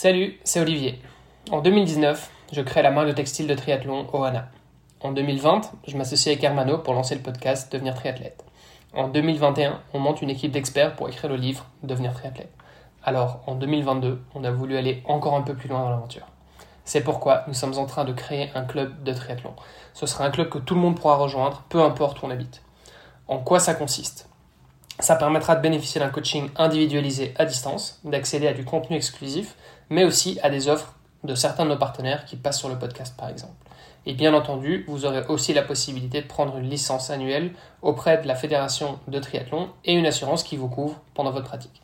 Salut, c'est Olivier. En 2019, je crée la marque de textile de triathlon Ohana. En 2020, je m'associe avec Hermano pour lancer le podcast Devenir triathlète. En 2021, on monte une équipe d'experts pour écrire le livre Devenir triathlète. Alors, en 2022, on a voulu aller encore un peu plus loin dans l'aventure. C'est pourquoi nous sommes en train de créer un club de triathlon. Ce sera un club que tout le monde pourra rejoindre, peu importe où on habite. En quoi ça consiste? Ça permettra de bénéficier d'un coaching individualisé à distance, d'accéder à du contenu exclusif, mais aussi à des offres de certains de nos partenaires qui passent sur le podcast par exemple. Et bien entendu, vous aurez aussi la possibilité de prendre une licence annuelle auprès de la fédération de triathlon et une assurance qui vous couvre pendant votre pratique.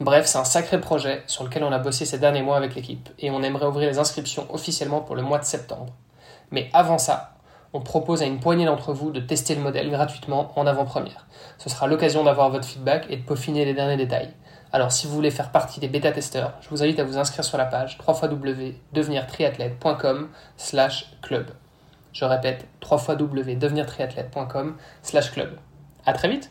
Bref, c'est un sacré projet sur lequel on a bossé ces derniers mois avec l'équipe et on aimerait ouvrir les inscriptions officiellement pour le mois de septembre. Mais avant ça, on propose à une poignée d'entre vous de tester le modèle gratuitement en avant-première. Ce sera l'occasion d'avoir votre feedback et de peaufiner les derniers détails. Alors si vous voulez faire partie des bêta-testeurs, je vous invite à vous inscrire sur la page www.devenirtriathlète.com slash club. Je répète, www.devenirtriathlète.com slash club. À très vite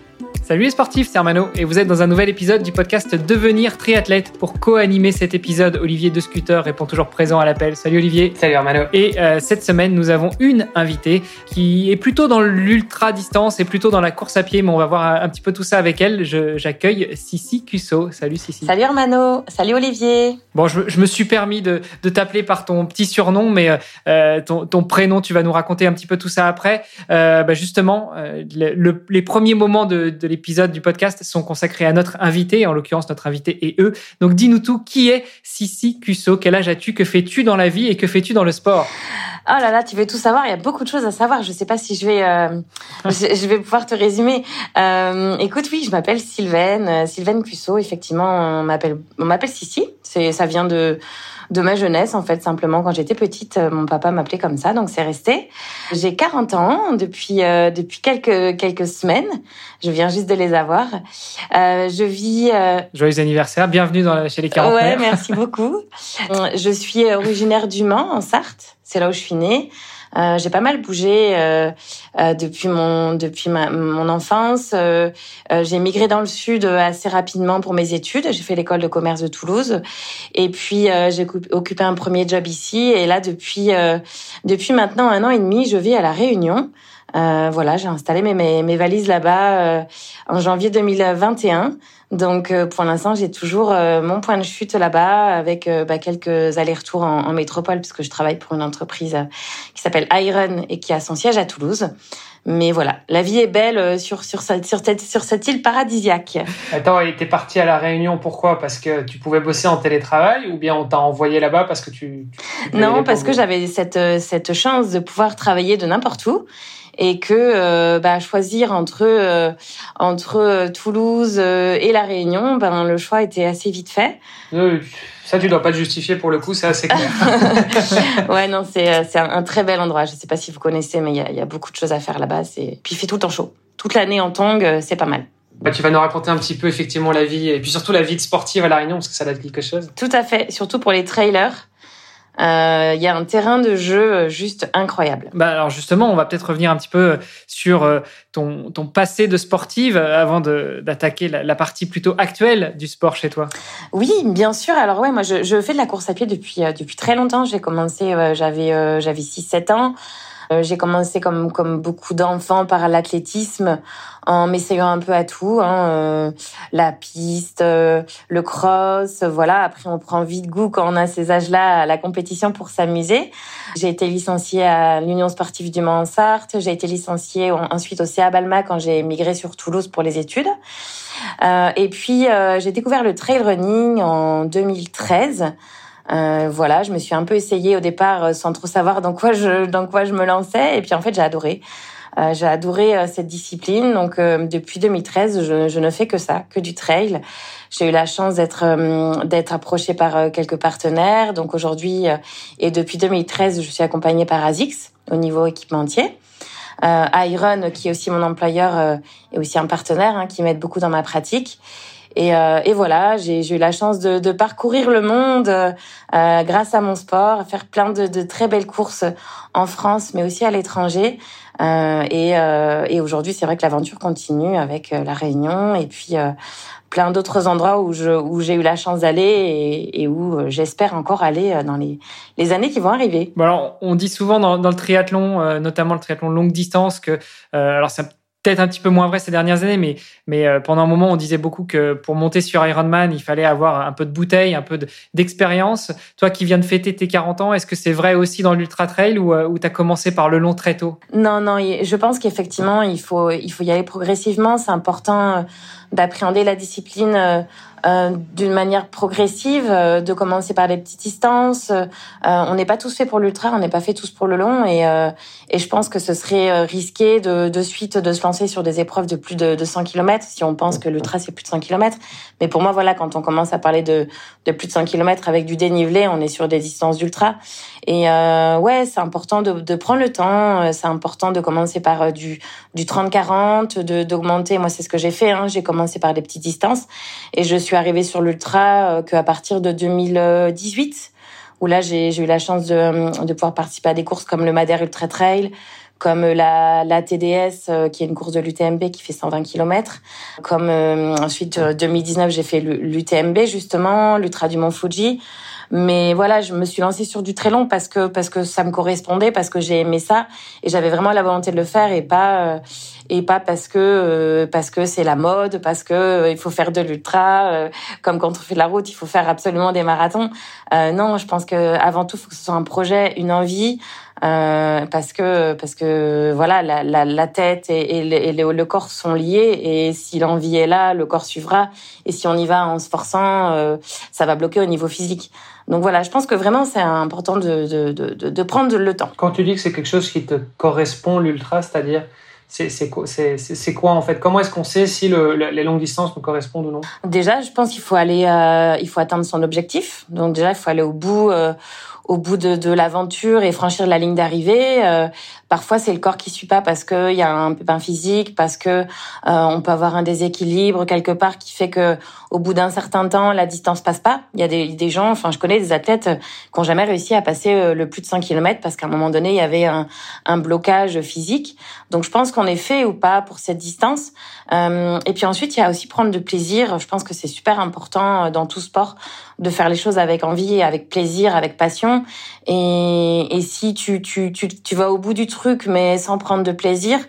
Salut les sportifs, c'est Armano et vous êtes dans un nouvel épisode du podcast Devenir triathlète. Pour co-animer cet épisode, Olivier de Scooter répond toujours présent à l'appel. Salut Olivier. Salut Armano. Et euh, cette semaine, nous avons une invitée qui est plutôt dans l'ultra distance et plutôt dans la course à pied, mais on va voir un, petit peu tout ça avec elle. J'accueille Sissi Cusso. Salut Sissi. Salut Armano. Salut Olivier. Bon, je, je me suis permis de, de t'appeler par ton petit surnom, mais euh, ton, ton, prénom, tu vas nous raconter un petit peu tout ça après. Euh, bah justement, euh, le, les premiers moments de, de l'épisode épisodes du podcast sont consacrés à notre invité, en l'occurrence notre invité et eux. Donc dis-nous tout, qui est Sissi Cusso? Quel âge as-tu? Que fais-tu dans la vie et que fais-tu dans le sport? Oh là là, tu veux tout savoir. Il y a beaucoup de choses à savoir. Je sais pas si je vais, euh, je, vais pouvoir te résumer. Euh, écoute, oui, je m'appelle Sylvaine, euh, Sylvaine Cusso. Effectivement, on m'appelle, on m'appelle Sissi. C'est, ça vient de de ma jeunesse, en fait, simplement. Quand j'étais petite, euh, mon papa m'appelait comme ça, donc c'est resté. J'ai 40 ans depuis euh, depuis quelques quelques semaines. Je viens juste de les avoir. Euh, je vis. Euh... Joyeux anniversaire, bienvenue dans la, chez les 40 Ouais, merci beaucoup. je suis originaire du Mans, en Sarthe. C'est là où je suis née. Euh, j'ai pas mal bougé euh, euh, depuis mon depuis ma, mon enfance. Euh, euh, j'ai migré dans le sud assez rapidement pour mes études. J'ai fait l'école de commerce de Toulouse et puis j'ai occupé un premier job ici. Et là depuis depuis maintenant un an et demi, je vis à la Réunion. Voilà, j'ai installé mes, mes, mes valises là-bas en janvier 2021. Donc euh, pour l'instant, j'ai toujours mon point de chute là-bas avec bah, quelques allers-retours en, en, métropole puisque je travaille pour une entreprise qui s'appelle Iron et qui a son siège à Toulouse. Mais voilà, la vie est belle sur sur cette sur cette, sur cette île paradisiaque. Attends, et t'es parti à la Réunion pourquoi? Parce que tu pouvais bosser en télétravail ou bien on t'a envoyé là-bas parce que tu, tu Non, parce que j'avais cette cette chance de pouvoir travailler de n'importe où et que euh, bah, choisir entre euh, entre euh, Toulouse et la Réunion, ben le choix était assez vite fait. ça, tu dois pas te justifier pour le coup, c'est assez clair. ouais, non, c'est un, très bel endroit. Je sais pas si vous connaissez, mais il y a, y a beaucoup de choses à faire là-bas. C'est puis il fait tout le temps chaud, toute l'année en tong, c'est pas mal. Bah, tu vas nous raconter un petit peu effectivement la vie et puis surtout la vie de sportive à la Réunion parce que ça donne quelque chose. Tout à fait, surtout pour les trailers. Il euh, y a un terrain de jeu euh, juste incroyable. Bah alors justement, on va peut-être revenir un petit peu sur euh, ton, ton passé de sportive avant d'attaquer la, la, partie plutôt actuelle du sport chez toi. Oui, bien sûr. Alors ouais, moi je, je fais de la course à pied depuis depuis très longtemps. J'ai commencé, j'avais j'avais 6-7 ans. Euh, j'ai commencé comme comme beaucoup d'enfants par l'athlétisme en m'essayant un peu à tout, hein, euh, la piste, euh, le cross, voilà. Après, on prend vite goût quand on a ces âges-là à la compétition pour s'amuser. J'ai été licenciée à l'Union sportive du Mans-Sarthe. J'ai été licenciée ensuite au CA Balma quand j'ai migré sur Toulouse pour les études. Euh, et puis, j'ai découvert le trail running en 2013. Euh, voilà, je me suis un peu essayée au départ euh, sans trop savoir dans quoi je dans quoi je me lançais et puis en fait j'ai adoré. Euh, j'ai adoré euh, cette discipline. Donc depuis 2013, je, je, ne fais que ça, que du trail. J'ai eu la chance d'être d'être approchée par quelques partenaires. Donc aujourd'hui et depuis 2013, je suis accompagnée par Azix. au niveau équipementier. Euh, Iron, qui est aussi mon employeur, euh, est aussi un partenaire hein, qui m'aide beaucoup dans ma pratique. Et, euh, et voilà, j'ai eu la chance de, de, parcourir le monde euh, grâce à mon sport, faire plein de, de, très belles courses en France, mais aussi à l'étranger. Euh, et, et aujourd'hui, c'est vrai que l'aventure continue avec la Réunion et puis plein d'autres endroits où je où j'ai eu la chance d'aller et, où j'espère encore aller dans les, les années qui vont arriver. Bon alors, on dit souvent dans, dans le triathlon, euh, notamment le triathlon longue distance, que euh, alors ça peut-être un petit peu moins vrai ces dernières années, mais, mais euh, pendant un moment, on disait beaucoup que pour monter sur Ironman, il fallait avoir un peu de bouteille, un peu d'expérience. Toi qui viens de fêter tes 40 ans, est-ce que c'est vrai aussi dans l'ultra trail ou, euh, ou tu commencé par le long très tôt? Non, non, je pense qu'effectivement, il faut, il faut y aller progressivement. C'est important euh, d'appréhender la discipline euh, d'une manière progressive, euh, de commencer par les petites distances. Euh, on n'est pas tous faits pour l'ultra, on n'est pas fait tous pour le long, et, et je pense que ce serait risqué de, de suite de se lancer sur des épreuves de plus de, de 100 km si on pense que l'ultra c'est plus de 100 km. Mais pour moi, voilà, quand on commence à parler de, de plus de 100 km avec du dénivelé, on est sur des distances d'ultra. Et ouais, c'est important de, de, prendre le temps. C'est important de commencer par du, du 30-40, de d'augmenter. Moi, c'est ce que j'ai fait. Hein. J'ai commencé par des petites distances, et je suis arrivée sur l'ultra euh, qu'à partir de 2018, où là j'ai eu la chance de, de pouvoir participer à des courses comme le Madère Ultra Trail, comme la, la TDS, euh, qui est une course de l'UTMB qui fait 120 km. Comme euh, ensuite, 2019, j'ai fait l'UTMB, justement, l'Ultra du Mont Fuji. Mais voilà, je me suis lancée sur du très long parce que parce que ça me correspondait, parce que j'ai aimé ça et j'avais vraiment la volonté de le faire et pas euh, et pas parce que euh, parce que c'est la mode, parce que euh, il faut faire de l'ultra, comme quand on fait de la route, il faut faire absolument des marathons. non, je pense que avant tout, faut que ce soit un projet, une envie. Euh, parce que parce que voilà la, la, la tête et, et, le, le, corps sont liés et si l'envie est là le corps suivra et si on y va en se forçant euh, ça va bloquer au niveau physique donc voilà je pense que vraiment c'est important de, de, de, de, prendre le temps quand tu dis que c'est quelque chose qui te correspond l'ultra c'est-à-dire c'est quoi, en fait? Comment est-ce qu'on sait si le, les longues distances nous correspondent ou non? Déjà, je pense qu'il faut aller, euh, il faut atteindre son objectif. Donc déjà, il faut aller au bout, euh, au bout de, de l'aventure et franchir la ligne d'arrivée. Euh, parfois, c'est le corps qui suit pas parce qu'il y a un pépin physique, parce que euh, on peut avoir un déséquilibre quelque part qui fait que au bout d'un certain temps, la distance passe pas. Il y a des, des gens, enfin, je connais des athlètes qui ont jamais réussi à passer euh, le plus de 5 km parce qu'à un moment donné, il y avait un, un blocage physique. Donc, je pense qu'on est fait ou pas pour cette distance. Euh, et puis ensuite, il y a aussi prendre de plaisir. Je pense que c'est super important dans tout sport de faire les choses avec envie, avec plaisir, avec passion. Et, et si tu, tu, tu, tu vas au bout du truc, mais sans prendre de plaisir,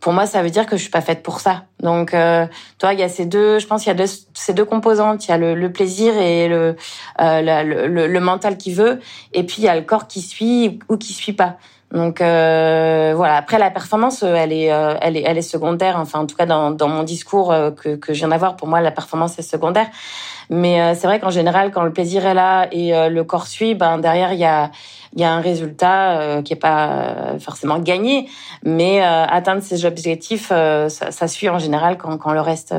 pour moi, ça veut dire que je suis pas faite pour ça. Donc, euh, toi, il y a ces deux, je pense qu'il y a deux, ces deux composantes. Il y a le, le plaisir et le, euh, le, le, mental qui veut, et puis il y a le corps qui suit ou qui suit pas. Donc euh, voilà. Après la performance, elle est, euh, elle est, elle est secondaire. Enfin, en tout cas dans, dans mon discours euh, que, que je viens d'avoir, pour moi, la performance est secondaire. Mais euh, c'est vrai qu'en général, quand le plaisir est là et euh, le corps suit, ben derrière il y a il y a un résultat euh, qui est pas forcément gagné, mais atteindre ses objectifs, ça, ça, suit en général quand, quand le reste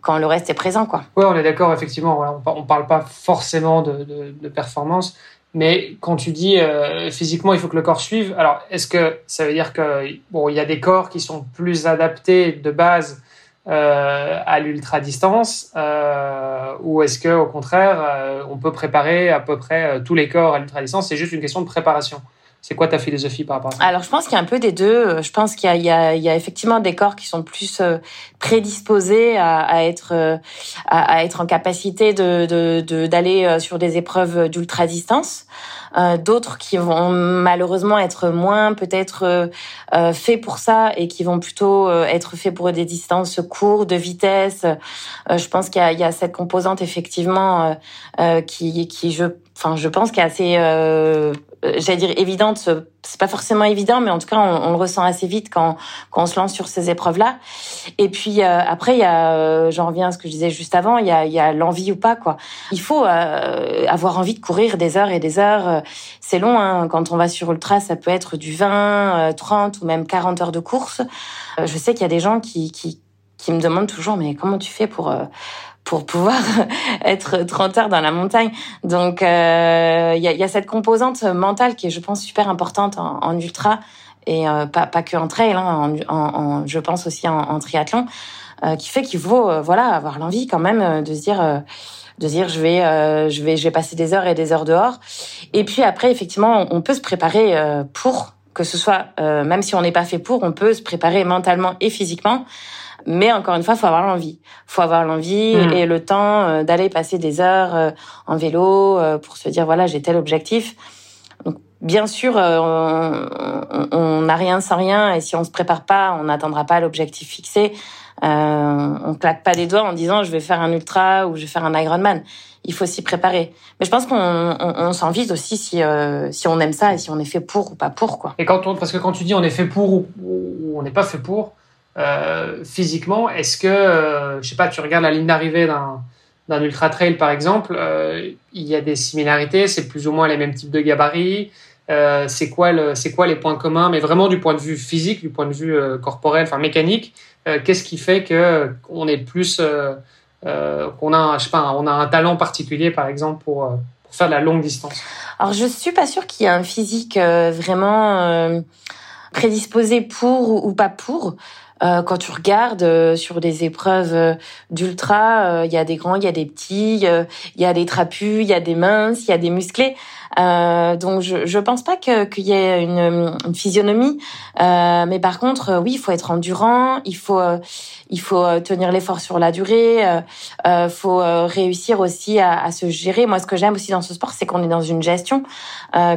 quand le reste est présent, quoi. Ouais, on est d'accord, effectivement. Voilà, on, parle pas forcément de, de, de performance, mais quand tu dis euh, physiquement, il faut que le corps suive. Alors, est-ce que ça veut dire que bon, il y a des corps qui sont plus adaptés de base euh, à l'ultra distance euh, ou est-ce que au contraire on peut préparer à peu près tous les corps à l'ultra distance c'est juste une question de préparation c'est quoi ta philosophie par rapport à ça? Alors, je pense qu'il y a un peu des deux. Je pense qu'il y, y, y, a, effectivement des corps qui sont plus prédisposés à, à être à, à, être en capacité de d'aller de, sur des épreuves d'ultra distance. Euh, d'autres qui vont malheureusement être moins peut-être euh, euh, faits pour ça et qui vont plutôt être faits pour des distances courtes, de vitesse. je pense qu'il y, y a, cette composante effectivement qui, qui je, enfin je pense qu'est assez j'allais dire évidente, c'est pas forcément évident, mais en tout cas, on, on le ressent assez vite quand, quand on se lance sur ces épreuves-là. Et puis euh, après, il y a, j'en reviens à ce que je disais juste avant, il y a, y a l'envie ou pas, quoi. Il faut euh, avoir envie de courir des heures et des heures. C'est long, hein. quand on va sur ultra, ça peut être du 20, 30 ou même 40 heures de course. je sais qu'il y a des gens qui, qui, qui me demandent toujours, mais comment tu fais pour pour pouvoir être 30 heures dans la montagne. Donc, il y, a, y, a, cette composante mentale qui est, je pense, super importante en, en ultra et pas, pas que en trail, hein, en, en, je pense aussi en, triathlon, qui fait qu'il faut voilà avoir l'envie quand même de se dire de dire je vais je vais je vais passer des heures et des heures dehors et puis après effectivement on peut se préparer pour que ce soit, euh, même si on n'est pas fait pour, on peut se préparer mentalement et physiquement. Mais encore une fois, faut avoir l'envie. Faut avoir l'envie hmm. et le temps euh, d'aller passer des heures euh, en vélo pour se dire voilà j'ai tel objectif. Donc bien sûr, on n'a rien sans rien et si on se prépare pas, on n'atteindra pas l'objectif fixé. on claque pas des doigts en disant je vais faire un ultra ou je vais faire un Ironman il faut s'y préparer. Mais je pense qu'on on, s'en vise aussi si, euh, si on aime ça et si on est fait pour ou pas pour. Quoi. Et quand on, parce que quand tu dis on est fait pour ou, on n'est pas fait pour, euh, physiquement, est-ce que, euh, je sais pas, tu regardes la ligne d'arrivée d'un, d'un ultra trail par exemple, il y a des similarités, c'est plus ou moins les mêmes types de gabarits. c'est quoi le, c'est quoi les points communs, mais vraiment du point de vue physique, du point de vue corporel, enfin mécanique, qu'est-ce qui fait que on est plus euh, qu'on a, je sais pas, on a un talent particulier, par exemple, pour, euh, faire de la longue distance? Alors, je suis pas sûre qu'il y ait un physique euh, vraiment prédisposé pour ou pas pour. Euh, quand tu regardes sur des épreuves d'ultra, il y a des grands, il y a des petits, il y a des trapus, il y a des minces, il y a des musclés. Euh, donc je je pense pas qu'il y ait une, une physionomie, euh, mais par contre euh, oui il faut être endurant, il faut euh, il faut tenir l'effort sur la durée, euh, faut réussir aussi à, à, se gérer. Moi ce que j'aime aussi dans ce sport c'est qu'on est dans une gestion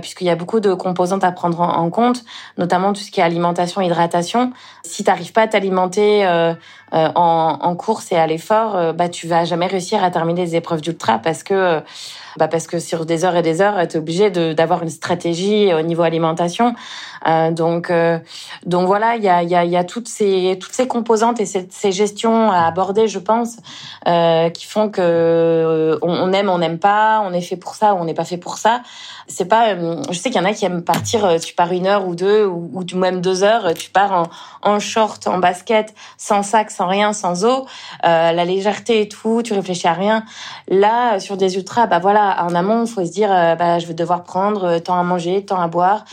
puisqu'il y a beaucoup de composantes à prendre en, compte, notamment tout ce qui est alimentation, hydratation. Si t'arrives pas à t'alimenter en, en course et à l'effort, bah tu vas jamais réussir à terminer les épreuves d'ultra parce que bah parce que sur des heures et des heures, tu es obligé d'avoir une stratégie au niveau alimentation. Euh, donc, euh, donc voilà, il y a, y, a, y a toutes ces toutes ces composantes et ces, ces gestions à aborder, je pense, euh, qui font que euh, on, aime, on n'aime pas, on est fait pour ça on n'est pas fait pour ça. C'est pas, euh, je sais qu'il y en a qui aiment partir, tu pars une heure ou deux ou, ou même deux heures, tu pars en, en short, en basket, sans sac, sans rien, sans eau, la légèreté et tout, tu réfléchis à rien. Là, sur des ultras, bah voilà, en amont, faut se dire, bah je vais devoir prendre tant à manger, tant à boire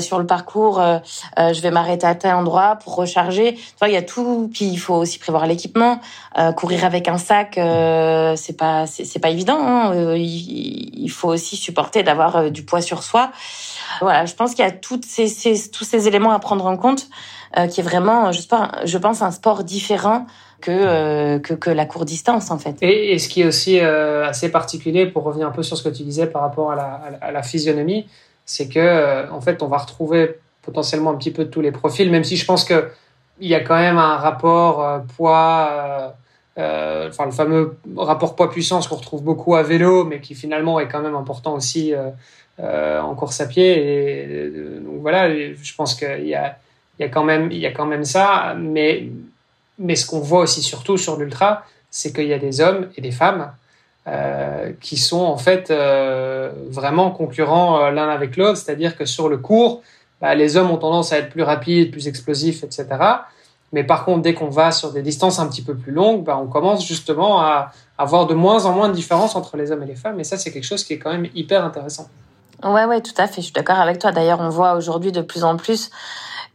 sur le parcours euh, euh, je vais m'arrêter à tel endroit pour recharger. il y a tout. Puis il faut aussi prévoir l'équipement. Euh, courir avec un sac, c'est pas c'est pas évident. Hein. Il, faut aussi supporter d'avoir du poids sur soi. Voilà, je pense qu'il y a toutes ces, tous ces éléments à prendre en compte, qui est vraiment, je, pense, un sport différent que, que, que, la courte distance en fait. Et, ce qui est aussi assez particulier, pour revenir un peu sur ce que tu disais par rapport à la, à la physionomie, c'est que en fait on va retrouver potentiellement un petit peu de tous les profils, même si je pense que il y a quand même un rapport euh, poids, euh, euh, enfin le fameux rapport poids-puissance qu'on retrouve beaucoup à vélo, mais qui finalement est quand même important aussi en course à pied. Et donc voilà, je pense qu'il y a, il y a quand même, il y a quand même ça, mais mais ce qu'on voit aussi surtout sur l'ultra, c'est qu'il y a des hommes et des femmes qui sont en fait vraiment concurrents l'un avec l'autre, c'est-à-dire que sur le cours, bah, les hommes ont tendance à être plus rapides, plus explosifs, etc. Mais par contre, dès qu'on va sur des distances un petit peu plus longues, bah, on commence justement à avoir de moins en moins de différence entre les hommes et les femmes. Et ça, c'est quelque chose qui est quand même hyper intéressant. Ouais, ouais, tout à fait. Je suis d'accord avec toi. D'ailleurs, on voit aujourd'hui de plus en plus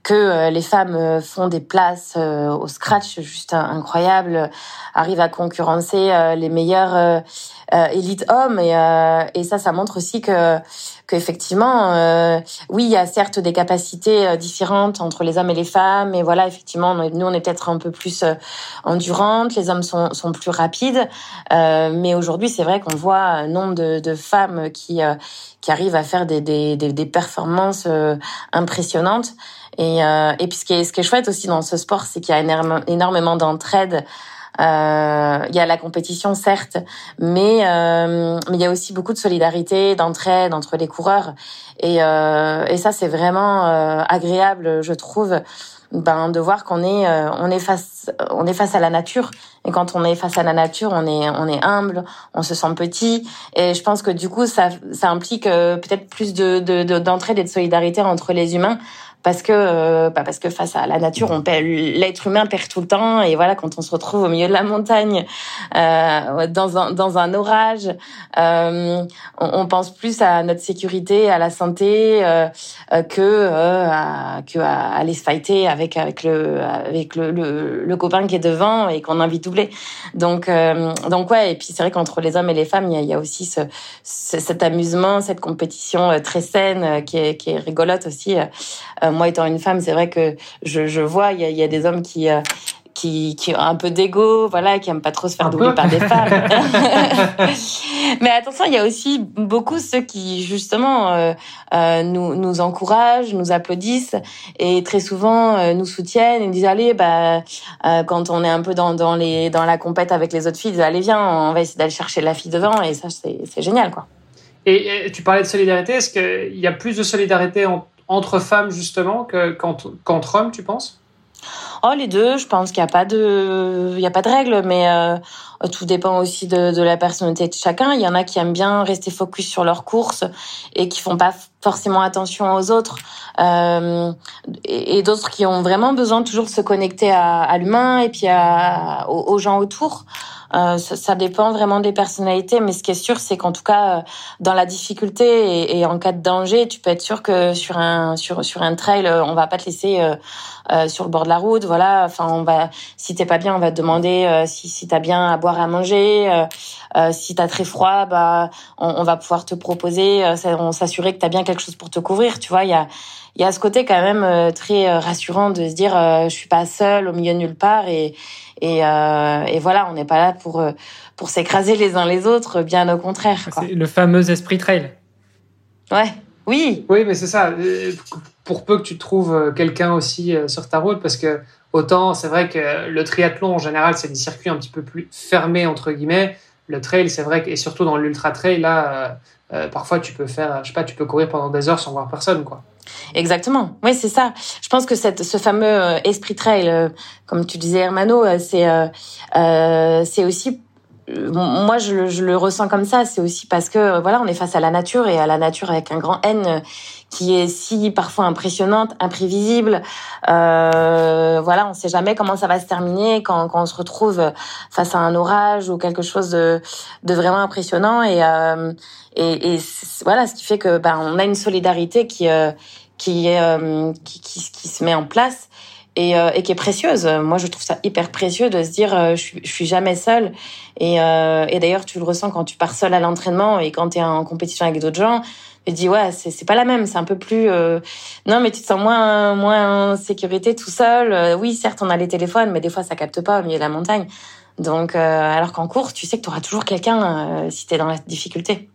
que euh, les femmes euh, font des places euh, au scratch juste incroyables, arrivent à concurrencer les meilleurs élites hommes. Et, et ça, ça montre aussi que qu'effectivement, oui, il y a certes des capacités différentes entre les hommes et les femmes, et voilà, effectivement, nous on est peut-être un peu plus endurantes, les hommes sont, sont plus rapides, mais aujourd'hui c'est vrai qu'on voit un nombre de, de femmes qui qui arrivent à faire des, des, des, des performances impressionnantes. Et, euh, et puis ce qui, est, ce qui est chouette aussi dans ce sport, c'est qu'il y a énormément, d'entraide. Euh, il y a la compétition certes, mais euh, mais il y a aussi beaucoup de solidarité, d'entraide entre les coureurs. Et, euh, et ça c'est vraiment euh, agréable, je trouve, ben de voir qu'on est euh, on est face on est face à la nature. Et quand on est face à la nature, on est on est humble, on se sent petit. Et je pense que du coup ça ça implique peut-être plus de d'entraide de, et de solidarité entre les humains parce que euh, bah parce que face à la nature, on l'être humain perd tout le temps et voilà quand on se retrouve au milieu de la montagne euh, dans un dans un orage, euh, on, pense plus à notre sécurité, à la santé euh, euh que euh, à, que à aller se fighter avec avec le avec le, le, le copain qui est devant et qu'on a envie de doubler. Donc donc ouais et puis c'est vrai qu'entre les hommes et les femmes, il y a, y a aussi ce, cet amusement, cette compétition très saine qui est qui est rigolote aussi euh, moi, étant une femme, c'est vrai que je, je vois, il y a, y a, des hommes qui euh, qui, qui ont un peu d'ego, voilà, qui aiment pas trop se faire doubler par des femmes. Mais attention, il y a aussi beaucoup ceux qui justement euh, euh, nous, nous encouragent, nous applaudissent et très souvent euh, nous soutiennent et nous disent allez, bah quand on est un peu dans, dans les dans la compète avec les autres filles, disent, allez viens, on va essayer d'aller chercher la fille devant et ça c'est génial quoi. Et, et, tu parlais de solidarité, est-ce qu'il y a plus de solidarité en, entre femmes justement qu'entre hommes, tu penses? Oh, les deux. Je pense qu'il n'y a pas de, y a pas de règle, mais euh, tout dépend aussi de, de, la personnalité de chacun. Il y en a qui aiment bien rester focus sur leur course et qui font pas forcément attention aux autres, euh, et, d'autres qui ont vraiment besoin toujours de se connecter à, à l'humain et puis à, aux, gens autour. Euh, ça, ça, dépend vraiment des personnalités, mais ce qui est sûr, c'est qu'en tout cas, euh, dans la difficulté et, et, en cas de danger, tu peux être sûr que sur un sur sur un trail, euh, on va pas te laisser euh, sur le bord de la route. Voilà, enfin, on va si t'es pas bien, on va te demander si si t'as bien à boire à manger. si t'as très froid, bah on, on, va pouvoir te proposer, on s'assurer que t'as bien quelque chose pour te couvrir. Tu vois, il y a il y a ce côté quand même très rassurant de se dire je suis pas seule au milieu de nulle part et et, euh, et voilà, on n'est pas là pour euh, pour s'écraser les uns les autres, bien au contraire. C'est le fameux esprit trail. Ouais, oui. Oui, mais c'est ça. Euh, pour peu que tu trouves quelqu'un aussi sur ta route, parce que autant c'est vrai que le triathlon en général c'est des circuits un petit peu plus fermés entre guillemets. Le trail, c'est vrai que et surtout dans l'ultra trail là, euh, parfois tu peux faire, je sais pas, tu peux courir pendant des heures sans voir personne, quoi. Exactement. Oui, c'est ça. Je pense que cette, ce fameux euh, esprit trail, euh, comme tu disais, Hermano, c'est c'est aussi moi je, je, le ressens comme ça c'est aussi parce que voilà on est face à la nature et à la nature avec un grand N qui est si parfois impressionnante imprévisible euh, voilà on sait jamais comment ça va se terminer quand, quand on se retrouve face à un orage ou quelque chose de, de vraiment impressionnant et euh, et, et voilà, ce qui fait que ben on a une solidarité qui euh, qui, euh, qui, qui, qui se met en place et, euh, et qui est précieuse. Moi, je trouve ça hyper précieux de se dire je, suis, je suis jamais seule. Et, et d'ailleurs, tu le ressens quand tu pars seule à l'entraînement et quand tu es en compétition avec d'autres gens. Tu dis ouais, c'est pas la même, c'est un peu plus non mais tu te sens moins moins en sécurité tout seul. oui, certes, on a les téléphones, mais des fois ça capte pas au milieu de la montagne. Donc alors qu'en course, tu sais que tu auras toujours quelqu'un si tu es dans la difficulté.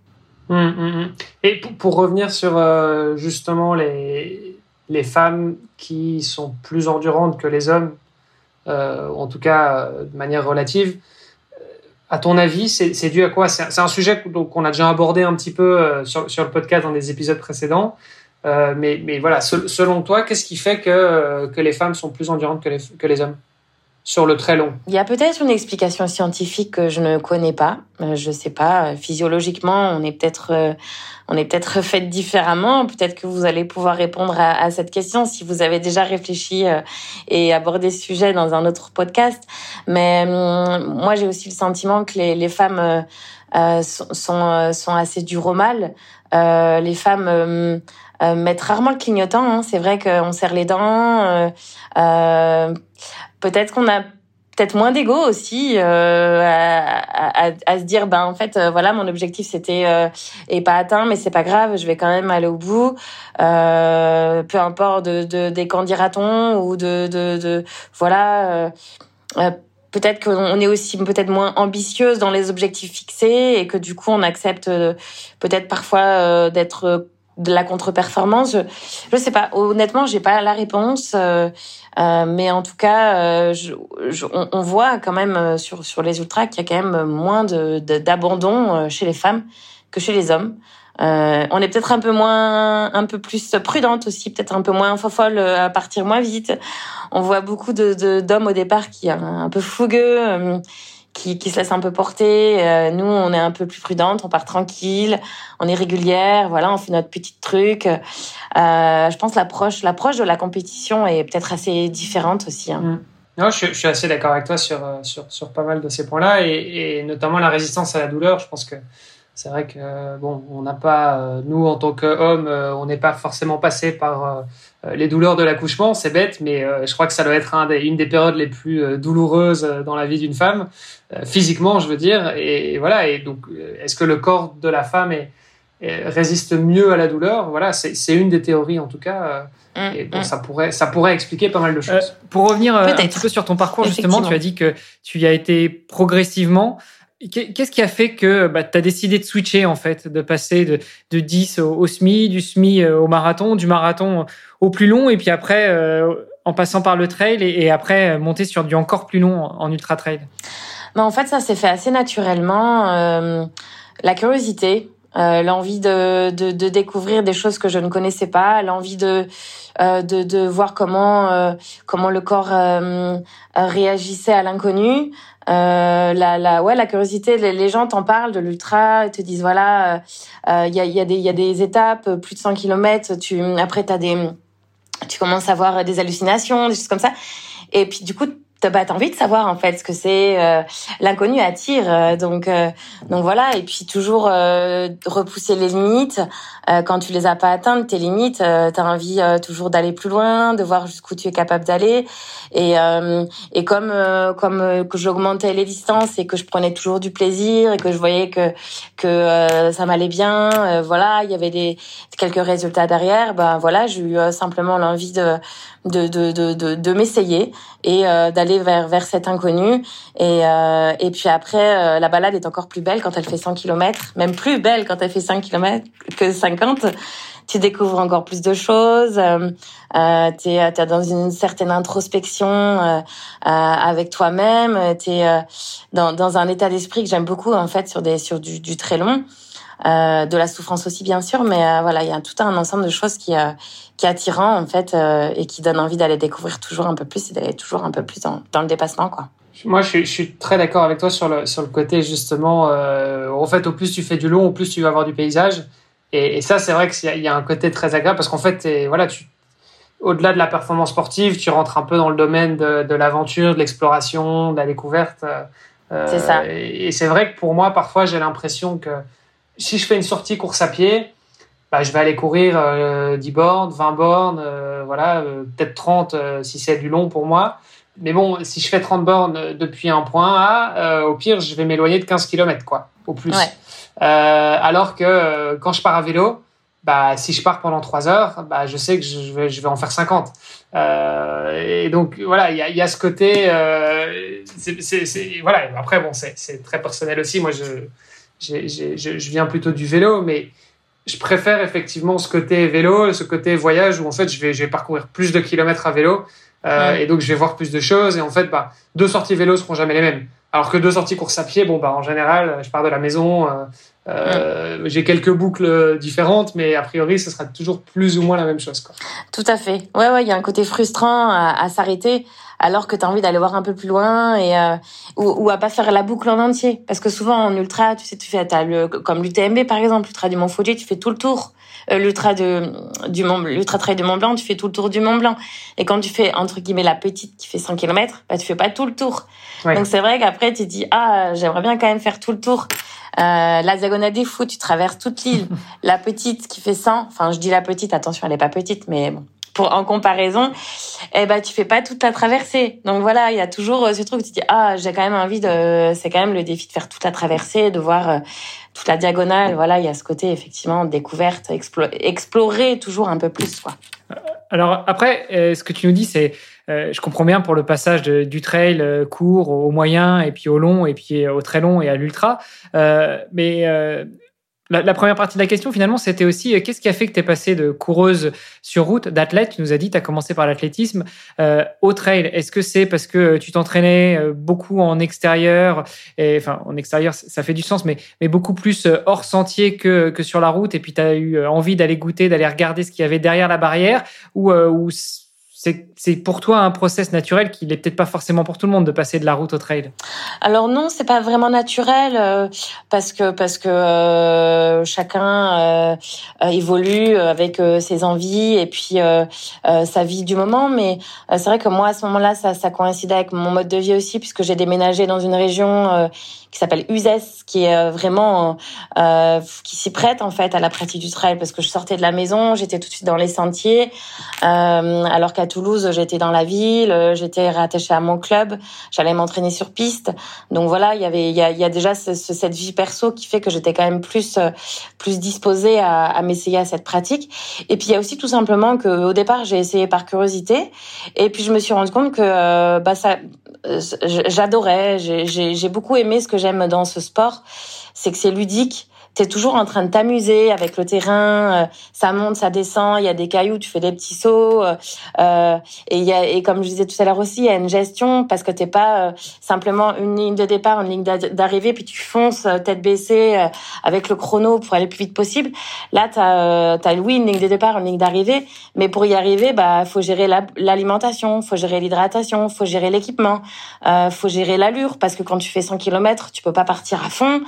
Hum, hum, hum. Et pour, revenir sur euh, justement les, les femmes qui sont plus endurantes que les hommes, euh, en tout cas euh, de manière relative, à ton avis, c'est dû à quoi? C'est un sujet qu'on a déjà abordé un petit peu sur, sur, le podcast dans des épisodes précédents. mais, mais voilà, selon toi, qu'est-ce qui fait que, que les femmes sont plus endurantes que les, que les hommes? Sur le très long Il y a peut-être une explication scientifique que je ne connais pas. Euh, je sais pas. Physiologiquement, on est peut-être euh, on est peut-être fait différemment. Peut-être que vous allez pouvoir répondre à, cette question si vous avez déjà réfléchi euh, et abordé ce sujet dans un autre podcast. Mais hum, moi, j'ai aussi le sentiment que les, femmes euh, sont, sont, assez dures au mal. Euh, les femmes hum, mettent rarement le clignotant. Hein. C'est vrai qu'on serre les dents. Peut-être qu'on a peut-être moins d'ego aussi euh, à, à, à, se dire ben en fait euh, voilà mon objectif c'était euh, est pas atteint mais c'est pas grave je vais quand même aller au bout. Euh, peu importe de, de des candidatons ou de, de, de voilà euh, peut-être qu'on est aussi peut-être moins ambitieuse dans les objectifs fixés et que du coup on accepte peut-être parfois d'être de la contre-performance. Je, je sais pas. Honnêtement, j'ai pas la réponse. Euh, euh, mais en tout cas, euh, je, je, on, on, voit quand même euh, sur sur les ultras qu'il y a quand même moins de d'abandon euh, chez les femmes que chez les hommes. Euh, on est peut-être un peu moins, un peu plus prudente aussi, peut-être un peu moins folle à partir moins vite. On voit beaucoup de d'hommes au départ qui sont un peu fougueux, qui, qui se laisse un peu porter. Euh, nous, on est un peu plus prudente, on part tranquille, on est régulière, voilà, on fait notre petit truc. Euh, je pense l'approche, l'approche de la compétition est peut-être assez différente aussi. Hein. Mm. Non, je, suis assez d'accord avec toi sur, euh, sur, sur pas mal de ces points-là, et, notamment la résistance à la douleur. Je pense que c'est vrai que bon, on n'a pas, nous en tant qu'hommes, on n'est pas forcément passé par les douleurs de l'accouchement, c'est bête, mais euh, je crois que ça doit être une des périodes les plus euh, douloureuses dans la vie d'une femme, physiquement, je veux dire. Et, voilà. Et donc, est-ce que le corps de la femme résiste mieux à la douleur? Voilà, c'est une des théories en tout cas. Mm, et bon, mm. ça pourrait, ça pourrait expliquer pas mal de choses. pour revenir un petit peu sur ton parcours, justement, tu as dit que tu y as été progressivement. Qu'est-ce qui a fait que bah, tu as décidé de switcher, en fait, de passer de, de 10 au, au, SMI, du SMI au marathon, du marathon au plus long, et puis après, euh, en passant par le trail, et, après, monter sur du encore plus long en, ultra trail? Bah, En fait, ça s'est fait assez naturellement. Euh, la curiosité, euh, l'envie de, de, de, découvrir des choses que je ne connaissais pas, l'envie de, euh, de, de voir comment euh, comment le corps réagissait à l'inconnu, la, la ouais la curiosité. Les, gens t'en parlent de l'ultra, te disent voilà il y a y a des y a des étapes plus de 100 km. Tu après t'as des tu commences à avoir des hallucinations, des choses comme ça. Et puis du coup, bah, t'as envie de savoir en fait ce que c'est. Euh, L'inconnu attire, euh, donc euh, donc voilà. Et puis toujours euh, repousser les limites. quand tu les as pas atteintes, tes limites, t'as envie toujours d'aller plus loin, de voir jusqu'où tu es capable d'aller. Et et comme comme que j'augmentais les distances et que je prenais toujours du plaisir et que je voyais que que ça m'allait bien, voilà, il y avait des quelques résultats derrière. Ben voilà, j'ai eu simplement l'envie de de de de de, de m'essayer et d'aller vers vers cet inconnu et euh, et puis après euh, la balade est encore plus belle quand elle fait 100 km, même plus belle quand elle fait 5 km que 50. Tu découvres encore plus de choses, euh, euh tu es, dans une certaine introspection euh, avec toi-même, tu es dans, dans un état d'esprit que j'aime beaucoup en fait sur des sur du, du très long. Euh, de la souffrance aussi bien sûr, mais euh, voilà, il y a tout un ensemble de choses qui euh, qui est attirant en fait et qui donne envie d'aller découvrir toujours un peu plus et d'aller toujours un peu plus dans, dans le dépassement quoi. Moi, je suis, je suis très d'accord avec toi sur le sur le côté justement. en fait, au plus tu fais du long, au plus tu vas avoir du paysage. Et, et ça, c'est vrai qu'il y, y, a un côté très agréable parce qu'en fait, voilà, tu au-delà de la performance sportive, tu rentres un peu dans le domaine de, de l'aventure, de l'exploration, de la découverte. c'est ça. Et, et c'est vrai que pour moi, parfois, j'ai l'impression que si je fais une sortie course à pied, bah, je vais aller courir euh, 10 bornes, 20 bornes, euh, voilà, euh, peut-être 30 euh, si c'est du long pour moi. Mais bon, si je fais 30 bornes depuis un point A, au pire, je vais m'éloigner de 15 km, quoi, au plus. alors que quand je pars à vélo, bah, si je pars pendant 3 heures, bah, je sais que je vais, je vais en faire 50. et donc, voilà, il y a, y a, ce côté. c'est, voilà, après, bon, c'est très personnel aussi. Moi, je je viens plutôt du vélo, mais je préfère effectivement ce côté vélo, ce côté voyage où en fait je vais, je vais parcourir plus de kilomètres à vélo euh, et donc je vais voir plus de choses et en fait bah, deux sorties vélo seront jamais les mêmes. Alors que deux sorties course à pied, bon bah en général je pars de la maison, euh, euh, j'ai quelques boucles différentes, mais a priori ce sera toujours plus ou moins la même chose. Quoi. Tout à fait. Ouais ouais, il y a un côté frustrant à, à s'arrêter alors que tu as envie d'aller voir un peu plus loin et euh, ou, ou, à pas faire la boucle en entier. Parce que souvent en ultra tu sais tu fais as le comme l'UTMB par exemple l'ultra du Mont Fuji tu fais tout le tour. Euh, l'ultra de du Mont l'ultra trail de Mont Blanc tu fais tout le tour du Mont Blanc. Et quand tu fais entre guillemets la petite qui fait 100 km bah tu fais pas tout le tour. Donc c'est vrai qu'après tu dis ah j'aimerais bien quand même faire tout le tour. Euh, la diagonale des fous, tu traverses toute l'île. la petite qui fait 100, enfin je dis la petite, attention elle est pas petite, mais bon, en comparaison, eh ben tu fais pas toute la traversée. Donc voilà, il y a toujours euh, ce truc où tu dis ah j'ai quand même envie de, c'est quand même le défi de faire toute la traversée, de voir euh, toute la diagonale. Voilà, il y a ce côté effectivement découverte, explorer toujours un peu plus quoi. Alors après, ce que tu nous dis, c'est, je comprends bien pour le passage du trail court au moyen et puis au long et puis au très long et à l'ultra, mais la, première partie de la question, finalement, c'était aussi euh, qu'est-ce qui a fait que tu es passé de coureuse sur route, d'athlète, tu nous as dit, tu as commencé par l'athlétisme, euh, au trail? Est-ce que c'est parce que tu t'entraînais euh, beaucoup en extérieur, et, enfin en extérieur, ça fait du sens, mais, beaucoup plus hors sentier que, que sur la route, et puis tu as eu envie d'aller goûter, d'aller regarder ce qu'il y avait derrière la barrière, ou, ou c'est pour toi un process naturel qui n'est peut-être pas forcément pour tout le monde de passer de la route au trail. Alors non, c'est pas vraiment naturel euh, parce que parce que euh, chacun euh, évolue avec ses envies et puis sa vie du moment. Mais c'est vrai que moi à ce moment-là, ça, ça coïncidait avec mon mode de vie aussi puisque j'ai déménagé dans une région qui s'appelle Uzès, qui est vraiment qui s'y prête en fait à la pratique du trail parce que je sortais de la maison, j'étais tout de suite dans les sentiers, alors qu'à Toulouse, j'étais dans la ville, euh, j'étais rattachée à mon club, j'allais m'entraîner sur piste. Donc voilà, il y avait, il y a, déjà cette vie perso qui fait que j'étais quand même plus, euh, plus disposée à, à m'essayer à cette pratique. Et puis il y a aussi tout simplement que au départ, j'ai essayé par curiosité, et puis je me suis rendu compte que euh, bah ça, j'adorais, j'ai beaucoup aimé ce que j'aime dans ce sport, c'est que c'est ludique tu toujours en train de t'amuser avec le terrain, euh, ça monte, ça descend, il y a des cailloux, tu fais des petits sauts euh, euh et y a et comme je disais tout à l'heure aussi, il y a une gestion parce que t'es pas euh, simplement une ligne de départ, une ligne d'arrivée puis tu fonces tête baissée avec le chrono pour aller le plus vite possible. Là, tu as oui une ligne de départ, une ligne d'arrivée, mais pour y arriver, bah faut gérer l'alimentation, faut gérer l'hydratation, faut gérer l'équipement, euh, faut gérer l'allure parce que quand tu fais 100 km, tu peux pas partir à fond.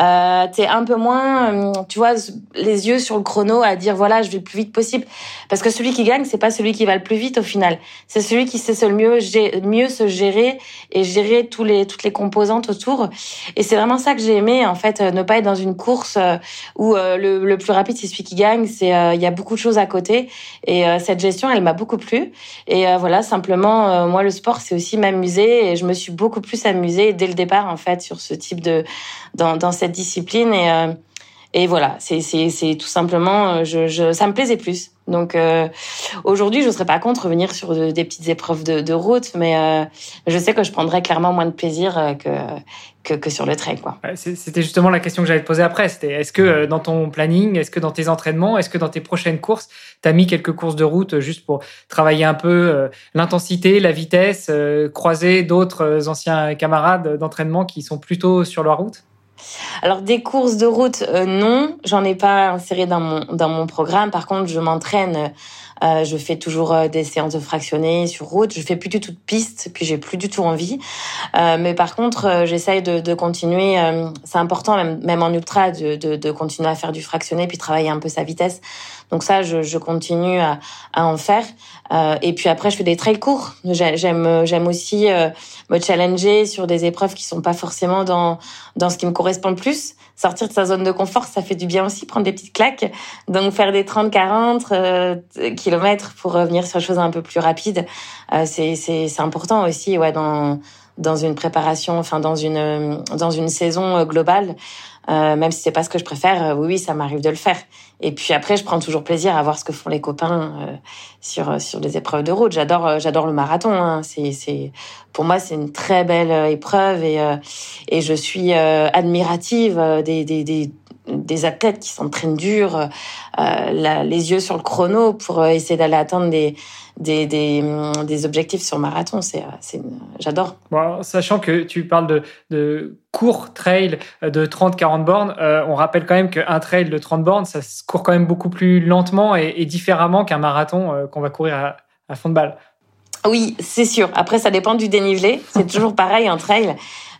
Euh, t'es un peu moins euh, tu vois, les yeux sur le chrono à dire voilà, je vais le plus vite possible. Parce que celui qui gagne, c'est pas celui qui va le plus vite au final. C'est celui qui sait le mieux, mieux se gérer et gérer tous les, toutes les composantes autour. Et c'est vraiment ça que j'ai aimé, en fait, euh, ne pas être dans une course euh, où le, le plus rapide, c'est celui qui gagne. C'est, il y a beaucoup de choses à côté. Et cette gestion, elle m'a beaucoup plu. Et voilà, simplement, moi, le sport, c'est aussi m'amuser. Et je me suis beaucoup plus amusée dès le départ, en fait, sur ce type de, dans, dans cette discipline. Et, et voilà, c'est c'est tout simplement, euh, je, ça me plaisait plus. Donc euh, aujourd'hui, je serais pas contre revenir sur des petites épreuves de, de route, mais euh, je sais que je prendrais clairement moins de plaisir euh, que que, sur le trail, quoi. C'était justement la question que j'allais te poser après. C'était est-ce que dans ton planning, est-ce que dans tes entraînements, est-ce que dans tes prochaines courses, tu as mis quelques courses de route juste pour travailler un peu l'intensité, la vitesse, croiser d'autres anciens camarades d'entraînement qui sont plutôt sur la route? Alors des courses de route, euh, non, j'en ai pas inséré dans mon dans mon programme. Par contre, je m'entraîne. Euh, je fais toujours euh, des séances de fractionnés sur route. Je fais plus du tout de piste, puis j'ai plus du tout envie. mais par contre, j'essaye de, de, continuer. c'est important, même, même en ultra, de, de, de, continuer à faire du fractionné, puis travailler un peu sa vitesse. Donc ça, je, je continue à, à, en faire. et puis après, je fais des trails courts. J'aime j'aime aussi me challenger sur des épreuves qui sont pas forcément dans dans ce qui me correspond le plus. Sortir de sa zone de confort, ça fait du bien aussi, prendre des petites claques. Donc faire des 30, 40 euh, kilomètres pour revenir sur des choses un peu plus rapides, euh, c'est c'est c'est important aussi, ouais, dans dans une préparation, enfin dans une dans une saison euh, globale. Euh, même si c'est pas ce que je préfère, euh, oui, oui, ça m'arrive de le faire. Et puis après, je prends toujours plaisir à voir ce que font les copains euh, sur sur des épreuves de route. J'adore j'adore le marathon. Hein. C'est c'est pour moi c'est une très belle épreuve et et je suis admirative des des des des athlètes qui s'entraînent dur, euh, les yeux sur le chrono pour essayer d'aller atteindre des, des, des, des, objectifs sur marathon. C'est, c'est, j'adore. Bon, sachant que tu parles de, de court trail de 30-40 bornes, euh, on rappelle quand même qu'un trail de 30 bornes, ça se court quand même beaucoup plus lentement et, et différemment qu'un marathon euh, qu'on va courir à, à fond de balle. Oui, c'est sûr. Après, ça dépend du dénivelé. C'est toujours pareil en trail.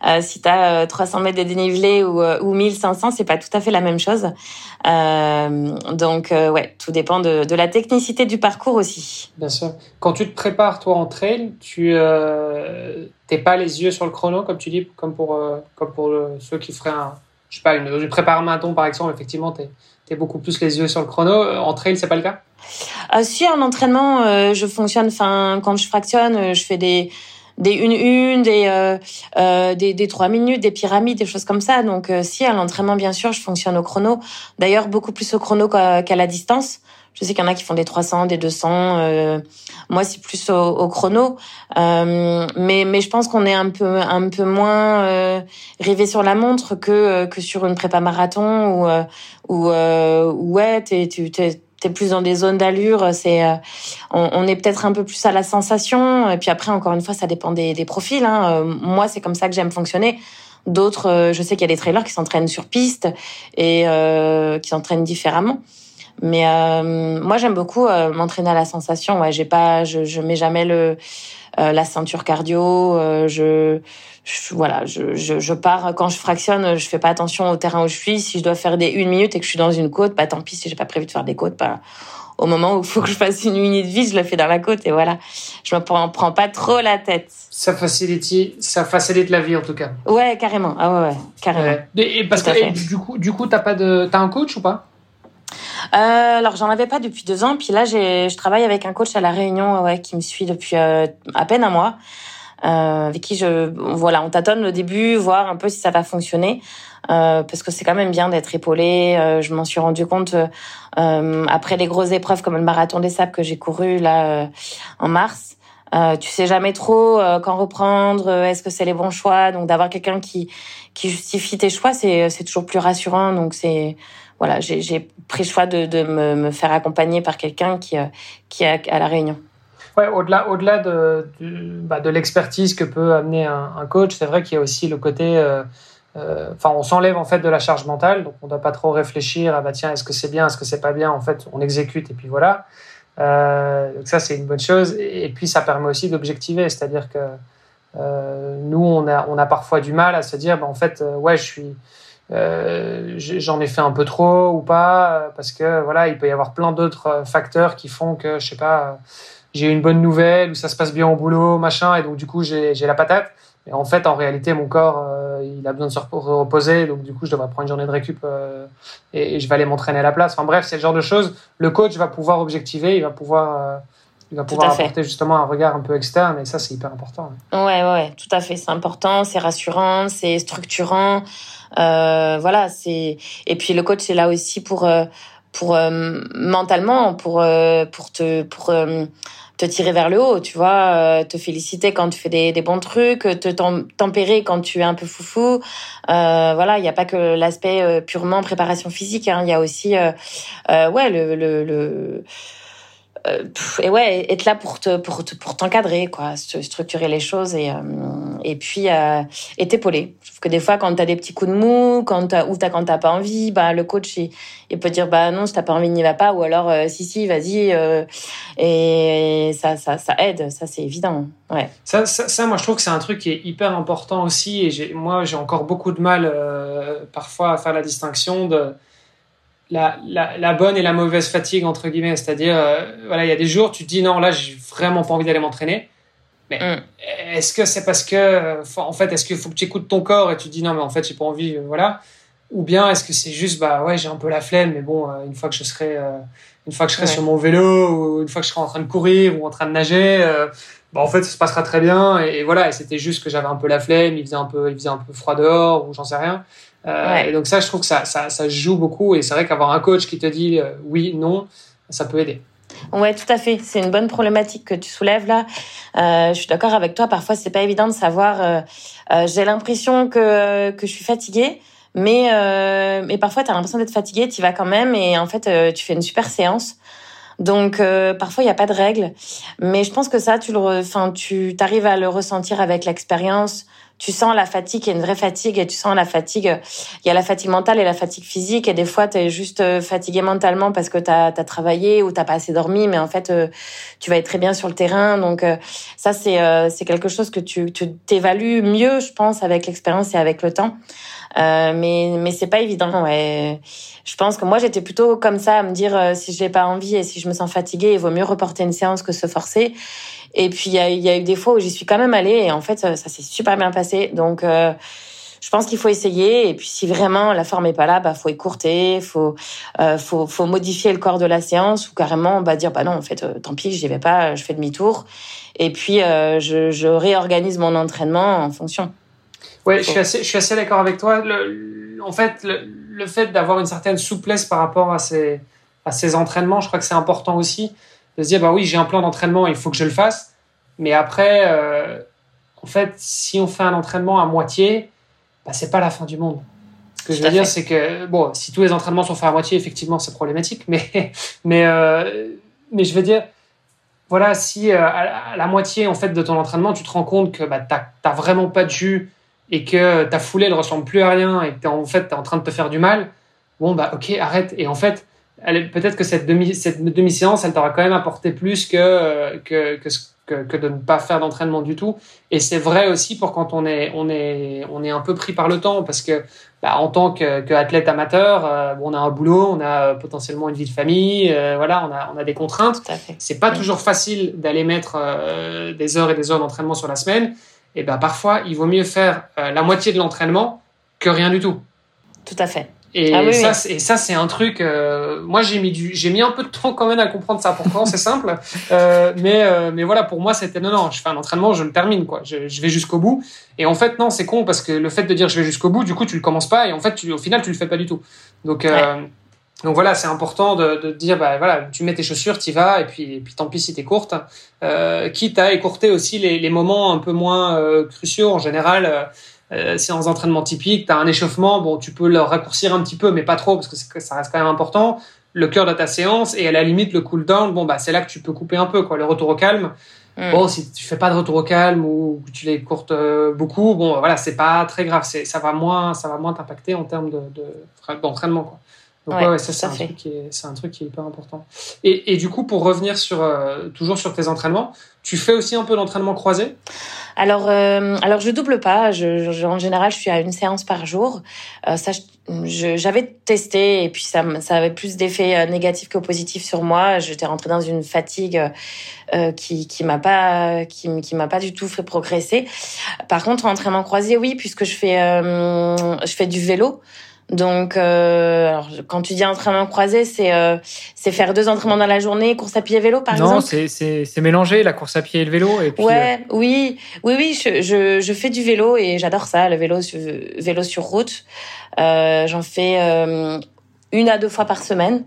Euh, si tu as 300 mètres de dénivelé ou, euh, ou 1500, c'est pas tout à fait la même chose. Euh, donc, euh, ouais, tout dépend de, de, la technicité du parcours aussi. Bien sûr. Quand tu te prépares, toi, en trail, tu euh, t'es pas les yeux sur le chrono, comme tu dis, comme pour, comme pour ceux qui feraient un, je sais pas, une, une prépare marathon, par exemple, effectivement, tu es, beaucoup plus les yeux sur le chrono. En trail, c'est pas le cas? Euh, Si, en entraînement, je fonctionne, enfin, quand je fractionne, je fais des des une une, des, euh, euh, des des trois minutes, des pyramides, des choses comme ça. Donc euh, si à l'entraînement bien sûr, je fonctionne au chrono. D'ailleurs beaucoup plus au chrono qu'à la distance. Je sais qu'il y en a qui font des 300, des 200. Euh, moi, c'est plus au, au chrono. Euh, mais, mais je pense qu'on est un peu, un peu moins euh, rivé sur la montre que, que sur une prépa marathon ou, ou ouais, t'es, t'es, t'es plus dans des zones d'allure. C'est, euh, on, est peut-être un peu plus à la sensation. Et puis après, encore une fois, ça dépend des, des profils. Hein. Euh, moi, c'est comme ça que j'aime fonctionner. D'autres, euh, je sais qu'il y a des trailers qui s'entraînent sur piste et qui s'entraînent différemment. Mais euh, moi, j'aime beaucoup euh, m'entraîner à la sensation. Ouais, j'ai pas, je, je mets jamais le euh, la ceinture cardio. je, je, voilà, je, je, je, pars quand je fractionne, je fais pas attention au terrain où je suis. Si je dois faire des une minute et que je suis dans une côte, bah tant pis si j'ai pas prévu de faire des côtes. Bah, au moment où il faut que je fasse une minute vie, je le fais dans la côte et voilà. Je me prends, prends pas trop la tête. Ça facilite, ça facilite la vie en tout cas. Ouais, carrément. Ah ouais, ouais carrément. Et, parce que du coup, du coup, t'as pas de, t'as un coach ou pas? Euh, alors j'en avais pas depuis deux ans, puis là je travaille avec un coach à la Réunion, ouais, qui me suit depuis euh, à peine un mois, euh, avec qui je, voilà, on tâtonne le début, voir un peu si ça va fonctionner, euh, parce que c'est quand même bien d'être épaulé. Euh, je m'en suis rendu compte euh, après les grosses épreuves comme le marathon des sables que j'ai couru là en mars. Euh, tu sais jamais trop quand reprendre, est-ce que c'est les bons choix. Donc d'avoir quelqu'un qui qui justifie tes choix, c'est c'est toujours plus rassurant. Donc c'est voilà, j'ai pris le choix de, de me, faire accompagner par quelqu'un qui, euh, qui est à, la Réunion. Ouais, au-delà, au-delà de, bah, de l'expertise que peut amener un, coach, c'est vrai qu'il y a aussi le côté, euh, euh, enfin, on s'enlève en fait de la charge mentale, donc on ne doit pas trop réfléchir à bah tiens, est-ce que c'est bien, est-ce que c'est pas bien. En fait, on exécute et puis voilà. donc ça, c'est une bonne chose. Et, puis ça permet aussi d'objectiver, c'est-à-dire que nous, on a, on a parfois du mal à se dire, bah, en fait, ouais, je suis euh, j'en ai fait un peu trop ou pas euh, parce que voilà il peut y avoir plein d'autres euh, facteurs qui font que je sais pas j'ai une bonne nouvelle ou ça se passe bien au boulot machin et donc du coup j'ai la patate. Et en fait en réalité mon corps il a besoin de se reposer donc du coup je devrais prendre une journée de récup et, je vais aller m'entraîner à la place. Enfin bref c'est le genre de choses. Le coach va pouvoir objectiver il va pouvoir il va pouvoir apporter justement un regard un peu externe et ça c'est hyper important ouais ouais tout à fait c'est important c'est rassurant c'est structurant euh, voilà, c'est et puis le coach c'est là aussi pour euh, pour euh, mentalement pour pour te pour te tirer vers le haut, tu vois, te féliciter quand tu fais des, des bons trucs, te tempérer quand tu es un peu foufou. Euh, voilà, il n'y a pas que l'aspect purement préparation physique, hein. il y a aussi, ouais, le, le, le euh, et ouais, être là pour te pour pour t'encadrer quoi, structurer les choses et euh, et puis euh, et t'épauler. Je trouve que des fois quand t'as des petits coups de mou, quand t'as ou t'as quand t'as pas envie, bah le coach il, peut dire bah non si t'as pas envie n'y va pas ou alors si si vas-y et ça ça aide, ça c'est évident. Ouais. Ça, ça, moi je trouve que c'est un truc qui est hyper important aussi et moi j'ai encore beaucoup de mal parfois à faire la distinction de la, la, la, bonne et la mauvaise fatigue, entre guillemets. C'est-à-dire, euh, voilà, il y a des jours, tu te dis non, là, j'ai vraiment pas envie d'aller m'entraîner. Mais mm. est-ce que c'est parce que, euh, en fait, est-ce qu'il faut que tu écoutes ton corps et tu te dis non, mais en fait, j'ai pas envie, euh, voilà. Ou bien est-ce que c'est juste, bah ouais, j'ai un peu la flemme, mais bon, une fois que je serai, une fois que je serai sur mon vélo, ou une fois que je serai en train de courir ou en train de nager, bah en fait, ça se passera très bien. Et, et voilà, et c'était juste que j'avais un peu la flemme, il faisait un peu, il faisait un peu froid dehors, ou j'en sais rien. Euh, et donc ça, je trouve que ça, ça, ça joue beaucoup. Et c'est vrai qu'avoir un coach qui te dit euh, oui, non, ça peut aider. Ouais, tout à fait. C'est une bonne problématique que tu soulèves là. Euh, je suis d'accord avec toi. Parfois, c'est pas évident de savoir. Euh, euh J'ai l'impression que que je suis fatiguée, mais mais parfois, tu as l'impression d'être fatiguée. Tu vas quand même, et en fait, tu fais une super séance. Donc parfois il n'y a pas de règle, mais je pense que ça tu le, enfin tu arrives à le ressentir avec l'expérience, tu sens la fatigue, il y a une vraie fatigue et tu sens la fatigue. Il y a la fatigue mentale et la fatigue physique et des fois tu es juste euh, fatigué mentalement parce que tu as, travaillé ou t'as pas assez dormi, mais en fait euh, tu vas être très bien sur le terrain. Donc euh, ça c'est quelque chose que tu t'évalues mieux, je pense, avec l'expérience et avec le temps. Euh, mais mais c'est pas évident. Ouais. Je pense que moi j'étais plutôt comme ça à me dire si j'ai pas envie et si je me sens fatiguée, il vaut mieux reporter une séance que se forcer. Et puis il y a, y a, eu des fois où j'y suis quand même allée et en fait ça, s'est super bien passé. Donc euh, je pense qu'il faut essayer et puis si vraiment la forme est pas là, bah faut écourter, faut euh, faut faut modifier le corps de la séance ou carrément bah dire bah non en fait euh, tant pis j'y vais pas, je fais demi-tour et puis je, je réorganise mon entraînement en fonction. Ouais, je suis assez je suis assez d'accord avec toi. Le, en fait le, le fait d'avoir une certaine souplesse par rapport à ces à ces entraînements, je crois que c'est important aussi de se dire bah oui j'ai un plan d'entraînement il faut que je le fasse. Mais après euh, en fait si on fait un entraînement à moitié bah, c'est pas la fin du monde. Ce que je veux dire c'est que bon si tous les entraînements sont faits à moitié effectivement c'est problématique. Mais mais euh, mais je veux dire voilà si euh, à, la moitié en fait de ton entraînement tu te rends compte que bah, t'as vraiment pas de jus et que ta foulée ne ressemble plus à rien et que es, en fait es en train de te faire du mal bon bah ok arrête. Et en fait peut-être que cette demi cette demi séance, elle t'aura quand même apporté plus que que que, que, que de ne pas faire d'entraînement du tout. Et c'est vrai aussi pour quand on est on est on est un peu pris par le temps parce que bah, en tant qu'athlète amateur, euh, on a un boulot, on a potentiellement une vie de famille, euh, voilà, on a, on a des contraintes. C'est pas toujours facile d'aller mettre euh, des heures et des heures d'entraînement sur la semaine. Et ben parfois, il vaut mieux faire la moitié de l'entraînement que rien du tout. Tout à fait. Et, ah ça, et ça, c'est un truc. Euh, moi, j'ai mis du, j'ai mis un peu de temps quand même à comprendre ça. Pourtant, c'est simple. Euh, mais, euh, mais voilà, pour moi, c'était non, non. Je fais un entraînement, je le termine, quoi. Je, je vais jusqu'au bout. Et en fait, non, c'est con parce que le fait de dire je vais jusqu'au bout, du coup, tu le commences pas et en fait, tu, au final, tu le fais pas du tout. Donc, euh, donc voilà, c'est important de, de dire, bah voilà, tu mets tes chaussures, t'y vas, et puis, et puis tant pis si t'es courte. quitte à écourter aussi les, les moments un peu moins cruciaux en général euh, séance d'entraînement typique, tu as un échauffement, bon, tu peux le raccourcir un petit peu, mais pas trop, parce que ça reste quand même important. Le cœur de ta séance, et à la limite, le cool down, bon, bah, c'est là que tu peux couper un peu, quoi. Le retour au calme. Mm. Bon, si tu fais pas de retour au calme ou que tu les courtes euh, beaucoup, bon, voilà, c'est pas très grave. C'est, ça va moins, ça va moins t'impacter en termes de, d'entraînement, quoi. Donc ouais, ça c'est un, truc qui est, c'est un truc qui est hyper important. Et, et du coup, pour revenir sur euh, toujours sur tes entraînements, tu fais aussi un peu d'entraînement croisé? Alors, euh, alors je double pas. Je, je, en général, je suis à une séance par jour. Euh, ça, j'avais testé et puis ça, ça avait plus d'effets euh, négatifs que positifs sur moi. J'étais rentrée dans une fatigue euh, qui qui m'a pas qui, qui m'a pas du tout fait progresser. Par contre, entraînement croisé, oui, puisque je fais euh, je fais du vélo. Donc, euh, alors, quand tu dis entraînement croisé, c'est euh, c'est faire deux entraînements dans la journée, course à pied et vélo, par exemple. Non, c'est c'est c'est mélanger la course à pied et le vélo. Et puis, ouais, euh, oui, oui, oui, je, je, je fais du vélo et j'adore ça, le vélo vélo sur route. Euh, J'en fais euh, une à deux fois par semaine.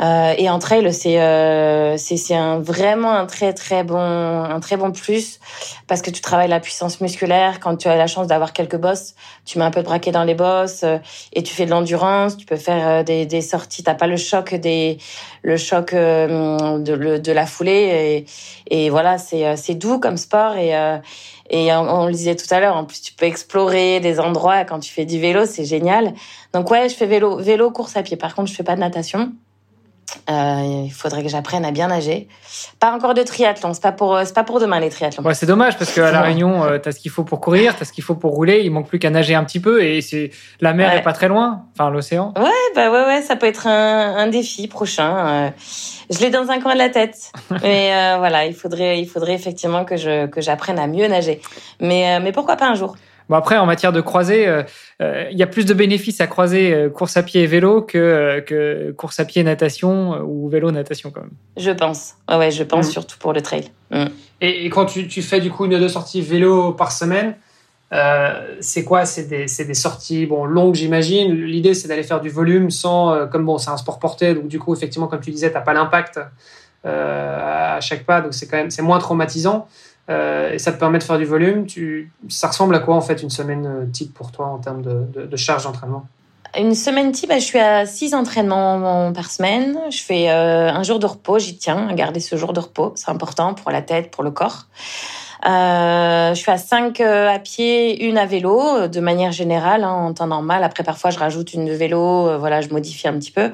Euh, et en trail, c'est euh, c'est un, vraiment un très très bon un très bon plus parce que tu travailles la puissance musculaire. Quand tu as la chance d'avoir quelques bosses, tu mets un peu de braquet dans les bosses euh, et tu fais de l'endurance. Tu peux faire euh, des, des sorties. T'as pas le choc des le choc euh, de, de la foulée et, et voilà c'est c'est doux comme sport et et on, le disait tout à l'heure, en plus tu peux explorer des endroits quand tu fais du vélo, c'est génial. Donc ouais, je fais vélo, vélo, course à pied. Par contre, je fais pas de natation. Euh, il faudrait que j'apprenne à bien nager. Pas encore de triathlon, c'est pas pour c'est pas pour demain les triathlons. Ouais, c'est dommage parce qu'à la Réunion, euh, t'as ce qu'il faut pour courir, t'as ce qu'il faut pour rouler. Il manque plus qu'à nager un petit peu et c'est la mer est pas très loin, enfin l'océan. Ouais, bah ouais, ouais, ça peut être un, un défi prochain. Euh, je l'ai dans un coin de la tête, mais euh, voilà, il faudrait il faudrait effectivement que je que j'apprenne à mieux nager. Mais euh, mais pourquoi pas un jour? Bon après, en matière de croisée, il euh, euh, y a plus de bénéfices à croiser euh, course à pied et vélo que, que course à pied natation ou vélo natation quand même. Je pense. Ouais, ouais je pense mm. surtout pour le trail. Mm. Et, et, quand tu, tu, fais du coup une ou deux sorties vélo par semaine, c'est quoi? C'est des, des, sorties bon longues, j'imagine. L'idée c'est d'aller faire du volume sans, comme bon, c'est un sport porté, donc du coup effectivement comme tu disais, t'as pas l'impact à chaque pas, donc c'est quand même c'est moins traumatisant. Euh, et ça te permet de faire du volume. Ça ressemble à quoi en fait une semaine euh, type pour toi en termes de, charge d'entraînement? Une semaine type, bah, je suis à 6 entraînements par semaine. Je fais euh, un jour de repos, j'y tiens à garder ce jour de repos. C'est important pour la tête, pour le corps. Je suis à 5 à pied, une à vélo, de manière générale, hein, en temps normal. Après, parfois, je rajoute une de vélo. voilà, je modifie un petit peu.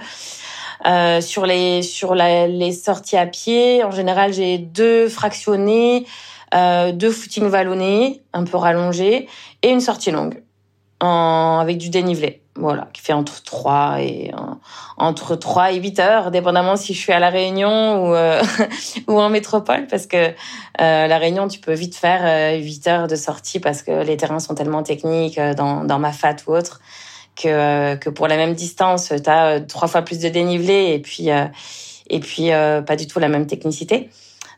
Sur les les sorties à pied, en général, j'ai deux fractionnés euh, deux footings vallonnés, un peu rallongés, et une sortie longue, en, avec du dénivelé. Voilà, qui fait entre 3 et euh, entre 3 et 8 heures, dépendamment si je suis à la Réunion ou euh, ou en métropole parce que la Réunion tu peux vite faire 8 heures de sortie parce que les terrains sont tellement techniques dans dans ma fat ou autre que que pour la même distance, tu as trois fois plus de dénivelé et puis et puis pas du tout la même technicité.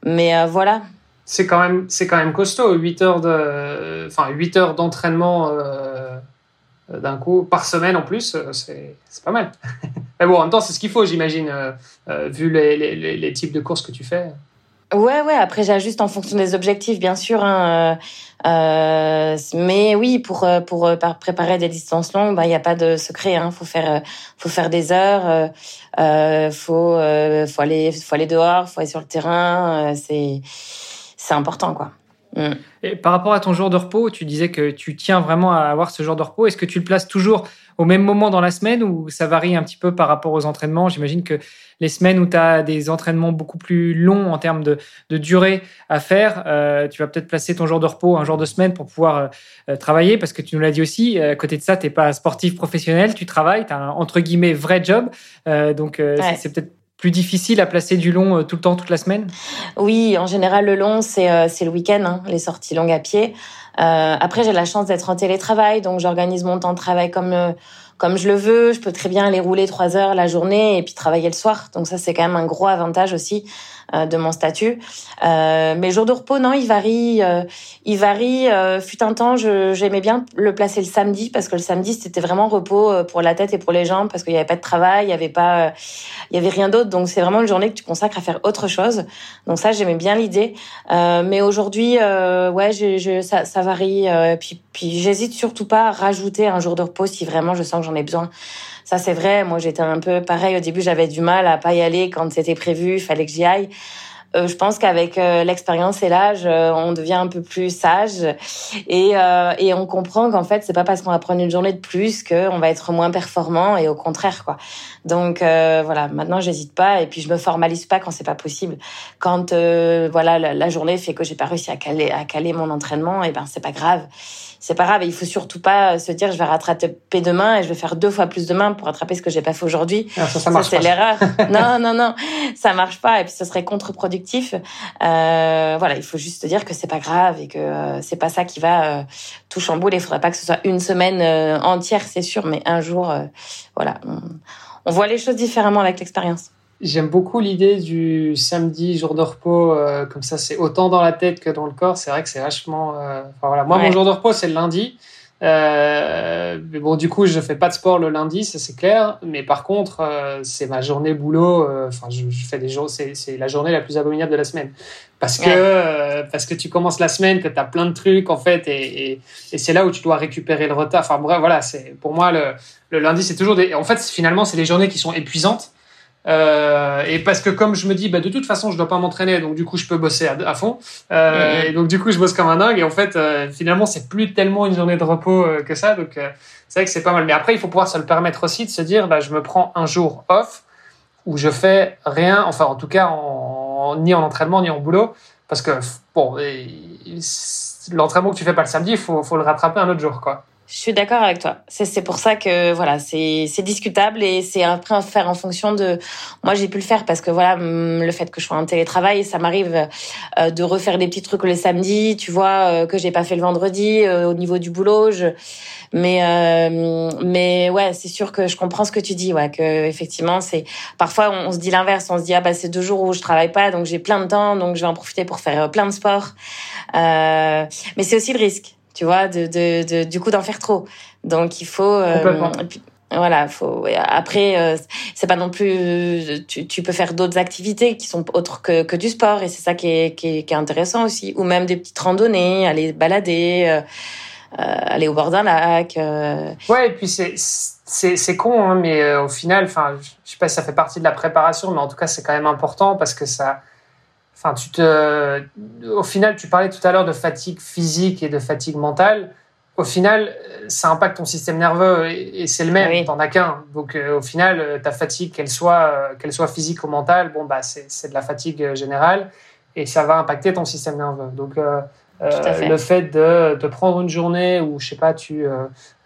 Mais voilà, c'est quand même c'est quand même costaud 8 heures de enfin 8 heures d'entraînement euh, d'un coup par semaine en plus euh, c'est pas mal. Mais bon en même temps c'est ce qu'il faut j'imagine euh, vu les, les, types de courses que tu fais. Ouais ouais après j'ajuste en fonction des objectifs bien sûr hein, mais oui pour pour préparer des distances longues bah il y a pas de secret hein faut faire faut faire des heures faut faut aller faut aller dehors faut aller sur le terrain c'est c'est important, quoi. Mm. Et par rapport à ton jour de repos, tu disais que tu tiens vraiment à avoir ce jour de repos. Est-ce que tu le places toujours au même moment dans la semaine ou ça varie un petit peu par rapport aux entraînements? J'imagine que les semaines où tu as des entraînements beaucoup plus longs en termes de, durée à faire, euh, tu vas peut-être placer ton jour de repos un jour de semaine pour pouvoir euh, euh, travailler parce que tu nous l'as dit aussi, à côté de ça, tu n'es pas sportif professionnel, tu travailles, tu as un entre guillemets vrai job. donc c'est peut-être plus difficile à placer du long tout le temps, toute la semaine? Oui, en général, le long, c'est le week-end, hein, les sorties longues à pied. Euh, après, j'ai la chance d'être en télétravail, donc j'organise mon temps de travail comme euh, comme je le veux. Je peux très bien aller rouler trois heures la journée et puis travailler le soir. Donc ça, c'est quand même un gros avantage aussi. Euh, de mon statut. Euh, mes jours de repos, non, ils varient. Euh, ils varient. Fut un temps, j'aimais bien le placer le samedi parce que le samedi c'était vraiment repos pour la tête et pour les jambes parce qu'il n'y avait pas de travail, il y avait pas, il y avait rien d'autre. Donc c'est vraiment une journée que tu consacres à faire autre chose. Donc ça, j'aimais bien l'idée. mais aujourd'hui, ouais, je, je, ça, ça varie. puis puis j'hésite surtout pas à rajouter un jour de repos si vraiment je sens que j'en ai besoin. Ça, c'est vrai. Moi, j'étais un peu pareil. Au début, j'avais du mal à pas y aller quand c'était prévu. Il fallait que j'y aille. Euh, je pense qu'avec euh, l'expérience et l'âge, euh, on devient un peu plus sage et, et on comprend qu'en fait, c'est pas parce qu'on va prendre une journée de plus qu'on va être moins performant et au contraire, quoi. Donc voilà, maintenant, j'hésite pas et puis je me formalise pas quand c'est pas possible. Quand voilà la, journée fait que j'ai pas réussi à caler à caler mon entraînement, et eh ben c'est pas grave c'est pas grave. Il faut surtout pas se dire je vais rattraper demain et je vais faire deux fois plus demain pour rattraper ce que j'ai pas fait aujourd'hui. Ah, ça, ça, marche c'est l'erreur. non, non, non, ça marche pas et puis ce serait contre-productif. Euh, voilà, il faut juste dire que c'est pas grave et que euh, c'est pas ça qui va euh, tout chambouler. Il faudrait pas que ce soit une semaine euh, entière, c'est sûr, mais un jour, voilà, on voit les choses différemment avec l'expérience. J'aime beaucoup l'idée du samedi, jour de repos, euh, comme ça c'est autant dans la tête que dans le corps. C'est vrai que c'est vachement. Euh, enfin, voilà. Moi, mon jour de repos, c'est le lundi. Euh, mais bon, du coup, je fais pas de sport le lundi, ça c'est clair. Mais par contre, euh, c'est ma journée boulot. Enfin, je, je, fais des jours. C'est la journée la plus abominable de la semaine parce que parce que tu commences la semaine, que tu as plein de trucs en fait, et, et, et c'est là où tu dois récupérer le retard. Enfin bref, voilà. C'est pour moi le, le lundi, c'est toujours des. En fait, finalement, c'est des journées qui sont épuisantes euh, et parce que comme je me dis, bah, de toute façon, je dois pas m'entraîner, donc du coup, je peux bosser à, fond. Euh, Et donc du coup, je bosse comme un dingue. Et en fait, euh, finalement, c'est plus tellement une journée de repos euh, que ça. Donc c'est vrai que c'est pas mal. Mais après, il faut pouvoir se le permettre aussi de se dire, bah, je me prends un jour off où je fais rien. Enfin, en tout cas, en, ni en entraînement ni en boulot, parce que bon, l'entraînement que tu fais pas le samedi, il faut, faut le rattraper un autre jour, quoi. Je suis d'accord avec toi. C'est pour ça que voilà, c'est discutable et c'est après à faire en fonction de. Moi, j'ai pu le faire parce que voilà, le fait que je sois en télétravail, ça m'arrive euh, de refaire des petits trucs le samedi, tu vois, euh, que j'ai pas fait le vendredi euh, au niveau du boulot. Je... Mais mais ouais, c'est sûr que je comprends ce que tu dis, ouais, que effectivement, c'est parfois on, se dit l'inverse, on se dit ah bah c'est deux jours où je travaille pas, donc j'ai plein de temps, donc je vais en profiter pour faire plein de sport. mais c'est aussi le risque tu vois, de, de, de du coup d'en faire trop. Donc il faut. Euh, voilà, faut. Après, euh, c'est pas non plus. Tu, tu peux faire d'autres activités qui sont autres que, que du sport et c'est ça qui est, qui est, qui, est, intéressant aussi. Ou même des petites randonnées, aller balader, euh, euh aller au bord d'un lac. Euh. Ouais, et puis c'est c'est con, hein, mais au final, enfin, je sais pas si ça fait partie de la préparation, mais en tout cas, c'est quand même important parce que ça Enfin, tu te, au final, tu parlais tout à l'heure de fatigue physique et de fatigue mentale. Au final, ça impacte ton système nerveux et, c'est le même. Oui. T'en as qu'un. Donc, euh, au final, euh, ta fatigue, qu'elle soit, euh, qu'elle soit physique ou mentale, bon, bah, c'est de la fatigue générale et ça va impacter ton système nerveux. Donc, fait. le fait de, de, prendre une journée où, je sais pas, tu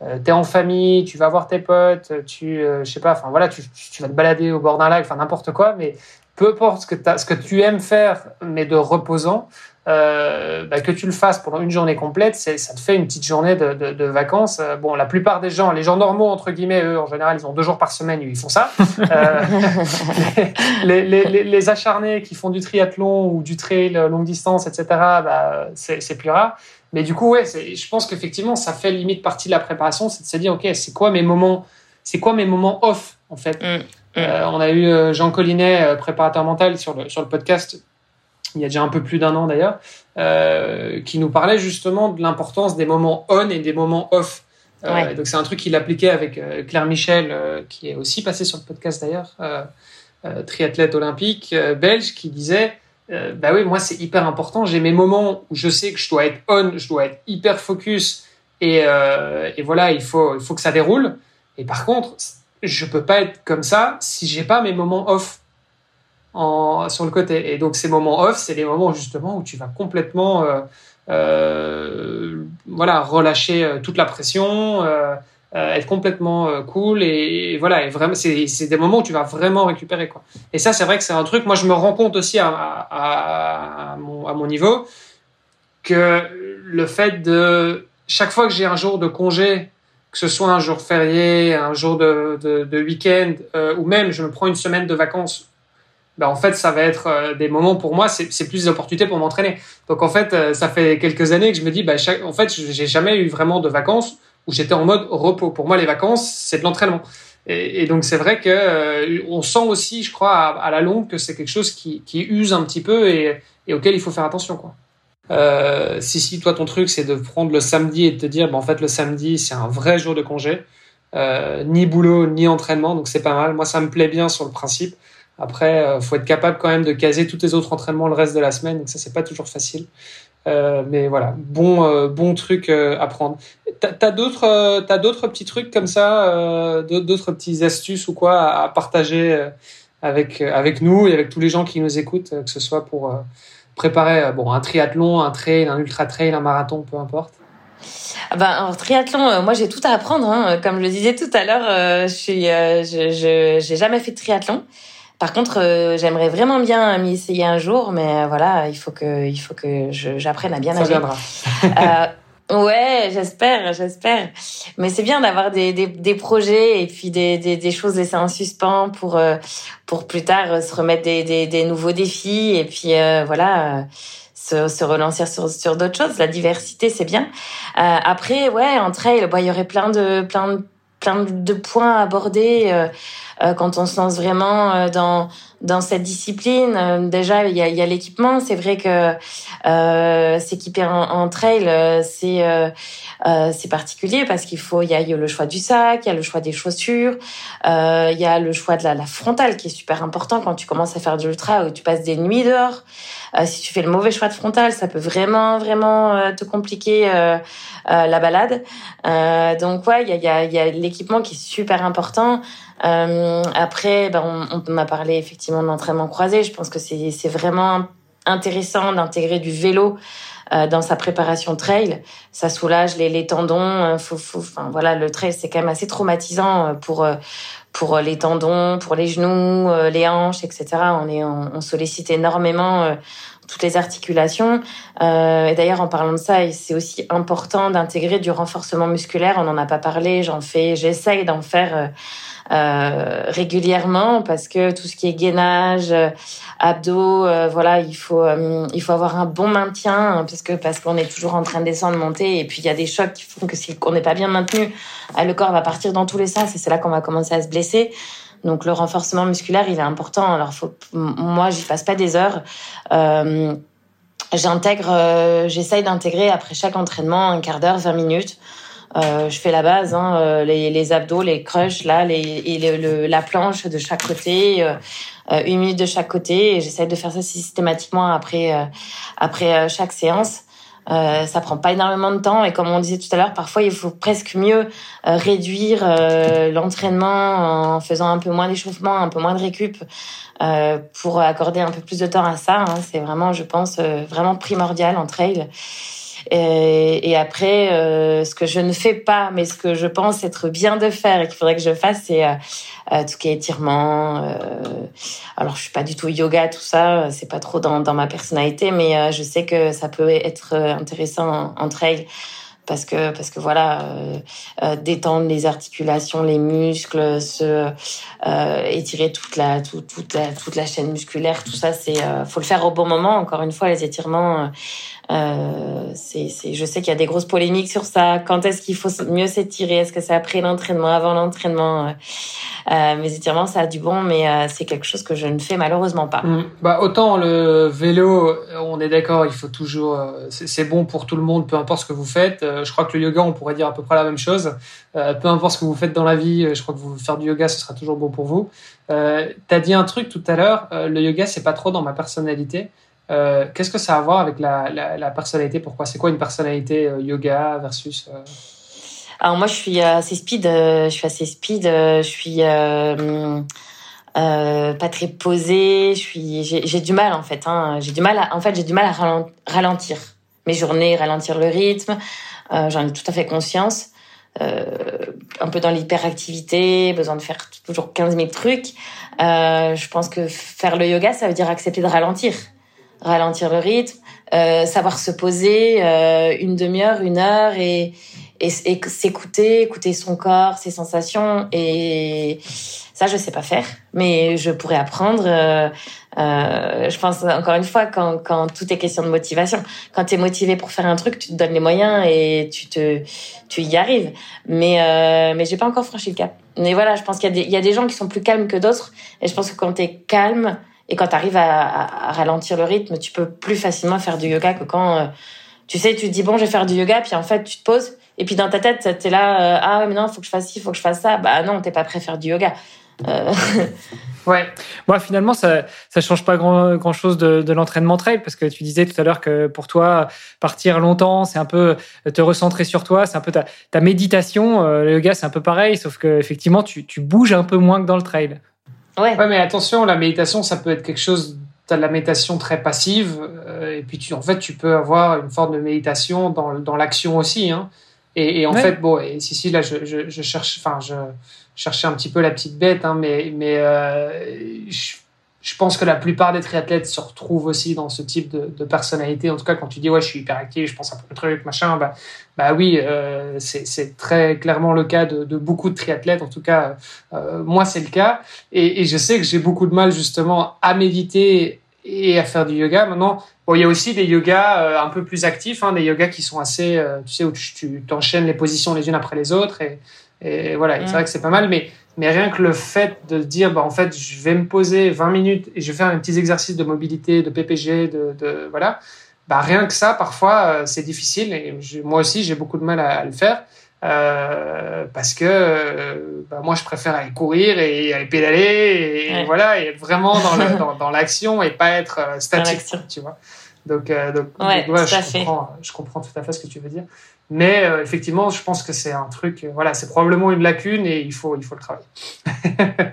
es en famille, tu vas voir tes potes, tu, je sais pas, enfin voilà, tu, tu vas te balader au bord d'un lac, enfin n'importe quoi, mais peu importe ce que, ce que tu aimes faire, mais de reposant, euh, bah, que tu le fasses pendant une journée complète, ça te fait une petite journée de, de, de, vacances. Euh, bon, la plupart des gens, les gens normaux, entre guillemets, eux, en général, ils ont deux jours par semaine où ils font ça. euh, les, les, les, les, acharnés qui font du triathlon ou du trail longue distance, etc., bah, c'est plus rare. Mais du coup, ouais, je pense qu'effectivement, ça fait limite partie de la préparation, c'est de se dire, OK, c'est quoi mes moments, c'est quoi mes moments off, en fait? Mm. Euh, on a eu euh, Jean Collinet, euh, préparateur mental, sur le, sur le podcast, il y a déjà un peu plus d'un an d'ailleurs, qui nous parlait justement de l'importance des moments on et des moments off. Donc c'est un truc qu'il appliquait avec Claire Michel, qui est aussi passée sur le podcast d'ailleurs, triathlète olympique belge, qui disait bah oui, moi c'est hyper important. J'ai mes moments où je sais que je dois être on, je dois être hyper focus et, euh, et voilà, il faut, il faut que ça déroule. Et par contre, je peux pas être comme ça si j'ai pas mes moments off sur le côté. Et donc ces moments off, c'est les moments justement où tu vas complètement euh, euh, voilà relâcher euh, toute la pression. Être complètement cool et, voilà et vraiment c'est des moments où tu vas vraiment récupérer quoi et ça c'est vrai que c'est un truc moi je me rends compte aussi à mon niveau que le fait de chaque fois que j'ai un jour de congé que ce soit un jour férié un jour de, week-end euh, ou même je me prends une semaine de vacances ben en fait, ça va être euh, des moments pour moi, c'est plus des opportunités pour m'entraîner. Donc en fait, euh, ça fait quelques années que je me dis, ben, en fait, j'ai jamais eu vraiment de vacances où j'étais en mode repos. Pour moi, les vacances, c'est de l'entraînement. Et, donc c'est vrai que on sent aussi, je crois, à, la longue que c'est quelque chose qui, qui, use un petit peu et, et, auquel il faut faire attention, quoi. Euh, si si toi ton truc c'est de prendre le samedi et de te dire, ben, en fait le samedi c'est un vrai jour de congé, euh, ni boulot ni entraînement, donc c'est pas mal. Moi ça me plaît bien sur le principe. Après, euh, faut être capable quand même de caser tous les autres entraînements le reste de la semaine, donc ça c'est pas toujours facile. Euh, mais voilà, bon, bon truc à prendre. T'as d'autres, d'autres petits trucs comme ça, d'autres petites astuces ou quoi à, à partager avec avec nous et avec tous les gens qui nous écoutent, que ce soit pour préparer bon un triathlon, un trail, un ultra trail, un marathon, peu importe. Ah ben, en triathlon, moi j'ai tout à apprendre. Hein. Comme je le disais tout à l'heure, je suis, je, je, j'ai jamais fait de triathlon. Par contre, euh, j'aimerais vraiment bien m'y essayer un jour, mais euh, voilà, il faut que, il faut que j'apprenne à bien Ça nager. Euh, ouais, j'espère, j'espère. Mais c'est bien d'avoir des, des, des, projets et puis des, des, des, choses laissées en suspens pour, euh, pour plus tard se remettre des, des, des nouveaux défis et puis euh, voilà. Se, se, relancer sur, sur d'autres choses. La diversité, c'est bien. après, ouais, en trail, il y aurait plein de, plein de, plein de points à aborder euh, quand on se lance vraiment euh, dans dans cette discipline. Euh, déjà, il y a, y a l'équipement. C'est vrai que euh, s'équiper en, en, trail, c'est euh, c'est particulier parce qu'il faut, il y y a, le choix du sac, il y a le choix des chaussures, il y a le choix de la, la, frontale qui est super important quand tu commences à faire de l'ultra ou tu passes des nuits dehors. si tu fais le mauvais choix de frontale, ça peut vraiment vraiment te compliquer la balade. donc ouais, il y a, y a l'équipement qui est super important. Euh, après, ben, on, on, a parlé effectivement de l'entraînement croisé. Je pense que c'est vraiment intéressant d'intégrer du vélo euh, dans sa préparation trail. Ça soulage les, les tendons. Euh, faut, faut, enfin, voilà, le trail, c'est quand même assez traumatisant euh, pour pour les tendons, pour les genoux, les hanches, etc. On est on, on sollicite énormément toutes les articulations. Euh, et d'ailleurs, en parlant de ça, c'est aussi important d'intégrer du renforcement musculaire. On n'en a pas parlé, j'en fais, j'essaye d'en faire euh, régulièrement parce que tout ce qui est gainage, euh, abdos, euh, voilà, il faut euh, il faut avoir un bon maintien hein, parce que parce qu'on est toujours en train de descendre, monter et puis il y a des chocs qui font que si on n'est pas bien maintenu, le corps va partir dans tous les sens et c'est là qu'on va commencer à se blesser. Donc le renforcement musculaire, il est important. Alors faut, moi, j'y passe pas des heures. Euh, j'intègre, j'essaye d'intégrer après chaque entraînement un quart d'heure, 20 minutes. Euh, je fais la base, hein, euh, les, les, abdos, les crushs, là, les, et le, la planche de chaque côté, euh, euh une minute de chaque côté. Et j'essaie de faire ça systématiquement après euh, après chaque séance. Euh, ça prend pas énormément de temps et comme on disait tout à l'heure, parfois il faut presque mieux euh, réduire euh, l'entraînement en faisant un peu moins d'échauffement, un peu moins de récup pour accorder un peu plus de temps à ça. Hein. C'est vraiment, je pense, vraiment primordial en trail. Et, et après, euh, ce que je ne fais pas, mais ce que je pense être bien de faire et qu'il faudrait que je fasse, c'est euh, euh, tout ce qui est étirement. Euh, alors, je suis pas du tout yoga, tout ça, c'est pas trop dans, dans ma personnalité, mais euh, je sais que ça peut être intéressant en, en parce que parce que voilà euh, euh, détendre les articulations les muscles se euh, étirer toute la toute la toute la chaîne musculaire tout ça c'est faut le faire au bon moment encore une fois les étirements euh, je sais qu'il y a des grosses polémiques sur ça. Quand est-ce qu'il faut mieux s'étirer? Est-ce que c'est après l'entraînement, avant l'entraînement? Euh, Mes étirements, ça a du bon, mais euh, c'est quelque chose que je ne fais malheureusement pas. Mmh. Bah, autant le vélo, on est d'accord, il faut toujours. Euh, c'est, bon pour tout le monde, peu importe ce que vous faites. Euh, je crois que le yoga, on pourrait dire à peu près la même chose. Euh, peu importe ce que vous faites dans la vie, je crois que vous faire du yoga, ce sera toujours bon pour vous. Euh, T'as dit un truc tout à l'heure. le yoga, c'est pas trop dans ma personnalité. Qu'est-ce que ça a à voir avec la, personnalité? Pourquoi? C'est quoi une personnalité yoga versus Alors moi, je suis assez speed. je suis assez speed. je suis euh, pas très posée. Je suis, j'ai du mal en fait. Hein. J'ai du mal. En fait, j'ai du mal à ralentir mes journées, ralentir le rythme. Euh, J'en ai tout à fait conscience. Euh, un peu dans l'hyperactivité, besoin de faire toujours 15 000 trucs. Euh, je pense que faire le yoga, ça veut dire accepter de ralentir, ralentir le rythme, euh, savoir se poser euh, une demi-heure, une heure et, et, s'écouter, écouter son corps, ses sensations et ça, je sais pas faire, mais je pourrais apprendre. Euh, euh, je pense encore une fois quand, quand tout est question de motivation. Quand tu es motivé pour faire un truc, tu te donnes les moyens et tu te tu y arrives. Mais euh, mais j'ai pas encore franchi le cap. Mais voilà, je pense qu'il y a des il y a des gens qui sont plus calmes que d'autres et je pense que quand tu es calme et quand tu arrives à, ralentir le rythme, tu peux plus facilement faire du yoga que quand euh, tu sais, tu te dis bon, je vais faire du yoga puis en fait, tu te poses et puis dans ta tête, tu es là, euh, ah mais non, faut que je fasse ci, faut que je fasse ça. Bah non, t'es pas prêt à faire du yoga. Euh... ouais. Moi, finalement, ça ça change pas grand grand chose de, l'entraînement trail parce que tu disais tout à l'heure que pour toi, partir longtemps, c'est un peu te recentrer sur toi, c'est un peu ta, ta méditation. Euh, le yoga, c'est un peu pareil, sauf que effectivement, tu bouges un peu moins que dans le trail. Ouais. ouais. mais attention, la méditation, ça peut être quelque chose. T'as de la méditation très passive, euh, et puis tu, en fait, tu peux avoir une forme de méditation dans, dans l'action aussi. Hein. Et, et, en fait, bon, et si, si, là, je, je, je cherche, enfin, je, chercher un petit peu la petite bête, hein, mais, mais euh, je, je, pense que la plupart des triathlètes se retrouvent aussi dans ce type de, de, personnalité. En tout cas, quand tu dis ouais, je suis hyperactif, je pense un peu le truc, machin, bah, bah oui, euh, c'est très clairement le cas de, de, beaucoup de triathlètes. En tout cas, euh, moi, c'est le cas. Et, et, je sais que j'ai beaucoup de mal justement à méditer et à faire du yoga. Maintenant, bon, il y a aussi des yogas euh, un peu plus actifs, hein, des yogas qui sont assez, euh, tu sais, où tu, t'enchaînes les positions les unes après les autres et et voilà, c'est mm. vrai que c'est pas mal, mais, mais rien que le fait de dire, bah, en fait, je vais me poser 20 minutes et je vais faire un petit exercice de mobilité, de PPG, de, de voilà, bah, rien que ça, parfois, euh, c'est difficile. Et moi aussi, j'ai beaucoup de mal à, le faire. Euh, parce que euh, bah, moi je préfère aller courir et aller pédaler et, voilà et être vraiment dans, dans, l'action et pas être euh, statique tu vois donc, donc, je, comprends, je comprends tout à fait ce que tu veux dire mais euh, effectivement, je pense que c'est un truc, euh, voilà, c'est probablement une lacune et il faut, il faut le travailler.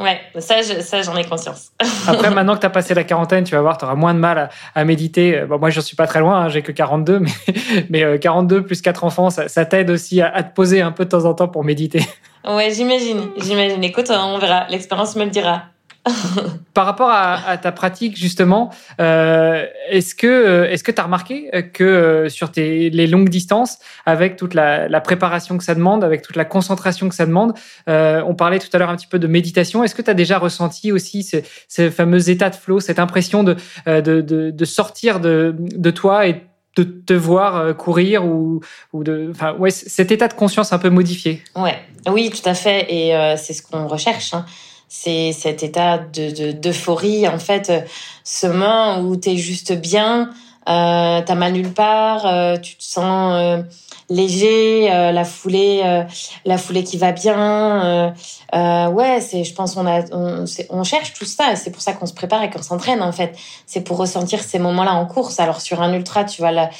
ouais, ça, ça j'en ai conscience. Après, maintenant que tu as passé la quarantaine, tu vas voir, tu auras moins de mal à, méditer. Bon, moi, je suis pas très loin, hein, j'ai que 42, mais, mais 42 euh, plus 4 enfants, ça, ça t'aide aussi à, à, te poser un peu de temps en temps pour méditer. Ouais, j'imagine, j'imagine. Écoute, on verra, l'expérience me le dira. Par rapport à, ta pratique justement, euh, est-ce que euh, que tu as remarqué que euh, sur les longues distances, avec toute la, préparation que ça demande, avec toute la concentration que ça demande, on parlait tout à l'heure un petit peu de méditation. Est-ce que tu as déjà ressenti aussi ce, fameux état de flow, cette impression de de, de, sortir de, de toi et de te voir courir ou, ou de, enfin, ouais, cet état de conscience un peu modifié? Ouais, oui, tout à fait, et c'est ce qu'on recherche. Hein c'est cet état de d'euphorie en fait euh, ce moment où tu es juste bien euh, t'as mal nulle part euh, tu te sens euh, léger la foulée la foulée qui va bien ouais c'est je pense on a on, on cherche tout ça c'est pour ça qu'on se prépare et qu'on s'entraîne en fait. C'est pour ressentir ces moments là en course. Alors sur un ultra tu vas la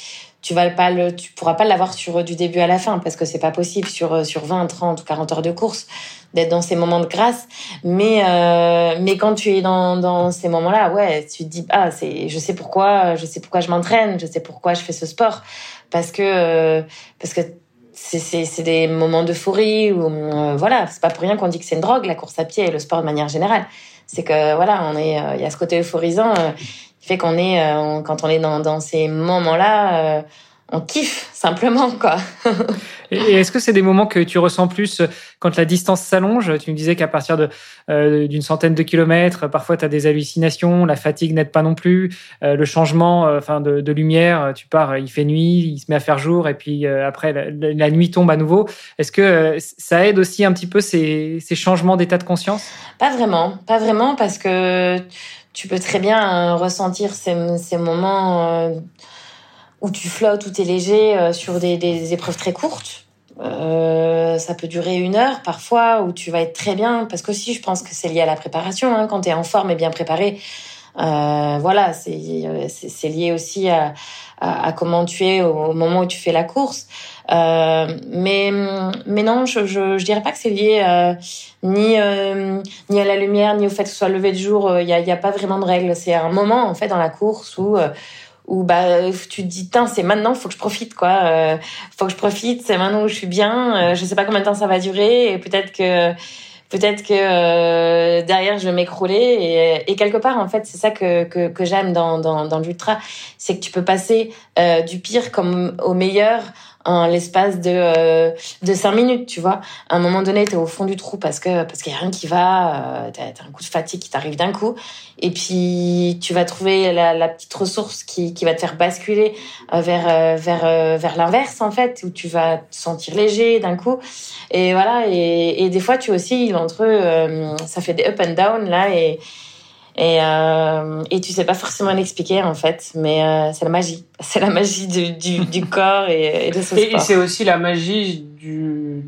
tu vas pas le, tu pourras pas l'avoir sur du début à la fin parce que c'est pas possible sur sur 20, 30 ou 40 heures de course d'être dans ces moments de grâce. Mais euh, mais quand tu es dans dans ces moments-là, ouais, tu te dis ah c'est, je sais pourquoi, je sais pourquoi je m'entraîne, je sais pourquoi je fais ce sport parce que euh, parce que c'est des moments d'euphorie ou euh, voilà, c'est pas pour rien qu'on dit que c'est une drogue la course à pied et le sport de manière générale. C'est que voilà, on est il y a ce côté euphorisant qui fait qu'on est quand on est dans dans ces moments-là on kiffe simplement quoi. et est-ce que c'est des moments que tu ressens plus quand la distance s'allonge? Tu me disais qu'à partir de euh, d'une centaine de kilomètres, parfois tu as des hallucinations, la fatigue n'aide pas non plus, euh, le changement euh, enfin de, de, lumière, tu pars, il fait nuit, il se met à faire jour et puis après la, nuit tombe à nouveau. Est-ce que ça aide aussi un petit peu ces, ces changements d'état de conscience? Pas vraiment, pas vraiment parce que tu peux très bien ressentir ces, ces moments où tu flottes, où tu es léger euh, sur des, des, épreuves très courtes. Euh, ça peut durer une heure parfois, où tu vas être très bien, parce qu'aussi je pense que c'est lié à la préparation. Hein, quand tu es en forme et bien préparé, voilà, c'est c'est lié aussi à, à, comment tu es au, moment où tu fais la course. mais mais non, je, je, je dirais pas que c'est lié ni ni à la lumière ni au fait que ce soit levé de jour. Il y a, y a pas vraiment de règle. C'est un moment en fait dans la course où où bah tu te dis tiens c'est maintenant faut que je profite quoi. Euh, faut que je profite c'est maintenant où je suis bien. Euh, je sais pas combien de temps ça va durer. Et peut-être que peut-être que euh, derrière je vais m'écrouler. Et, et, quelque part en fait c'est ça que que, que j'aime dans dans, dans l'ultra. C'est que tu peux passer euh, du pire comme au meilleur en l'espace de euh, de cinq minutes, tu vois. À un moment donné, tu es au fond du trou parce que parce qu'il y a rien qui va, euh, tu as, un coup de fatigue qui t'arrive d'un coup et puis tu vas trouver la, la petite ressource qui qui va te faire basculer euh, vers euh, vers euh, vers l'inverse en fait où tu vas te sentir léger d'un coup. Et voilà et, et des fois tu aussi entre ça fait des up and down là et et, euh, et tu sais pas forcément l'expliquer en fait, mais euh, c'est la magie. C'est la magie du, du, du corps et, et, de ce Et, c'est aussi la magie du,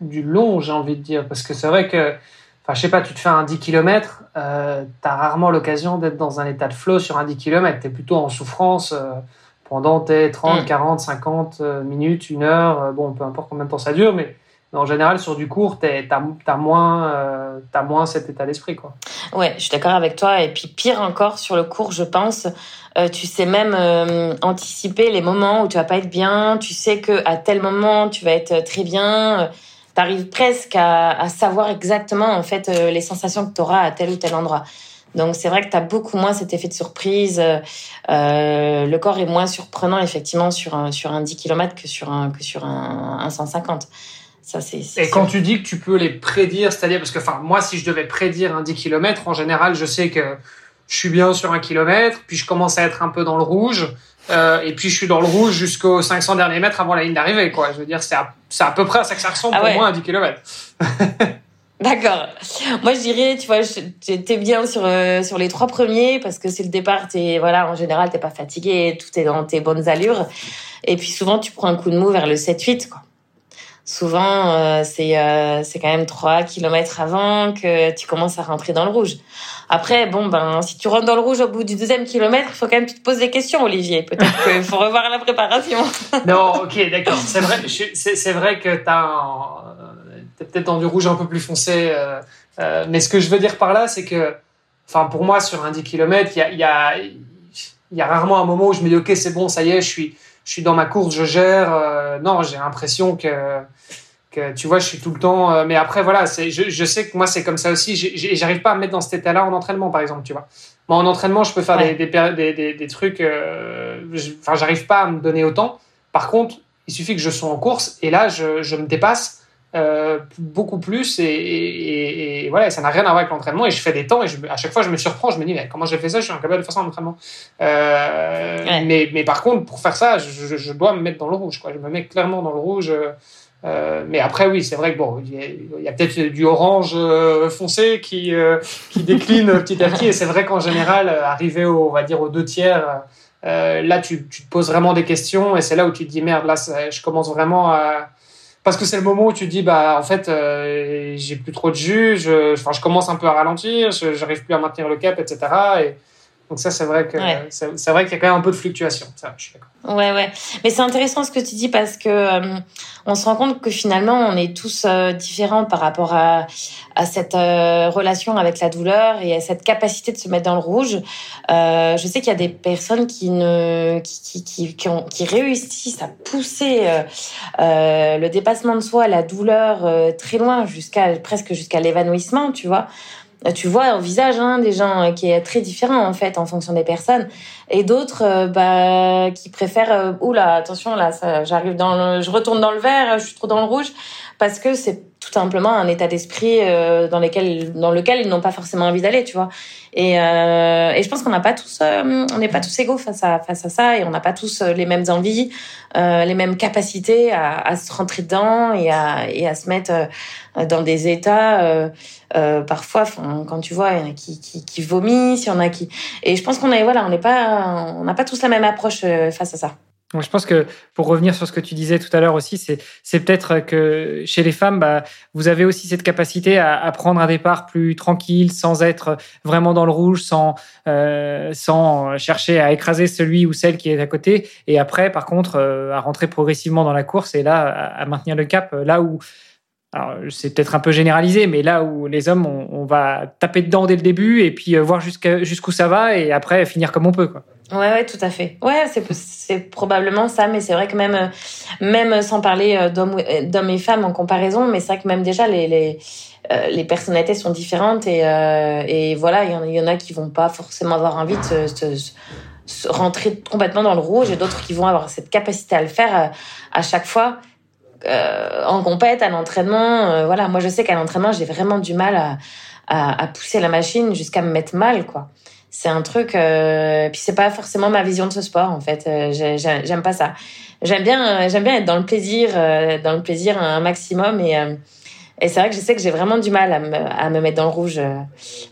du long, j'ai envie de dire. Parce que c'est vrai que, enfin, je sais pas, tu te fais un 10 km, euh, tu as rarement l'occasion d'être dans un état de flow sur un 10 km. Tu es plutôt en souffrance euh, pendant tes 30, 40, 50 minutes, une heure. Euh, bon, peu importe combien de temps ça dure, mais en général, sur du court, tu as, moins, euh, moins cet état d'esprit. quoi. Ouais, je suis d'accord avec toi. Et puis pire encore, sur le court, je pense, euh, tu sais même euh, anticiper les moments où tu vas pas être bien. Tu sais que à tel moment, tu vas être très bien. tu arrives presque à, à, savoir exactement en fait les sensations que tu auras à tel ou tel endroit. Donc c'est vrai que tu as beaucoup moins cet effet de surprise. le corps est moins surprenant effectivement sur un, sur un 10 km que sur un, que sur un, un 150 et quand tu dis que tu peux les prédire, c'est-à-dire parce que enfin moi si je devais prédire un 10 km, en général je sais que je suis bien sur un kilomètre, puis je commence à être un peu dans le rouge, euh, et puis je suis dans le rouge jusqu'aux 500 derniers mètres avant la ligne d'arrivée. Quoi. Je veux dire, c'est à, à, peu près à ça que ça ressemble ah pour moi un 10 km. D'accord. Moi, je dirais, tu vois, j'étais bien sur euh, sur les trois premiers parce que c'est le départ. T'es voilà, en général, t'es pas fatigué, tout est dans tes bonnes allures. Et puis souvent, tu prends un coup de mou vers le 7-8, quoi souvent euh, c'est euh, c'est quand même 3 kilomètres avant que tu commences à rentrer dans le rouge. Après bon ben si tu rentres dans le rouge au bout du deuxième kilomètre, il faut quand même que tu te poses des questions Olivier, peut-être qu'il faut revoir la préparation. non, OK, d'accord, c'est vrai c'est vrai que tu as es peut-être dans du rouge un peu plus foncé euh, euh, mais ce que je veux dire par là c'est que enfin pour moi sur un 10 km, il y a y a il y a rarement un moment où je me dis OK, c'est bon, ça y est, je suis je suis dans ma course, je gère. Euh, non, j'ai l'impression que, que, tu vois, je suis tout le temps. Euh, mais après, voilà, c'est, je, je, sais que moi, c'est comme ça aussi. J'arrive pas à me mettre dans cet état-là en entraînement, par exemple, tu vois. Moi, en entraînement, je peux faire des, des, des, des, trucs. Euh, enfin, j'arrive pas à me donner autant. Par contre, il suffit que je sois en course et là, je, je me dépasse. Euh, beaucoup plus et, et, et, voilà ça n'a rien à voir avec l'entraînement et je fais des temps et je, à chaque fois je me surprends je me dis mais comment j'ai fait ça? Je suis incapable de faire ça en entraînement. Euh, mais, mais par contre pour faire ça je, je, dois me mettre dans le rouge quoi. Je me mets clairement dans le rouge euh, mais après oui c'est vrai que bon il y a, a peut-être du orange foncé qui qui décline petit à petit et c'est vrai qu'en général arrivé au, on va dire aux deux tiers là tu, tu te poses vraiment des questions et c'est là où tu te dis merde là je commence vraiment à parce que c'est le moment où tu dis bah en fait euh, j'ai plus trop de jus, je, enfin, je commence un peu à ralentir, je j'arrive plus à maintenir le cap, etc. Et donc ça c'est vrai que c'est vrai qu'il y a quand même un peu de fluctuation. Ça, je suis d'accord. Ouais, ouais. Mais c'est intéressant ce que tu dis parce que euh, on se rend compte que finalement, on est tous euh, différents par rapport à, à cette euh, relation avec la douleur et à cette capacité de se mettre dans le rouge. je sais qu'il y a des personnes qui ne, qui, qui, qui, ont, qui réussissent à pousser le dépassement de soi, la douleur très loin jusqu'à presque jusqu'à l'évanouissement, tu vois. Euh, tu vois un visage hein, des gens euh, qui est très différent en fait en fonction des personnes. Et d'autres euh, bah qui préfèrent oula attention là j'arrive dans le, je retourne dans le vert je suis trop dans le rouge parce que c'est tout simplement un état d'esprit dans lequel dans lequel ils n'ont pas forcément envie d'aller tu vois et, euh, et je pense qu'on n'a pas tous on n'est pas tous égaux face à face à ça et on n'a pas tous les mêmes envies les mêmes capacités à, à, se rentrer dedans et à et à se mettre dans des états euh, parfois, quand tu vois, il y en a qui, qui, qui vomissent, il y en a qui. Et je pense qu'on est, voilà, on n'est pas, on n'a pas tous la même approche euh, face à ça. Je pense que pour revenir sur ce que tu disais tout à l'heure aussi, c'est, c'est peut-être que chez les femmes, bah, vous avez aussi cette capacité à, à, prendre un départ plus tranquille, sans être vraiment dans le rouge, sans, euh, sans chercher à écraser celui ou celle qui est à côté. Et après, par contre, euh, à rentrer progressivement dans la course et là, à, à maintenir le cap, là où c'est peut-être un peu généralisé, mais là où les hommes, on, va taper dedans dès le début et puis euh, voir jusqu'où ça va et après finir comme on peut. Quoi. Ouais, tout à fait. Ouais, c'est probablement ça, mais c'est vrai que même même sans parler euh, d'hommes et femmes en comparaison, mais c'est vrai que même déjà les les, euh, personnalités sont différentes et euh, voilà, il y, en, a qui vont pas forcément avoir envie de se, rentrer complètement dans le rouge et d'autres qui vont avoir cette capacité à le faire à chaque fois euh, en compète, à l'entraînement. Euh, voilà, moi je sais qu'à l'entraînement j'ai vraiment du mal à, à, à pousser la machine jusqu'à me mettre mal, quoi. C'est un truc euh, puis c'est pas forcément ma vision de ce sport en fait. Euh, j'aime pas ça. J'aime bien j'aime bien être dans le plaisir dans le plaisir un maximum et et c'est vrai que je sais que j'ai vraiment du mal à me, à me mettre dans le rouge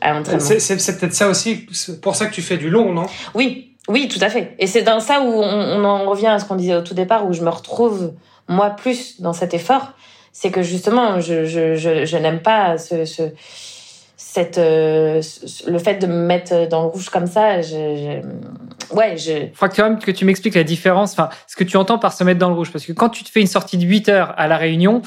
à l'entraînement. C'est peut-être ça aussi pour ça que tu fais du long non? Oui. Oui tout à fait. Et c'est dans ça où on, on en revient à ce qu'on disait au tout départ où je me retrouve moi plus dans cet effort c'est que justement je je je, je n'aime pas ce, ce cette euh, le fait de me mettre dans le rouge comme ça je, je ouais je faut quand même que tu m'expliques la différence enfin ce que tu entends par se mettre dans le rouge. Parce que quand tu te fais une sortie de 8 heures à la réunion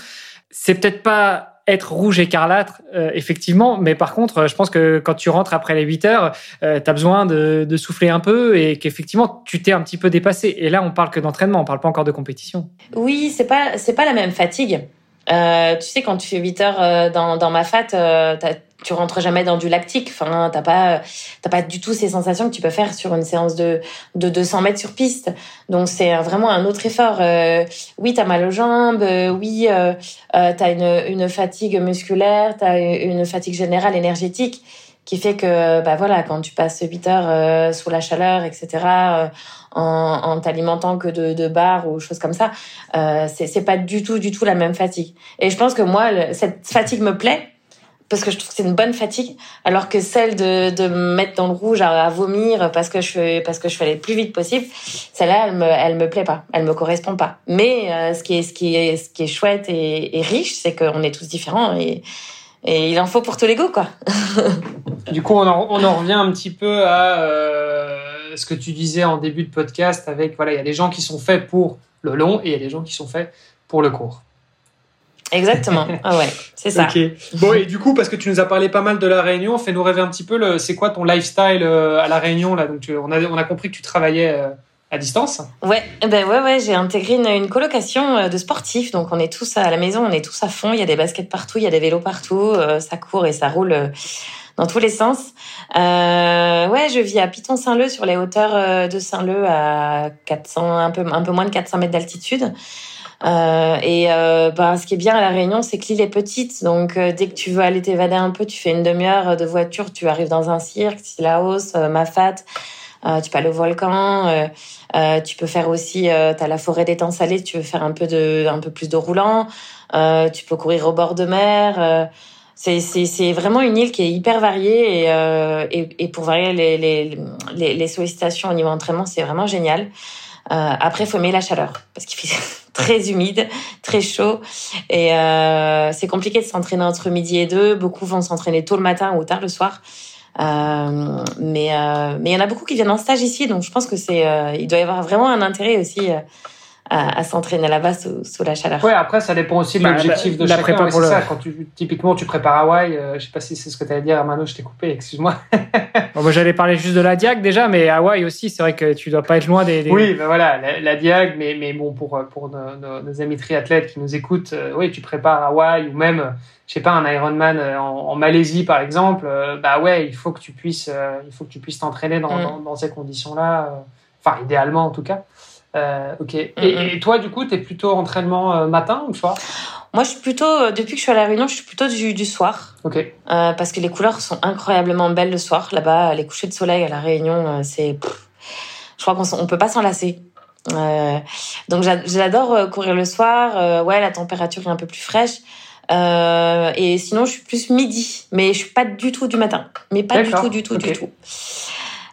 c'est peut-être pas être rouge écarlâtre euh, effectivement mais par contre je pense que quand tu rentres après les 8 heures euh, tu as besoin de, de souffler un peu et qu'effectivement tu t'es un petit peu dépassé. Et là on parle que d'entraînement on parle pas encore de compétition. Oui c'est pas c'est pas la même fatigue. Euh, tu sais, quand tu fais 8 heures euh, dans, dans ma fat, euh, tu rentres jamais dans du lactique. Enfin, t'as pas, t'as pas du tout ces sensations que tu peux faire sur une séance de, de 200 mètres sur piste. Donc, c'est vraiment un autre effort. Euh, oui, t'as mal aux jambes. Euh, oui, euh, euh, t'as une, une fatigue musculaire. T'as une fatigue générale énergétique qui fait que, bah voilà, quand tu passes 8 heures euh, sous la chaleur, etc., en, en t'alimentant que de, de bars ou choses comme ça, c'est pas du tout, du tout la même fatigue. Et je pense que moi, cette fatigue me plaît parce que je trouve que c'est une bonne fatigue, alors que celle de, de me mettre dans le rouge à, à vomir parce que je parce que je fais aller le plus vite possible, celle-là, elle me, elle me plaît pas, elle me correspond pas. Mais euh, ce qui est, ce qui est, ce qui est chouette et, et riche, c'est qu'on est tous différents et et il en faut pour tous les goûts, quoi. du coup, on en, on en, revient un petit peu à euh, ce que tu disais en début de podcast avec, voilà, il y a des gens qui sont faits pour le long et il y a des gens qui sont faits pour le court. Exactement. Ah ouais, c'est ça. Ok. Bon, et du coup, parce que tu nous as parlé pas mal de la Réunion, fais-nous rêver un petit peu. Le, c'est quoi ton lifestyle euh, à la Réunion là? Donc, tu, on a, on a compris que tu travaillais. Euh, à distance Ouais, ben ouais, ouais, j'ai intégré une, une, colocation de sportifs, donc on est tous à la maison, on est tous à fond. Il y a des baskets partout, il y a des vélos partout, euh, ça court et ça roule euh, dans tous les sens. Euh, ouais, je vis à Piton-Saint-Leu, sur les hauteurs euh, de Saint-Leu, à 400, un peu, un peu moins de 400 mètres d'altitude. Euh, et euh, bah, ce qui est bien à la Réunion, c'est que l'île est petite, donc euh, dès que tu veux aller t'évader un peu, tu fais une demi-heure de voiture, tu arrives dans un cirque, Sillaos, Mafat. Euh, tu peux aller au volcan. Euh, euh, tu peux faire aussi. Euh, tu as la forêt d'étang salé. Tu veux faire un peu de, un peu plus de roulant. tu peux courir au bord de mer. c'est vraiment une île qui est hyper variée et et, et pour varier les, les les les sollicitations au niveau entraînement, c'est vraiment génial. Euh, après, faut aimer la chaleur parce qu'il fait très humide, très chaud et euh, c'est compliqué de s'entraîner entre midi et deux. Beaucoup vont s'entraîner tôt le matin ou tard le soir. Euh, mais euh, mais il y en a beaucoup qui viennent en stage ici, donc je pense que c'est euh, il doit y avoir vraiment un intérêt aussi euh, à, à s'entraîner là-bas sous, sous, la chaleur. Ouais, après ça dépend aussi de bah, l'objectif de la chacun. Ouais, le... ça. Quand tu typiquement tu prépares Hawaï, euh, je sais pas si c'est ce que tu allais dire, Mano, je t'ai coupé, excuse-moi. bon, moi j'allais parler juste de la Diag déjà, mais Hawaï aussi, c'est vrai que tu dois pas être loin des. des... Oui, ben voilà, la, la, Diag, mais mais bon pour pour nos, nos, nos amis triathlètes qui nous écoutent, euh, oui, tu prépares Hawaï ou même je sais pas un Ironman en, en Malaisie par exemple, euh, bah ouais, il faut que tu puisses, euh, il faut que tu puisses t'entraîner dans, mm. dans, dans, ces conditions-là, euh, enfin idéalement en tout cas. Euh, ok. Et, et, toi, du coup, tu es plutôt entraînement matin ou soir? Moi, je suis plutôt, depuis que je suis à La Réunion, je suis plutôt du, du soir. Ok. Euh, parce que les couleurs sont incroyablement belles le soir. Là-bas, les couchers de soleil à La Réunion, c'est. Je crois qu'on ne peut pas s'en lasser. Euh, donc, j'adore courir le soir. ouais, la température est un peu plus fraîche. Euh, et sinon, je suis plus midi, mais je suis pas du tout du matin. Mais pas du tout, du tout, okay. du tout.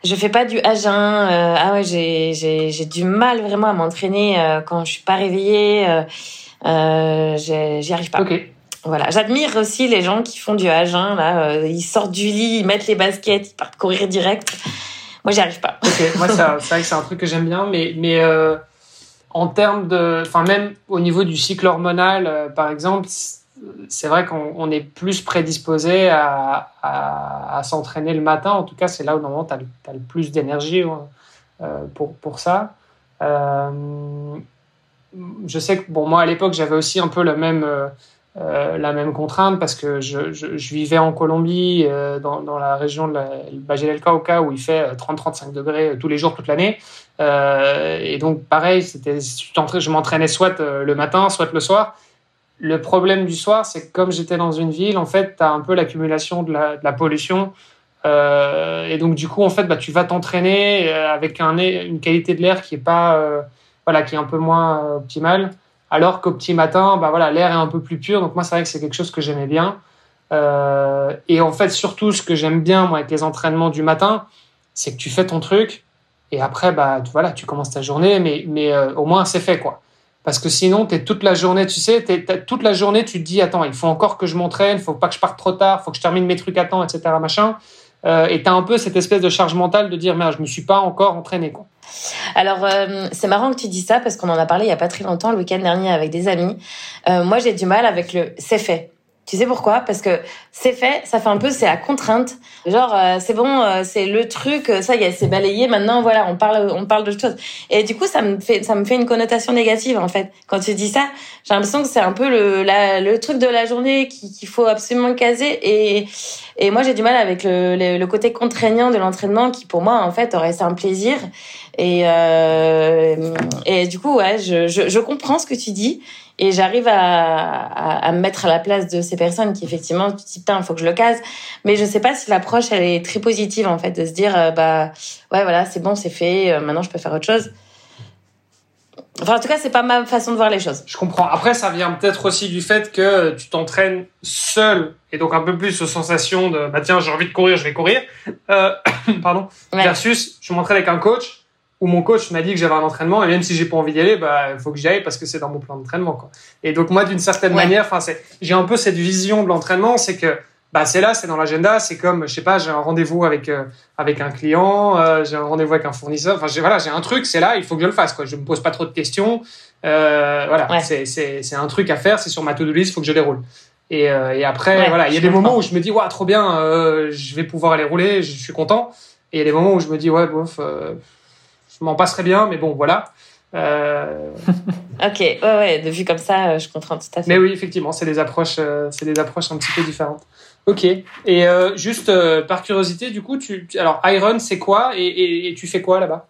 Je fais pas du jeun. Euh, ah ouais, j'ai j'ai j'ai du mal vraiment à m'entraîner euh, quand je suis pas réveillée. Euh, euh j'y arrive pas. Ok. Voilà, j'admire aussi les gens qui font du jeun là. ils sortent du lit, ils mettent les baskets, ils partent courir direct. Moi, j'y arrive pas. Ok. Moi, c'est vrai que c'est un truc que j'aime bien, mais mais en termes de, enfin même au niveau du cycle hormonal, par exemple c'est vrai qu'on est plus prédisposé à, s'entraîner le matin. En tout cas, c'est là où normalement tu as, le plus d'énergie euh, pour, pour ça. Euh, je sais que bon, moi à l'époque j'avais aussi un peu la même, euh, la même contrainte parce que je, vivais en Colombie, dans, dans, la région de la del Cauca où il fait 30-35 degrés tous les jours, toute l'année. et donc pareil, je m'entraînais soit le matin, soit le soir. Le problème du soir, c'est que comme j'étais dans une ville, en fait, tu as un peu l'accumulation de la, pollution. Euh, et donc, du coup, en fait, bah, tu vas t'entraîner euh, avec un, une qualité de l'air qui est pas, euh, voilà, qui est un peu moins optimale. Alors qu'au petit matin, bah, voilà, l'air est un peu plus pur. Donc, moi, c'est vrai que c'est quelque chose que j'aimais bien. et en fait, surtout, ce que j'aime bien, moi, avec les entraînements du matin, c'est que tu fais ton truc. Et après, bah, voilà, tu commences ta journée, mais, mais au moins, c'est fait, quoi. Parce que sinon, tu es toute la journée, tu sais, toute la journée, tu te dis, attends, il faut encore que je m'entraîne, faut pas que je parte trop tard, faut que je termine mes trucs à temps, etc. Machin. Euh, et tu as un peu cette espèce de charge mentale de dire, merde, je me suis pas encore entraîné. Quoi. Alors, euh, c'est marrant que tu dis ça parce qu'on en a parlé il y a pas très longtemps, le week-end dernier, avec des amis. Euh, moi, j'ai du mal avec le c'est fait. Tu sais pourquoi? Parce que c'est fait, ça fait un peu, c'est à contrainte. Genre, euh, c'est bon, euh, c'est le truc, euh, ça y est, c'est balayé. Maintenant, voilà, on parle, on parle d'autre chose. Et du coup, ça me fait, ça me fait une connotation négative en fait. Quand tu dis ça, j'ai l'impression que c'est un peu le, le truc de la journée qu'il faut absolument caser. Et, et moi, j'ai du mal avec le, le, côté contraignant de l'entraînement, qui pour moi, en fait, aurait été un plaisir. Et, euh, et du coup, ouais, je, je, je comprends ce que tu dis. Et j'arrive à, à, me mettre à la place de ces personnes qui, effectivement, tu te dis, putain, il faut que je le case. Mais je sais pas si l'approche, elle est très positive, en fait, de se dire, euh, bah, ouais, voilà, c'est bon, c'est fait, euh, maintenant je peux faire autre chose. Enfin, en tout cas, c'est pas ma façon de voir les choses. Je comprends. Après, ça vient peut-être aussi du fait que tu t'entraînes seul et donc un peu plus aux sensations de, bah tiens, j'ai envie de courir, je vais courir. Euh, pardon. Versus, je m'entraîne avec un coach où mon coach m'a dit que j'avais un entraînement et même si j'ai pas envie d'y aller, bah faut que j'y aille parce que c'est dans mon plan d'entraînement quoi. Et donc moi d'une certaine manière, enfin c'est j'ai un peu cette vision de l'entraînement, c'est que bah c'est là, c'est dans l'agenda, c'est comme je sais pas, j'ai un rendez-vous avec euh, avec un client, euh, j'ai un rendez-vous avec un fournisseur, enfin j'ai voilà, j'ai un truc, c'est là, il faut que je le fasse quoi. Je me pose pas trop de questions. Euh, voilà, c'est c'est c'est un truc à faire, c'est sur ma to-do list, faut que je déroule. Et, euh, et après voilà, il y a des moments où je me dis ouais, trop bien, je vais pouvoir aller rouler, je suis content. Et il y a des moments où je me dis ouais, bof je m'en passerais bien, mais bon, voilà. Euh... ok, ouais, ouais, de vue comme ça, euh, je comprends tout à fait. Mais oui, effectivement, c'est des approches, euh, c'est des approches un petit peu différentes. Ok. Et euh, juste par curiosité, du coup, tu, alors Iron, c'est quoi et, et, tu fais quoi là-bas?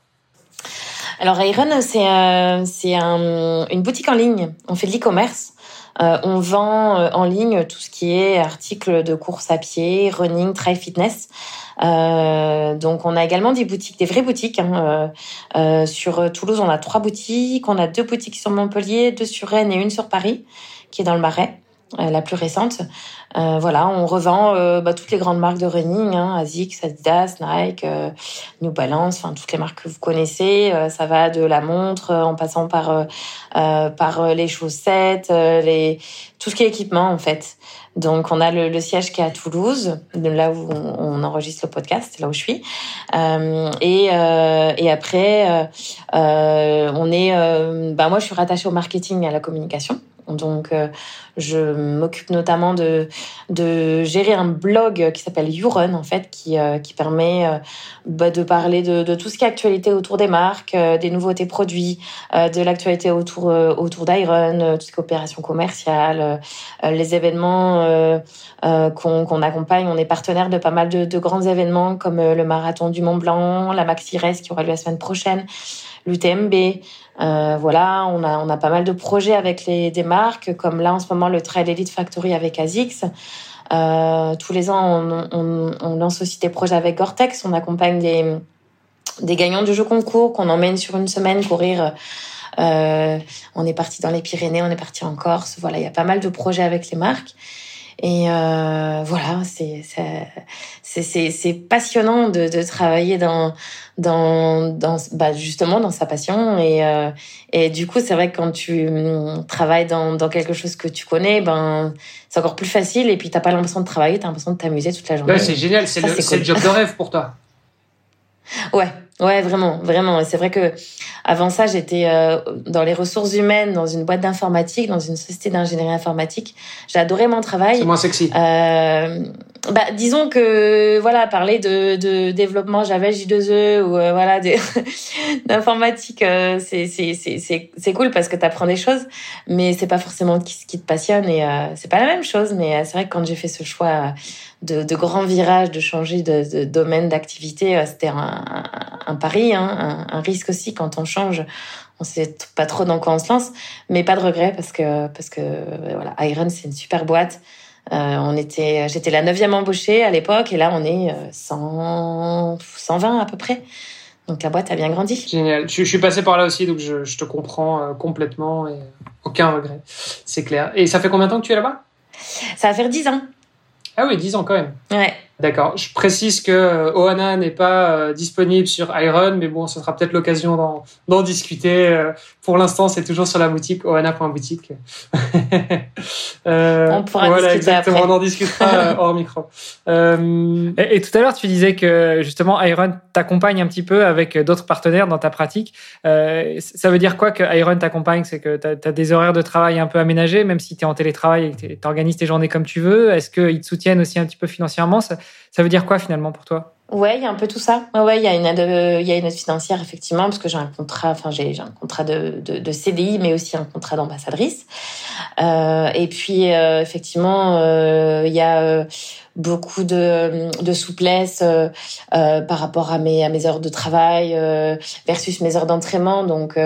Alors Iron, c'est c'est un, une boutique en ligne. On fait de l'e-commerce. on vend en ligne tout ce qui est articles de course à pied, running, trail fitness. Euh, donc on a également des boutiques, des vraies boutiques. Hein, euh, euh, sur Toulouse, on a trois boutiques. On a deux boutiques sur Montpellier, deux sur Rennes et une sur Paris, qui est dans le Marais. La plus récente. Euh, voilà, on revend euh, bah, toutes les grandes marques de running, hein, Asics, Adidas, Nike, euh, New Balance, enfin toutes les marques que vous connaissez. ça va de la montre en passant par par les chaussettes, les tout ce qui est équipement en fait. Donc on a le, le, siège qui est à Toulouse, là où on, enregistre le podcast, là où je suis. Euh, et, euh, et après, euh, on est, bah moi je suis rattachée au marketing et à la communication. Donc, euh, je m'occupe notamment de, de gérer un blog qui s'appelle YouRun, en fait, qui, euh, qui permet euh, bah, de parler de, de, tout ce qui est actualité autour des marques, des nouveautés produits, de l'actualité autour, autour d'Iron, toutes les coopérations commerciales, les événements qu'on accompagne. On est partenaire de pas mal de, de grands événements comme le marathon du Mont Blanc, la Maxi Race qui aura lieu la semaine prochaine, l'UTMB. Euh, voilà, on a, on a pas mal de projets avec les, des marques, comme là en ce moment le Trail Elite Factory avec ASICS. Euh, tous les ans, on, on, on, lance aussi des projets avec Gore-Tex. On accompagne des, des gagnants du jeu concours qu'on emmène sur une semaine courir. Euh, on est parti dans les Pyrénées, on est parti en Corse. Voilà, il y a pas mal de projets avec les marques. Et euh, voilà, c'est c'est c'est passionnant de, de travailler dans dans dans bah justement dans sa passion. Et euh, et du coup c'est vrai que quand tu hum, travailles dans dans quelque chose que tu connais ben c'est encore plus facile. Et puis t'as pas l'impression de travailler t'as l'impression de t'amuser toute la journée. Ouais, c'est génial, c'est le, le job de rêve pour toi. Ouais, Ouais, vraiment, vraiment. C'est vrai que avant ça, j'étais euh, dans les ressources humaines, dans une boîte d'informatique, dans une société d'ingénierie informatique. J'adorais mon travail. C'est moins sexy. Euh, bah, disons que voilà, parler de, de développement Java J2E ou euh, voilà d'informatique, euh, c'est c'est c'est c'est cool parce que tu apprends des choses, mais c'est pas forcément ce qui te passionne et euh, c'est pas la même chose. Mais c'est vrai que quand j'ai fait ce choix de, de grand virage, de changer de, de domaine d'activité, c'était un, un, pari, hein, un, un, risque aussi quand on change. On sait pas trop dans quoi on se lance, mais pas de regret parce que parce que voilà, Iron c'est une super boîte. Euh, on était, j'étais la neuvième embauchée à l'époque et là on est 100, euh, 120 à peu près. Donc la boîte a bien grandi. Génial. Je, suis passé par là aussi, donc je, je te comprends euh, complètement et aucun regret. C'est clair. Et ça fait combien de temps que tu es là-bas? Ça va faire 10 ans. Ah oui, 10 ans quand même. Ouais. D'accord. Je précise que euh, Ohana n'est pas euh, disponible sur Iron, mais bon, ce sera peut-être l'occasion d'en discuter. Euh, pour l'instant, c'est toujours sur la boutique ohana.boutique. euh, on pourra voilà, exactement. On en discutera hors micro. Et, et, tout à l'heure, tu disais que justement Iron t'accompagne un petit peu avec d'autres partenaires dans ta pratique. ça veut dire quoi que Iron t'accompagne? C'est que tu as, des horaires de travail un peu aménagés, même si tu es en télétravail et que tu organises tes journées comme tu veux. Est-ce qu'ils te soutiennent aussi un petit peu financièrement? Ça veut dire quoi finalement pour toi? Ouais, il y a un peu tout ça. Ouais, il y a une aide, financière effectivement parce que j'ai un contrat, enfin j'ai un contrat de, de, CDI, mais aussi un contrat d'ambassadrice. Euh, et puis euh, effectivement, euh, il y a beaucoup de, de souplesse par rapport à mes à mes heures de travail versus mes heures d'entraînement. Donc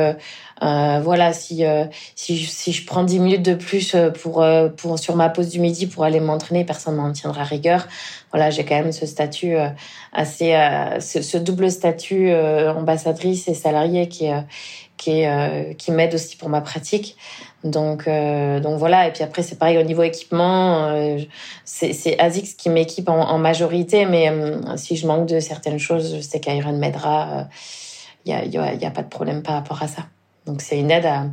euh, voilà, si, euh, si, si je prends 10 minutes de plus euh, pour, pour sur ma pause du midi pour aller m'entraîner, personne m'en tiendra rigueur. Voilà, j'ai quand même ce statut assez, ce, ce, double statut ambassadrice et salariée qui qui qui m'aide aussi pour ma pratique. Donc donc voilà. Et puis après c'est pareil au niveau équipement, c'est c'est Azix qui m'équipe en, en, majorité, mais si je manque de certaines choses, je sais qu'Iron m'aidera. Il y a, y, a, y a pas de problème par rapport à ça. Donc c'est une aide à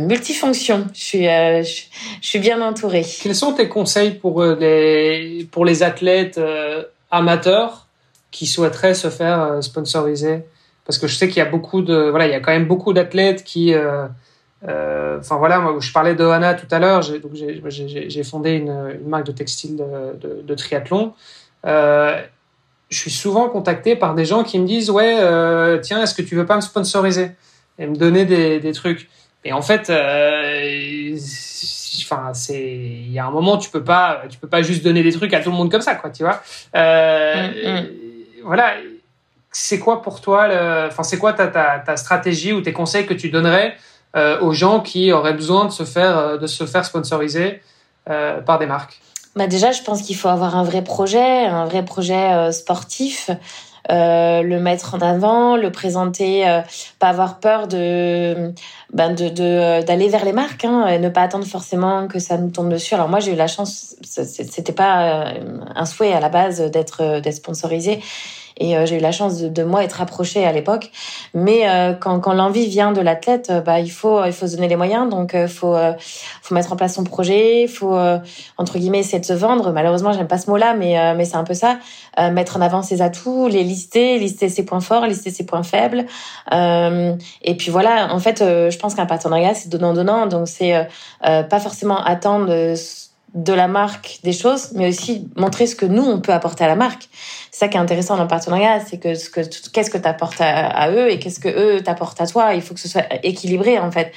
multifonction. Je suis, euh, je, suis bien entourée. Quels sont tes conseils pour euh, les, pour les athlètes euh, amateurs qui souhaiteraient se faire sponsoriser? Parce que je sais qu'il y a beaucoup de, voilà, il y a quand même beaucoup d'athlètes qui, enfin voilà, moi je parlais de Hana tout à l'heure, j'ai, fondé une, marque de textile de triathlon. je suis souvent contacté par des gens qui me disent ouais, tiens, est-ce que tu veux pas me sponsoriser? Et me donner des, des trucs. Et en fait, euh, enfin, c'est, il y a un moment, tu peux pas, tu peux pas juste donner des trucs à tout le monde comme ça, quoi, tu vois. Euh, mm, mm. Voilà. C'est quoi pour toi, enfin, c'est quoi ta, ta, ta, stratégie ou tes conseils que tu donnerais euh, aux gens qui auraient besoin de se faire, de se faire sponsoriser par des marques? Bah déjà, je pense qu'il faut avoir un vrai projet, un vrai projet sportif. Euh, le mettre en avant, le présenter, euh, pas avoir peur de ben de euh, d'aller vers les marques hein, et ne pas attendre forcément que ça nous tombe dessus. Alors moi j'ai eu la chance, c'était pas un souhait à la base d'être d'être sponsorisé et euh, j'ai eu la chance de, de, moi être approchée à l'époque. Mais euh, quand, quand l'envie vient de l'athlète, euh, bah il faut il faut se donner les moyens. Donc il faut faut mettre en place son projet. Il faut entre guillemets essayer de se vendre. Malheureusement j'aime pas ce mot-là, mais mais c'est un peu ça. mettre en avant ses atouts, les lister, lister ses points forts, lister ses points faibles. et puis voilà. En fait, je pense qu'un partenariat c'est donnant donnant. Donc c'est pas forcément attendre de la marque des choses, mais aussi montrer ce que nous on peut apporter à la marque. C'est ça qui est intéressant dans le partenariat, c'est que ce que qu'est-ce que tu apportes à, eux et qu'est-ce que eux t'apportent à toi. Il faut que ce soit équilibré en fait.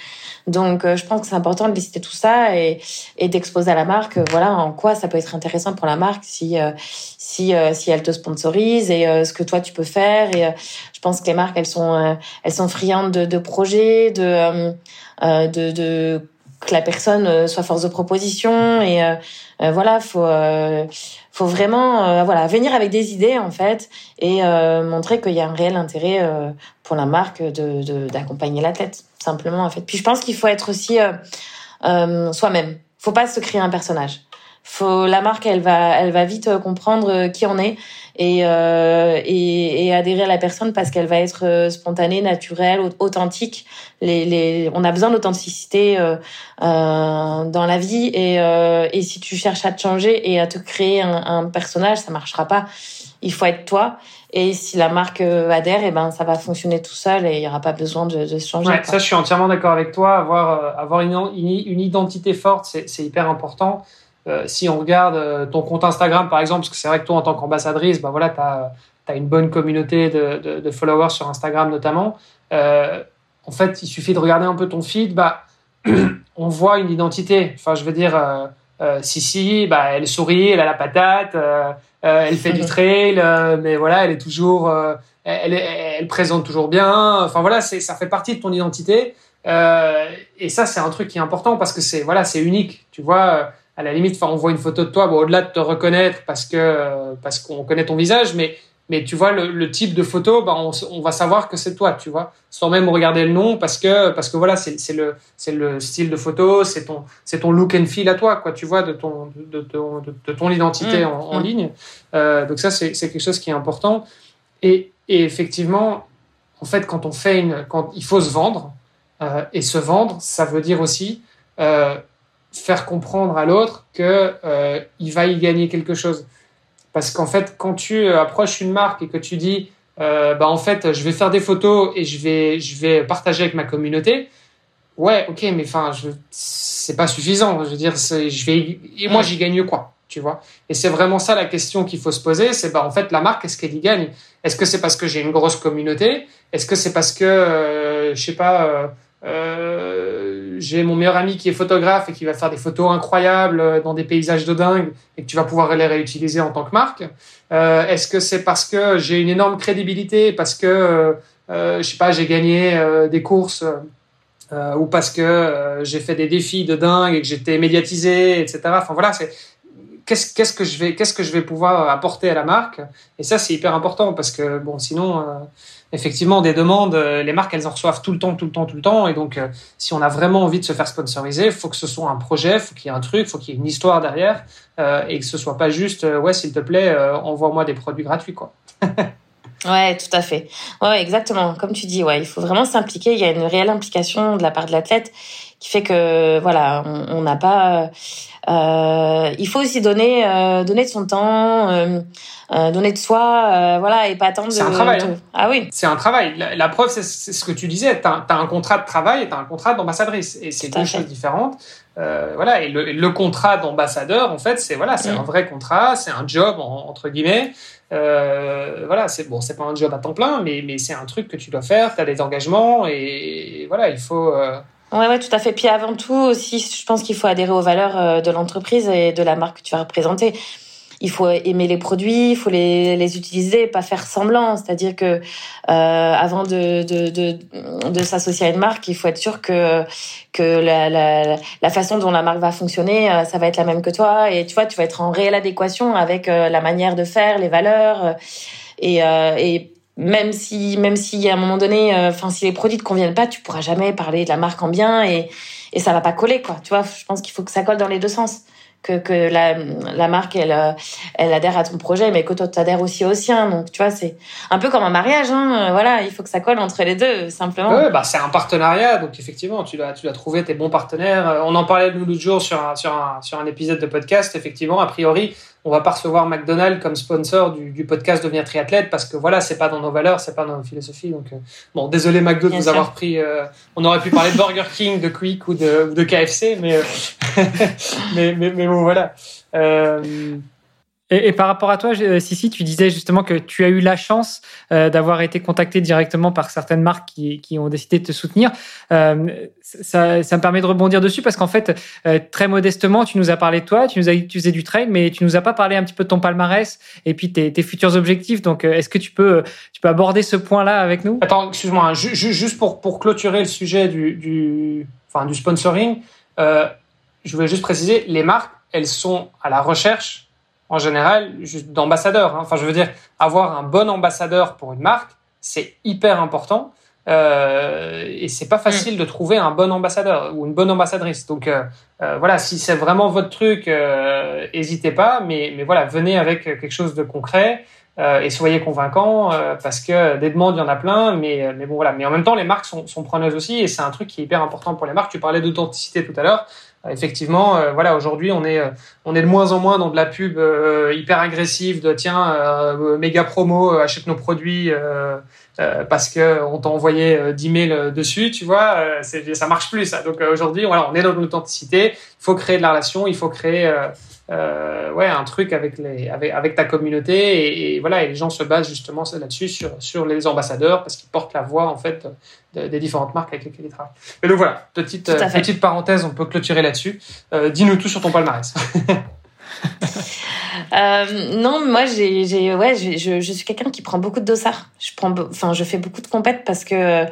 Donc euh, je pense que c'est important de lister tout ça et, et d'exposer à la marque, euh, voilà en quoi ça peut être intéressant pour la marque si euh, si si elle te sponsorise et ce que toi tu peux faire. Et je pense que les marques elles sont elles sont friandes de, de projets, de de, de que la personne euh, soit force de proposition et euh, euh, voilà faut faut vraiment voilà venir avec des idées en fait et montrer qu'il y a un réel intérêt pour la marque de d'accompagner l'athlète simplement en fait. Puis je pense qu'il faut être aussi soi-même. Faut pas se créer un personnage faut la marque elle va elle va vite comprendre qui on est et euh, et, et, adhérer à la personne parce qu'elle va être spontanée naturelle authentique les, les on a besoin d'authenticité euh, dans la vie et et si tu cherches à te changer et à te créer un, un personnage ça marchera pas il faut être toi et si la marque euh, adhère, et eh ben ça va fonctionner tout seul et il y aura pas besoin de, de se changer. Ouais, ça, je suis entièrement d'accord avec toi. Avoir euh, avoir une, une, identité forte, c'est hyper important. Euh, si on regarde euh, ton compte Instagram, par exemple, parce que c'est vrai que toi, en tant qu'ambassadrice, bah voilà, tu as, as, une bonne communauté de, de, de, followers sur Instagram notamment. Euh, en fait, il suffit de regarder un peu ton feed, bah, on voit une identité. Enfin, je veux dire, Sissi, bah, elle sourit, elle a la patate. Elle fait du trail, mais voilà, elle est toujours, elle, elle, présente toujours bien. Enfin voilà, ça fait partie de ton identité. et ça, c'est un truc qui est important parce que c'est voilà, c'est unique. Tu vois, à la limite, enfin, on voit une photo de toi, bon, au-delà de te reconnaître parce que parce qu'on connaît ton visage, mais mais tu vois le, le type de photo, bah, on, on, va savoir que c'est toi, tu vois, sans même regarder le nom, parce que parce que voilà, c'est le c'est le style de photo, c'est ton c'est ton look and feel à toi, quoi, tu vois, de ton de, ton de, ton identité mmh. en, en, mmh. ligne. Euh, donc ça, c'est c'est quelque chose qui est important. Et, et effectivement, en fait, quand on fait une, quand il faut se vendre, euh, et se vendre, ça veut dire aussi euh, faire comprendre à l'autre que euh, il va y gagner quelque chose. Parce qu'en fait, quand tu approches une marque et que tu dis, euh, bah en fait, je vais faire des photos et je vais, je vais partager avec ma communauté. Ouais, ok, mais enfin, c'est pas suffisant. Je veux dire, je vais, et moi, j'y gagne quoi, tu vois? Et c'est vraiment ça la question qu'il faut se poser. C'est bah en fait, la marque, est-ce qu'elle y gagne? Est-ce que c'est parce que j'ai une grosse communauté? Est-ce que c'est parce que, euh, je sais pas. Euh, j'ai mon meilleur ami qui est photographe et qui va faire des photos incroyables euh, dans des paysages de dingue et que tu vas pouvoir les réutiliser en tant que marque. Euh, Est-ce que c'est parce que j'ai une énorme crédibilité, parce que je sais pas, j'ai gagné des courses ou parce que j'ai fait des défis de dingue et que j'étais médiatisé, etc. Enfin voilà, c'est qu'est-ce que je vais qu'est-ce que je vais pouvoir apporter à la marque? Et ça c'est hyper important parce que bon sinon effectivement des demandes, euh, les marques elles en reçoivent tout le temps, tout le temps, tout le temps. Et donc, euh, si on a vraiment envie de se faire sponsoriser, il faut que ce soit un projet, il faut qu'il y ait un truc, il faut qu'il y ait une histoire derrière, euh, et que ce soit pas juste, ouais, s'il te plaît, envoie-moi des produits gratuits, quoi. ouais, tout à fait. Ouais, exactement. Comme tu dis, ouais, il faut vraiment s'impliquer. Il y a une réelle implication de la part de l'athlète qui fait que, voilà, on n'a pas. Il faut aussi donner, donner de son temps euh, donner de soi, euh, voilà, et pas attendre. C'est un travail. Hein. Ah oui. C'est un travail. La, preuve, c'est ce que tu disais. T'as as un contrat de travail et t'as un contrat d'ambassadrice, et c'est deux choses différentes. Euh, voilà, et le, le contrat d'ambassadeur, en fait, c'est voilà, c'est un mm. vrai contrat, c'est un job entre guillemets. Euh, voilà, c'est bon, c'est pas un job à temps plein, mais mais c'est un truc que tu dois faire. T'as des engagements et, voilà, il faut. Euh... Ouais, ouais, tout à fait. Puis avant tout aussi, je pense qu'il faut adhérer aux valeurs euh, de l'entreprise et de la marque que tu vas représenter il faut aimer les produits, il faut les, les utiliser, pas faire semblant. C'est-à-dire que euh, avant de, de, de, de s'associer à une marque, il faut être sûr que que la, la, la, façon dont la marque va fonctionner, euh, ça va être la même que toi. Et tu vois, tu vas être en réelle adéquation avec euh, la manière de faire, les valeurs. Euh, et, et même si même si à un moment donné, enfin si les produits te conviennent pas, tu pourras jamais parler de la marque en bien et et ça va pas coller quoi. Tu vois, je pense qu'il faut que ça colle dans les deux sens. Que, que la, la marque elle euh, elle adhère à ton projet mais que toi tu adhères aussi au sien. Donc tu vois c'est un peu comme un mariage hein. Voilà il faut que ça colle entre les deux simplement. Ouais, bah c'est un partenariat donc effectivement tu dois tu trouver tes bons partenaires euh, on en parlait nous l'autre jour sur un, sur un sur un épisode de podcast. Effectivement a priori on va pas recevoir McDonald's comme sponsor du, du podcast Devenir triathlète parce que voilà, c'est pas dans nos valeurs, c'est pas dans nos philosophies. Donc, euh, bon, désolé McDo de nous avoir pris. Euh, on aurait pu parler de Burger King, de Quick ou de, de KFC, mais, euh, mais, mais, mais, bon, voilà. Euh, et, par rapport à toi, Sissi, tu disais justement que tu as eu la chance euh, d'avoir été contacté directement par certaines marques qui, ont décidé de te soutenir. Euh, ça, me permet de rebondir dessus parce qu'en fait, euh, très modestement, tu nous as parlé de toi, tu nous as dit faisais du trail, mais tu nous as pas parlé un petit peu de ton palmarès et puis tes, futurs objectifs. Donc, euh, est-ce que tu peux, aborder ce point-là avec nous? Attends, excuse-moi, hein, juste pour, clôturer le sujet du, sponsoring, euh, je voulais juste préciser, les marques, elles sont à la recherche en général d'ambassadeurs. Hein. Enfin, je veux dire, avoir un bon ambassadeur pour une marque, c'est hyper important. Euh, et c'est pas facile de trouver un bon ambassadeur ou une bonne ambassadrice. Donc euh, euh, voilà, si c'est vraiment votre truc, euh, n'hésitez pas. Mais, mais voilà, venez avec quelque chose de concret euh, et soyez convaincants parce que des demandes, il y en a plein. Mais, mais bon voilà. Mais en même temps, les marques sont, sont preneuses aussi et c'est un truc qui est hyper important pour les marques. Tu parlais d'authenticité tout à l'heure. Euh, effectivement, euh, voilà, aujourd'hui, on est, euh, on est de moins en moins dans de la pub hyper agressive de tiens, méga promo, achète nos produits parce que on t'a envoyé 10 mails dessus, tu vois, ça marche plus ça. Donc aujourd'hui, voilà, on est dans l'authenticité. Il faut créer de la relation, il faut créer euh, ouais, un truc avec, les, avec, avec ta communauté. Et, voilà, et les gens se basent justement là-dessus, sur, sur les ambassadeurs, parce qu'ils portent la voix en fait des différentes marques avec lesquelles ils travaillent. Et donc voilà, petite, petite parenthèse, on peut clôturer là-dessus. Euh, dis-nous tout sur ton palmarès. Euh, non, moi, j'ai, j'ai, ouais, je, je suis quelqu'un qui prend beaucoup de dossards. Je prends, enfin, je fais beaucoup de compètes parce que euh,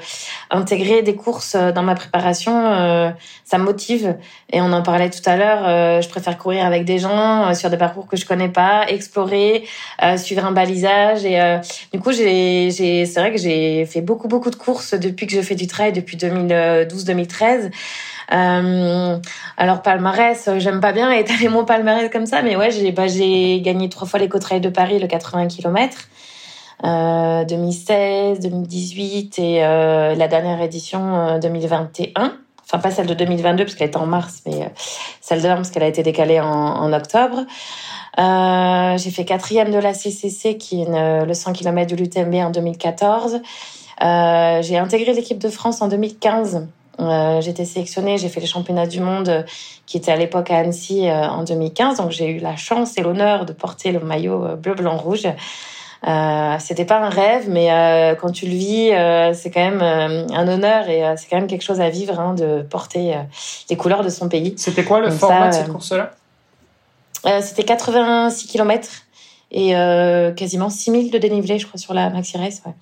intégrer des courses euh, dans ma préparation, euh, ça me motive. Et on en parlait tout à l'heure. je préfère courir avec des gens sur des parcours que je connais pas, explorer, suivre un balisage. Et du coup, j'ai, j'ai, c'est vrai que j'ai fait beaucoup, beaucoup de courses depuis que je fais du trail depuis 2012-2013. Euh, alors palmarès, euh, j'aime pas bien étaler mon palmarès comme ça, mais ouais, j'ai bah, gagné trois fois l'éco trail de Paris, le 80 km. Euh, 2016, 2018 et euh, la dernière édition 2021. Euh, enfin, pas celle de 2022 parce qu'elle était en mars, mais euh, celle de parce qu'elle a été décalée en, en octobre. Euh, j'ai fait quatrième de la CCC, qui est le 100 km de l'UTMB en 2014. Euh, j'ai intégré l'équipe de France en 2015 euh, été sélectionnée, j'ai fait les championnats du monde euh, qui étaient à l'époque à Annecy euh, en 2015. Donc j'ai eu la chance et l'honneur de porter le maillot bleu, blanc, rouge. Euh, c'était pas un rêve, mais quand tu le vis, c'est quand même un honneur et c'est quand même quelque chose à vivre hein, de porter les couleurs de son pays. C'était quoi le format de cette course-là? C'était 86 km et quasiment 6000 de dénivelé, je crois, sur la Maxi Race. Ouais.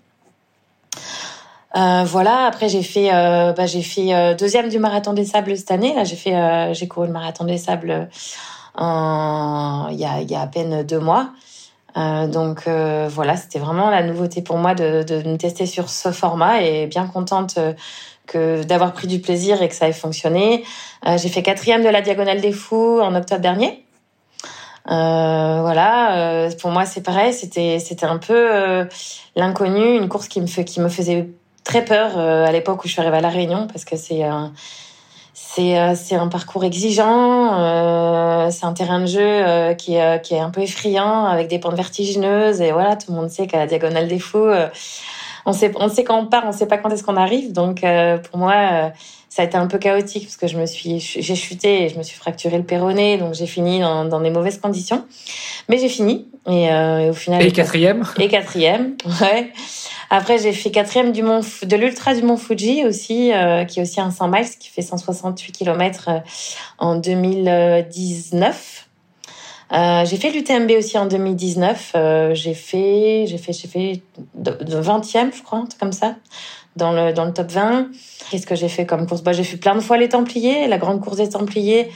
Euh, voilà. Après, j'ai fait, euh, bah, j'ai fait euh, deuxième du marathon des sables cette année. Là, j'ai fait, j'ai couru le marathon des sables il y a, il y a à peine deux mois. donc voilà, c'était vraiment la nouveauté pour moi de, de me tester sur ce format et bien contente que d'avoir pris du plaisir et que ça ait fonctionné. j'ai fait quatrième de la Diagonale des Fous en octobre dernier. Euh, voilà, pour moi c'est pareil, c'était c'était un peu l'inconnu, une course qui me fait, qui me faisait très peur euh, à l'époque où je suis arrivée à La Réunion parce que c'est c'est, euh, c'est un parcours exigeant, euh, c'est un terrain de jeu qui, est, qui est un peu effrayant avec des pentes vertigineuses et voilà, tout le monde sait qu'à la Diagonale des Fous, on sait, on sait quand on part, on sait pas quand est-ce qu'on arrive. Donc pour moi, ça a été un peu chaotique parce que je me suis, j'ai chuté et je me suis fracturé le péroné, donc j'ai fini dans, dans des mauvaises conditions. Mais j'ai fini et, au final. Et quatrième? Et quatrième, ouais. Après, j'ai fait quatrième du mont, de l'ultra du mont Fuji aussi, euh, qui est aussi un 100 miles, qui fait 168 km euh, en 2019. Euh, j'ai fait l'UTMB aussi en 2019. Euh, j'ai fait, j'ai fait, j'ai fait de, 20e, je crois, comme ça, dans le dans le top 20. Qu'est-ce que j'ai fait comme course? Bah, j'ai fait plein de fois les Templiers, la grande course des Templiers.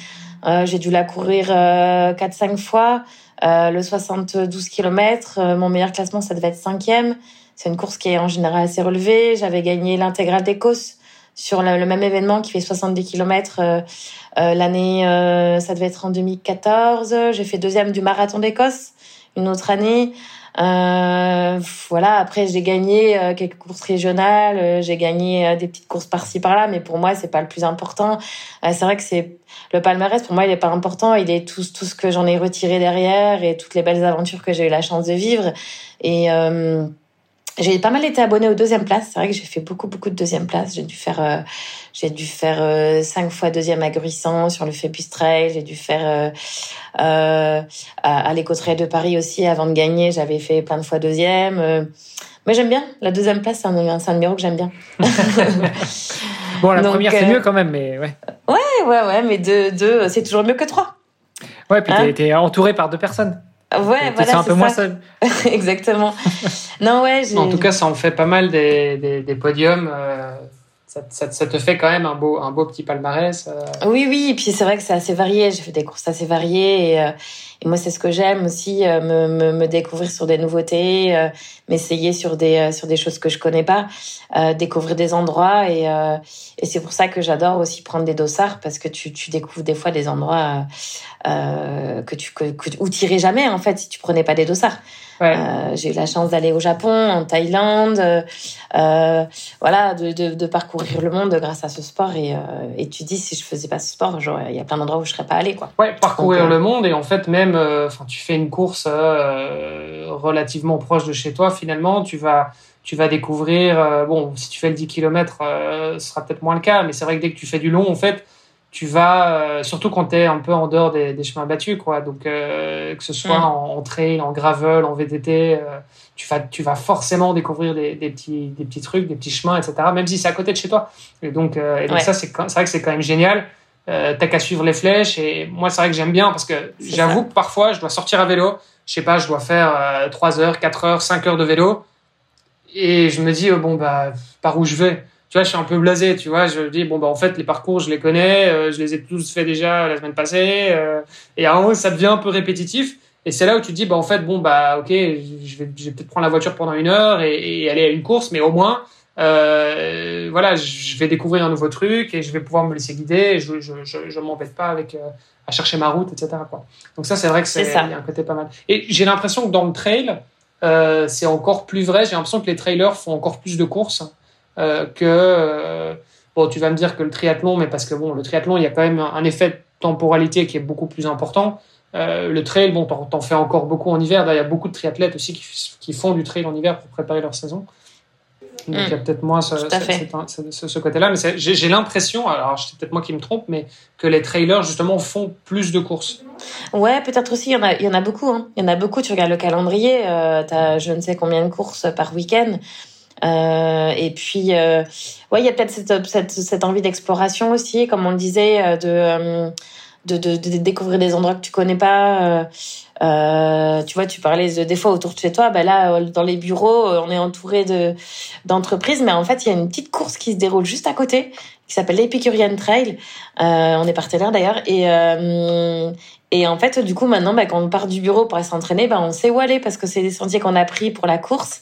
Euh, j'ai dû la courir 4-5 fois. le 72 km, mon meilleur classement, ça devait être cinquième. C'est une course qui est en général assez relevée. J'avais gagné l'intégrale d'Écosse sur le, même événement qui fait 70 km euh, euh, l'année, euh, ça devait être en 2014. J'ai fait deuxième du marathon d'Écosse une autre année. Euh, voilà. Après, j'ai gagné quelques courses régionales. j'ai gagné des petites courses par-ci par-là, mais pour moi, c'est pas le plus important. c'est vrai que c'est le palmarès. Pour moi, il est pas important. Il est tout, tout ce que j'en ai retiré derrière et toutes les belles aventures que j'ai eu la chance de vivre. Et j'ai pas mal été abonnée aux deuxième place. C'est vrai que j'ai fait beaucoup, beaucoup de deuxième place. J'ai dû faire, euh, j'ai dû faire euh, cinq fois deuxième à Gruissant sur le Phébus Trail. J'ai dû faire euh, à, à l'éco Trail de Paris aussi avant de gagner. J'avais fait plein de fois deuxième. mais j'aime bien la deuxième place. C'est un, un, numéro que j'aime bien. bon, la première c'est mieux quand même, mais ouais. Ouais, ouais, ouais, mais deux, deux, c'est toujours mieux que trois. Ouais, puis hein t'es entouré par deux personnes. Ouais, voilà. C'est un peu moins seul. Exactement. non, ouais. En tout cas, ça en fait pas mal des, des, des podiums. Euh, ça, te fait quand même un beau, un beau petit palmarès. Euh. Oui, oui, et puis c'est vrai que c'est assez varié. J'ai fait des courses assez variées et, euh, et moi c'est ce que j'aime aussi, euh, me, me, me, découvrir sur des nouveautés, m'essayer sur des sur des choses que je connais pas, découvrir des endroits et, et c'est pour ça que j'adore aussi prendre des dossards parce que tu, tu découvres des fois des endroits que tu que, que, où t'irais jamais en fait si tu prenais pas des dossards. Euh, j'ai eu la chance d'aller au Japon, en Thaïlande, euh, voilà, de, de, de, parcourir le monde grâce à ce sport. Et, euh, et tu dis, si je faisais pas ce sport, il y a plein d'endroits où je serais pas allée, quoi. Ouais, parcourir le monde et en fait même, enfin, tu fais une course relativement proche de chez toi. Finalement, tu vas tu vas découvrir, bon, si tu fais le 10 km, ce sera peut-être moins le cas, mais c'est vrai que dès que tu fais du long, en fait, tu vas, euh, surtout quand tu es un peu en dehors des, des chemins battus, quoi. Donc, euh, que ce soit en, trail, en gravel, en VTT, euh, tu, vas, tu vas forcément découvrir des, des, petits, des petits trucs, des petits chemins, etc. Même si c'est à côté de chez toi. Et donc, et donc ça, c'est vrai que c'est quand même génial. T'as qu'à suivre les flèches. Et moi, c'est vrai que j'aime bien parce que j'avoue que parfois, je dois sortir à vélo. Je sais pas, je dois faire 3 heures, 4 heures, 5 heures de vélo. Et je me dis, bon, bah, par où je vais? Tu vois, je suis un peu blasé, tu vois. Je dis, bon, bah, en fait, les parcours, je les connais, euh, je les ai tous fait déjà la semaine passée. Euh, et à un moment, ça devient un peu répétitif. Et c'est là où tu te dis, bah, en fait, bon, bah, ok, je vais, je vais peut-être prendre la voiture pendant une heure et, et, aller à une course, mais au moins, euh, voilà, je vais découvrir un nouveau truc et je vais pouvoir me laisser guider et je, je, je, je m'embête pas avec, euh, à chercher ma route, etc. Quoi. Donc ça, c'est vrai que c'est un côté pas mal. Et j'ai l'impression que dans le trail, euh, c'est encore plus vrai. J'ai l'impression que les trailers font encore plus de courses. Euh, que euh, bon, tu vas me dire que le triathlon, mais parce que bon, le triathlon, il y a quand même un effet de temporalité qui est beaucoup plus important. Euh, le trail, bon, t'en fais encore beaucoup en hiver. il y a beaucoup de triathlètes aussi qui, qui, font du trail en hiver pour préparer leur saison. Donc, il y a mm. peut-être moins ce, ce, ce, côté-là. Mais j'ai l'impression, alors c'est peut-être moi qui me trompe, mais que les trailers, justement, font plus de courses. Ouais, peut-être aussi. Il y en a, il y en a beaucoup. Hein. Il y en a beaucoup. Tu regardes le calendrier, euh, tu as je ne sais combien de courses par week-end. Euh, et puis, euh, ouais, il y a peut-être cette, cette, cette, envie d'exploration aussi, comme on le disait, euh, de, de, de, de, découvrir des endroits que tu connais pas. Euh, tu vois, tu parlais de, des fois autour de chez toi. Ben là, dans les bureaux, on est entouré de d'entreprises, mais en fait, il y a une petite course qui se déroule juste à côté, qui s'appelle l'Epicurian Trail. Euh, on est partenaire d'ailleurs, et et en fait, du coup, maintenant, ben, quand on part du bureau pour s'entraîner, ben, on sait où aller parce que c'est des sentiers qu'on a pris pour la course.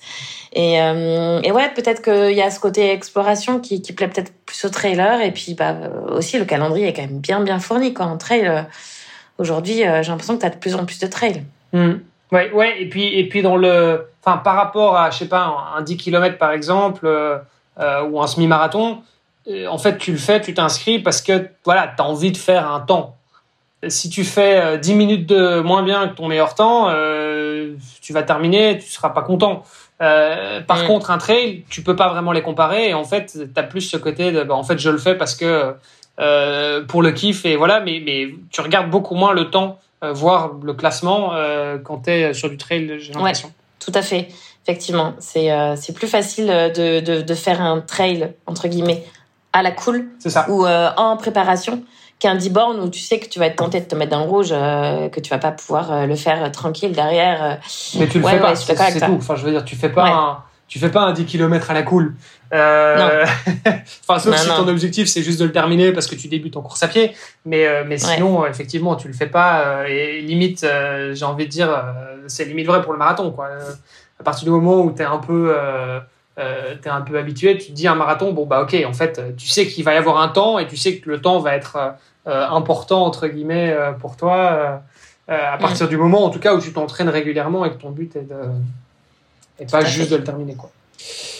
Et, euh, ouais, peut-être qu'il y a ce côté exploration qui, qui plaît peut-être plus au trailer. Et puis bah, aussi, le calendrier est quand même bien, bien fourni. Quoi. En trail, euh, aujourd'hui, euh, j'ai l'impression que tu as de plus en plus de trails. Mmh. Ouais, ouais. Et puis, et puis dans le, enfin, par rapport à, je sais pas, un 10 km par exemple, euh, ou un semi-marathon, en fait, tu le fais, tu t'inscris parce que voilà, tu as envie de faire un temps. Si tu fais 10 minutes de moins bien que ton meilleur temps, tu vas terminer, tu seras pas content. Euh, par mm. contre, un trail, tu peux pas vraiment les comparer. Et en fait, tu as plus ce côté de, bah, en fait, je le fais parce que euh, pour le kiff et voilà. Mais, mais tu regardes beaucoup moins le temps, euh, voir le classement euh, quand tu es sur du trail. J'ai l'impression. Ouais, tout à fait. Effectivement, c'est c'est plus facile de, de, de faire un trail entre guillemets à la cool ça. ou en préparation qu'un 10 bornes où tu sais que tu vas être tenté de te mettre dans le rouge, euh, que tu vas pas pouvoir euh, le faire euh, tranquille derrière. Mais tu le fais pas, c'est tout. Enfin, je veux dire, tu fais pas un, tu fais pas un 10 km à la cool. Euh... enfin, sauf si ton objectif c'est juste de le terminer parce que tu débutes en course à pied. Mais, mais sinon, effectivement, tu le fais pas. et limite, j'ai envie de dire, c'est limite vrai pour le marathon. Quoi. À partir du moment où tu es un peu euh, tu es un peu habitué, tu te dis un marathon, bon bah ok, en fait, tu sais qu'il va y avoir un temps et tu sais que le temps va être euh, important entre guillemets euh, pour toi à partir mm. du moment, en tout cas, où tu t'entraînes régulièrement et que ton but est de et pas juste de le terminer quoi.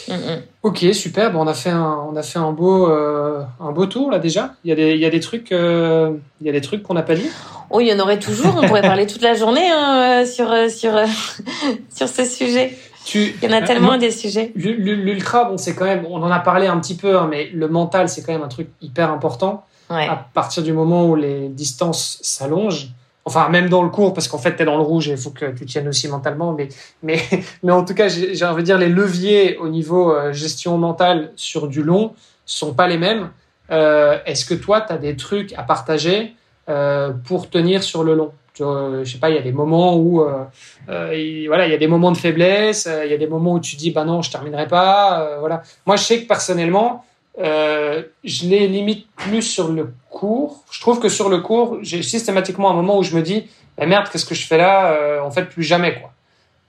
Mm, mm. Ok, super. Bon, on a fait un, on a fait un beau, un beau tour là déjà. Il y a des, il y a des trucs, il y a des trucs qu'on n'a pas dit? Oh, il y en aurait toujours. On pourrait parler toute la journée hein, sur sur sur ce sujet. Il y en a tellement des sujets. L'ultra, bon, c'est quand même, on en a parlé un petit peu, hein, mais le mental, c'est quand même un truc hyper important. À partir du moment où les distances s'allongent, enfin, même dans le cours, parce qu'en fait, tu es dans le rouge et il faut que tu tiennes aussi mentalement, mais, mais, mais en tout cas, j'ai envie de dire, les leviers au niveau euh, gestion mentale sur du long sont pas les mêmes. Euh, Est-ce que toi, tu as des trucs à partager euh, pour tenir sur le long? Je sais pas, il y a des moments où, euh, euh voilà, il y a des moments de faiblesse, euh, il y a des moments où tu dis, bah non, je terminerai pas, euh, voilà. Moi, je sais que personnellement, euh, je l'ai limite plus sur le cours. Je trouve que sur le cours, j'ai systématiquement un moment où je me dis, mais merde, qu'est-ce que je fais là euh, En fait, plus jamais, quoi.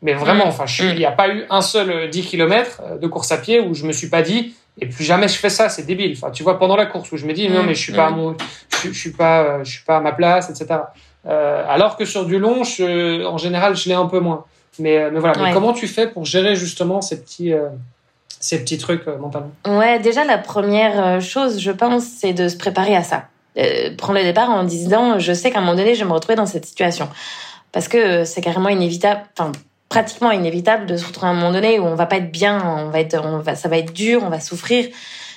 Mais vraiment, Mm. enfin, suis- il n'y a pas eu un seul euh, 10 km de course à pied où je me suis pas dit, et plus jamais je fais ça, c'est débile. Enfin, tu vois, pendant la course où je me dis, non, Mm. mais je suis pas à mon, je, suis- je suis pas, euh, je suis pas à ma place, etc. Euh, alors que sur du long, je, en général, je l'ai un peu moins. Mais, euh, mais voilà. Mais comment tu fais pour gérer justement ces petits, euh, ces petits trucs euh, mentalement? Ouais, déjà la première chose, je pense, c'est de se préparer à ça. Euh, prendre le départ en disant, je sais qu'à un moment donné, je vais me retrouver dans cette situation. Parce que c'est carrément inévitable, enfin pratiquement inévitable de se retrouver à un moment donné où on va pas être bien, on va être, on va, ça va être dur, on va souffrir.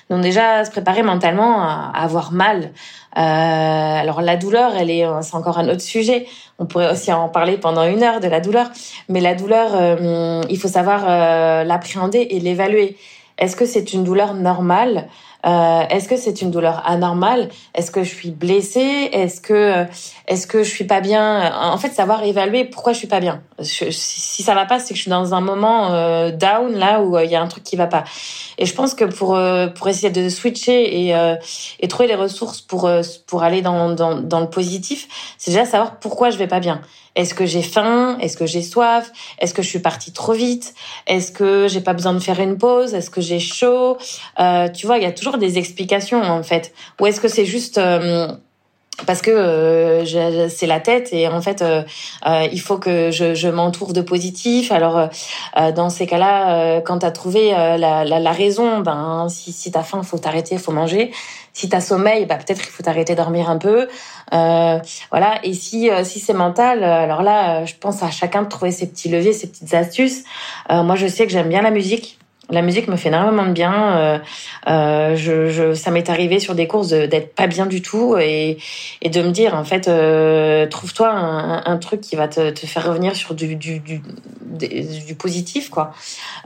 Donc déjà se préparer mentalement à, à avoir mal. Euh, alors la douleur, elle est, c'est encore un autre sujet. On pourrait aussi en parler pendant une heure de la douleur, mais la douleur, euh, il faut savoir euh, l'appréhender et l'évaluer. Est-ce que c'est une douleur normale? Euh, Est-ce que c'est une douleur anormale? Est-ce que je suis blessée? Est-ce que euh, est-ce que je suis pas bien? En fait, savoir évaluer pourquoi je suis pas bien. Si ça va pas, c'est que je suis dans un moment euh, down là où euh, il y a un truc qui va pas. Et je pense que pour euh, pour essayer de switcher et et trouver les ressources pour pour aller dans dans dans le positif, c'est déjà savoir pourquoi je vais pas bien. Est-ce que j'ai faim? Est-ce que j'ai soif? Est-ce que je suis partie trop vite? Est-ce que j'ai pas besoin de faire une pause? Est-ce que j'ai chaud? Euh, Tu vois, il y a toujours des explications en fait. Ou est-ce que c'est juste euh, parce que euh, c'est la tête et en fait euh, euh, il faut que je, je m'entoure de positif. Alors euh, euh, dans ces cas-là quand tu as trouvé la, la, la raison ben si, si t'as faim faut t'arrêter faut manger si t'as sommeil bah peut-être il faut t'arrêter de dormir un peu. Euh, voilà. Et si euh, si c'est mental euh, alors là euh, je pense à chacun de trouver ses petits leviers ses petites astuces. Euh, moi je sais que j'aime bien la musique la musique me fait énormément de bien. Euh, euh, je, je, ça m'est arrivé sur des courses d'être pas bien du tout et, et de me dire en fait, euh, trouve-toi un, un truc qui va te, te faire revenir sur du, du, du, du positif quoi.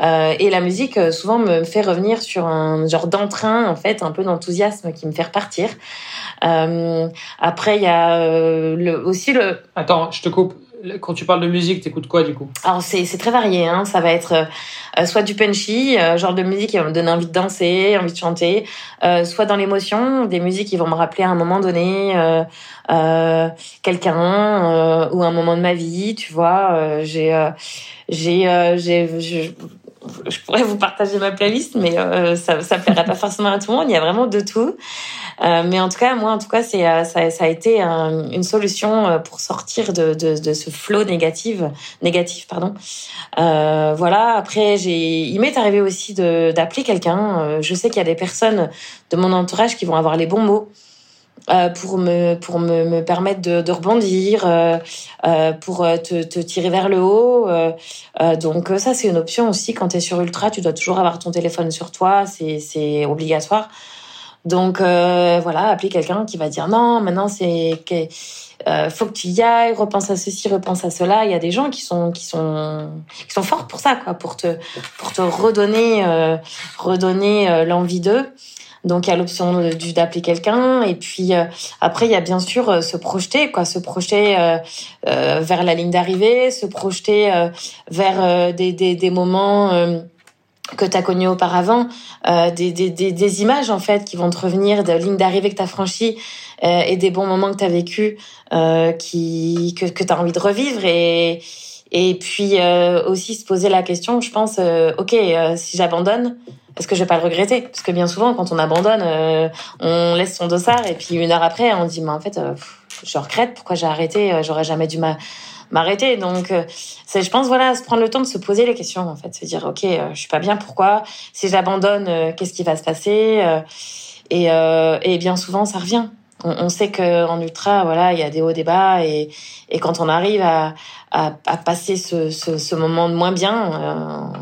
Euh, et la musique euh, souvent me fait revenir sur un genre d'entrain en fait, un peu d'enthousiasme qui me fait repartir. Après il y a le, aussi le Attends, je te coupe. Quand tu parles de musique, t'écoutes quoi du coup? Alors c'est très varié, hein. ça va être euh, soit du punchy, euh, genre de musique qui va me donner envie de danser, envie de chanter, euh, soit dans l'émotion, des musiques qui vont me rappeler à un moment donné euh, euh, quelqu'un euh, ou un moment de ma vie, tu vois. j'ai j'ai j'ai je, pourrais vous partager ma playlist, mais euh, ça ça plairait pas forcément à tout le monde. Il y a vraiment de tout. Euh, mais en tout cas, moi, en tout cas, c'est euh, ça, ça a été une solution euh, pour sortir de, de, de ce flot négatif, négatif, pardon. Euh, voilà. Après, j'ai, il m'est arrivé aussi d'appeler quelqu'un. Euh, je sais qu'il y a des personnes de mon entourage qui vont avoir les bons mots. Euh, pour me pour me, me permettre de, de rebondir euh, euh, pour euh, te, te tirer vers le haut euh, donc ça c'est une option aussi quand tu es sur ultra tu dois toujours avoir ton téléphone sur toi c'est c'est obligatoire donc voilà, appeler quelqu'un qui va dire non, maintenant c'est faut que tu y ailles, repense à ceci, repense à cela. Il y a des gens qui sont qui sont qui sont forts pour ça, quoi, pour te pour te redonner redonner l'envie d'eux. Donc il y a l'option d'appeler quelqu'un. Et puis euh, après il y a bien sûr euh, se projeter quoi, se projeter euh, euh, vers la ligne d'arrivée, se projeter euh, vers euh, des, des des moments que tu as auparavant, euh, des, des, des, des images en fait qui vont te revenir de lignes d'arrivée que tu as franchies euh, et des bons moments que tu as vécu euh, qui que, que tu as envie de revivre. Et et puis aussi se poser la question, je pense, ok, si j'abandonne, est-ce que je vais pas le regretter. Parce que bien souvent, quand on abandonne, euh, on laisse son dossard et puis une heure après, on dit, mais en fait, euh, je regrette, pourquoi j'ai arrêté? Euh, J'aurais jamais dû m'a- m'arrêter. Donc, euh, c'est, je pense, voilà, se prendre le temps de se poser les questions, en fait, se dire, ok, je suis pas bien, pourquoi? Si j'abandonne, qu'est-ce qui va se passer? Et, et bien souvent, ça revient. On, sait que en ultra, voilà, il y a des hauts, des bas, et, et quand on arrive à, à, à passer ce, ce, ce moment de moins bien, euh,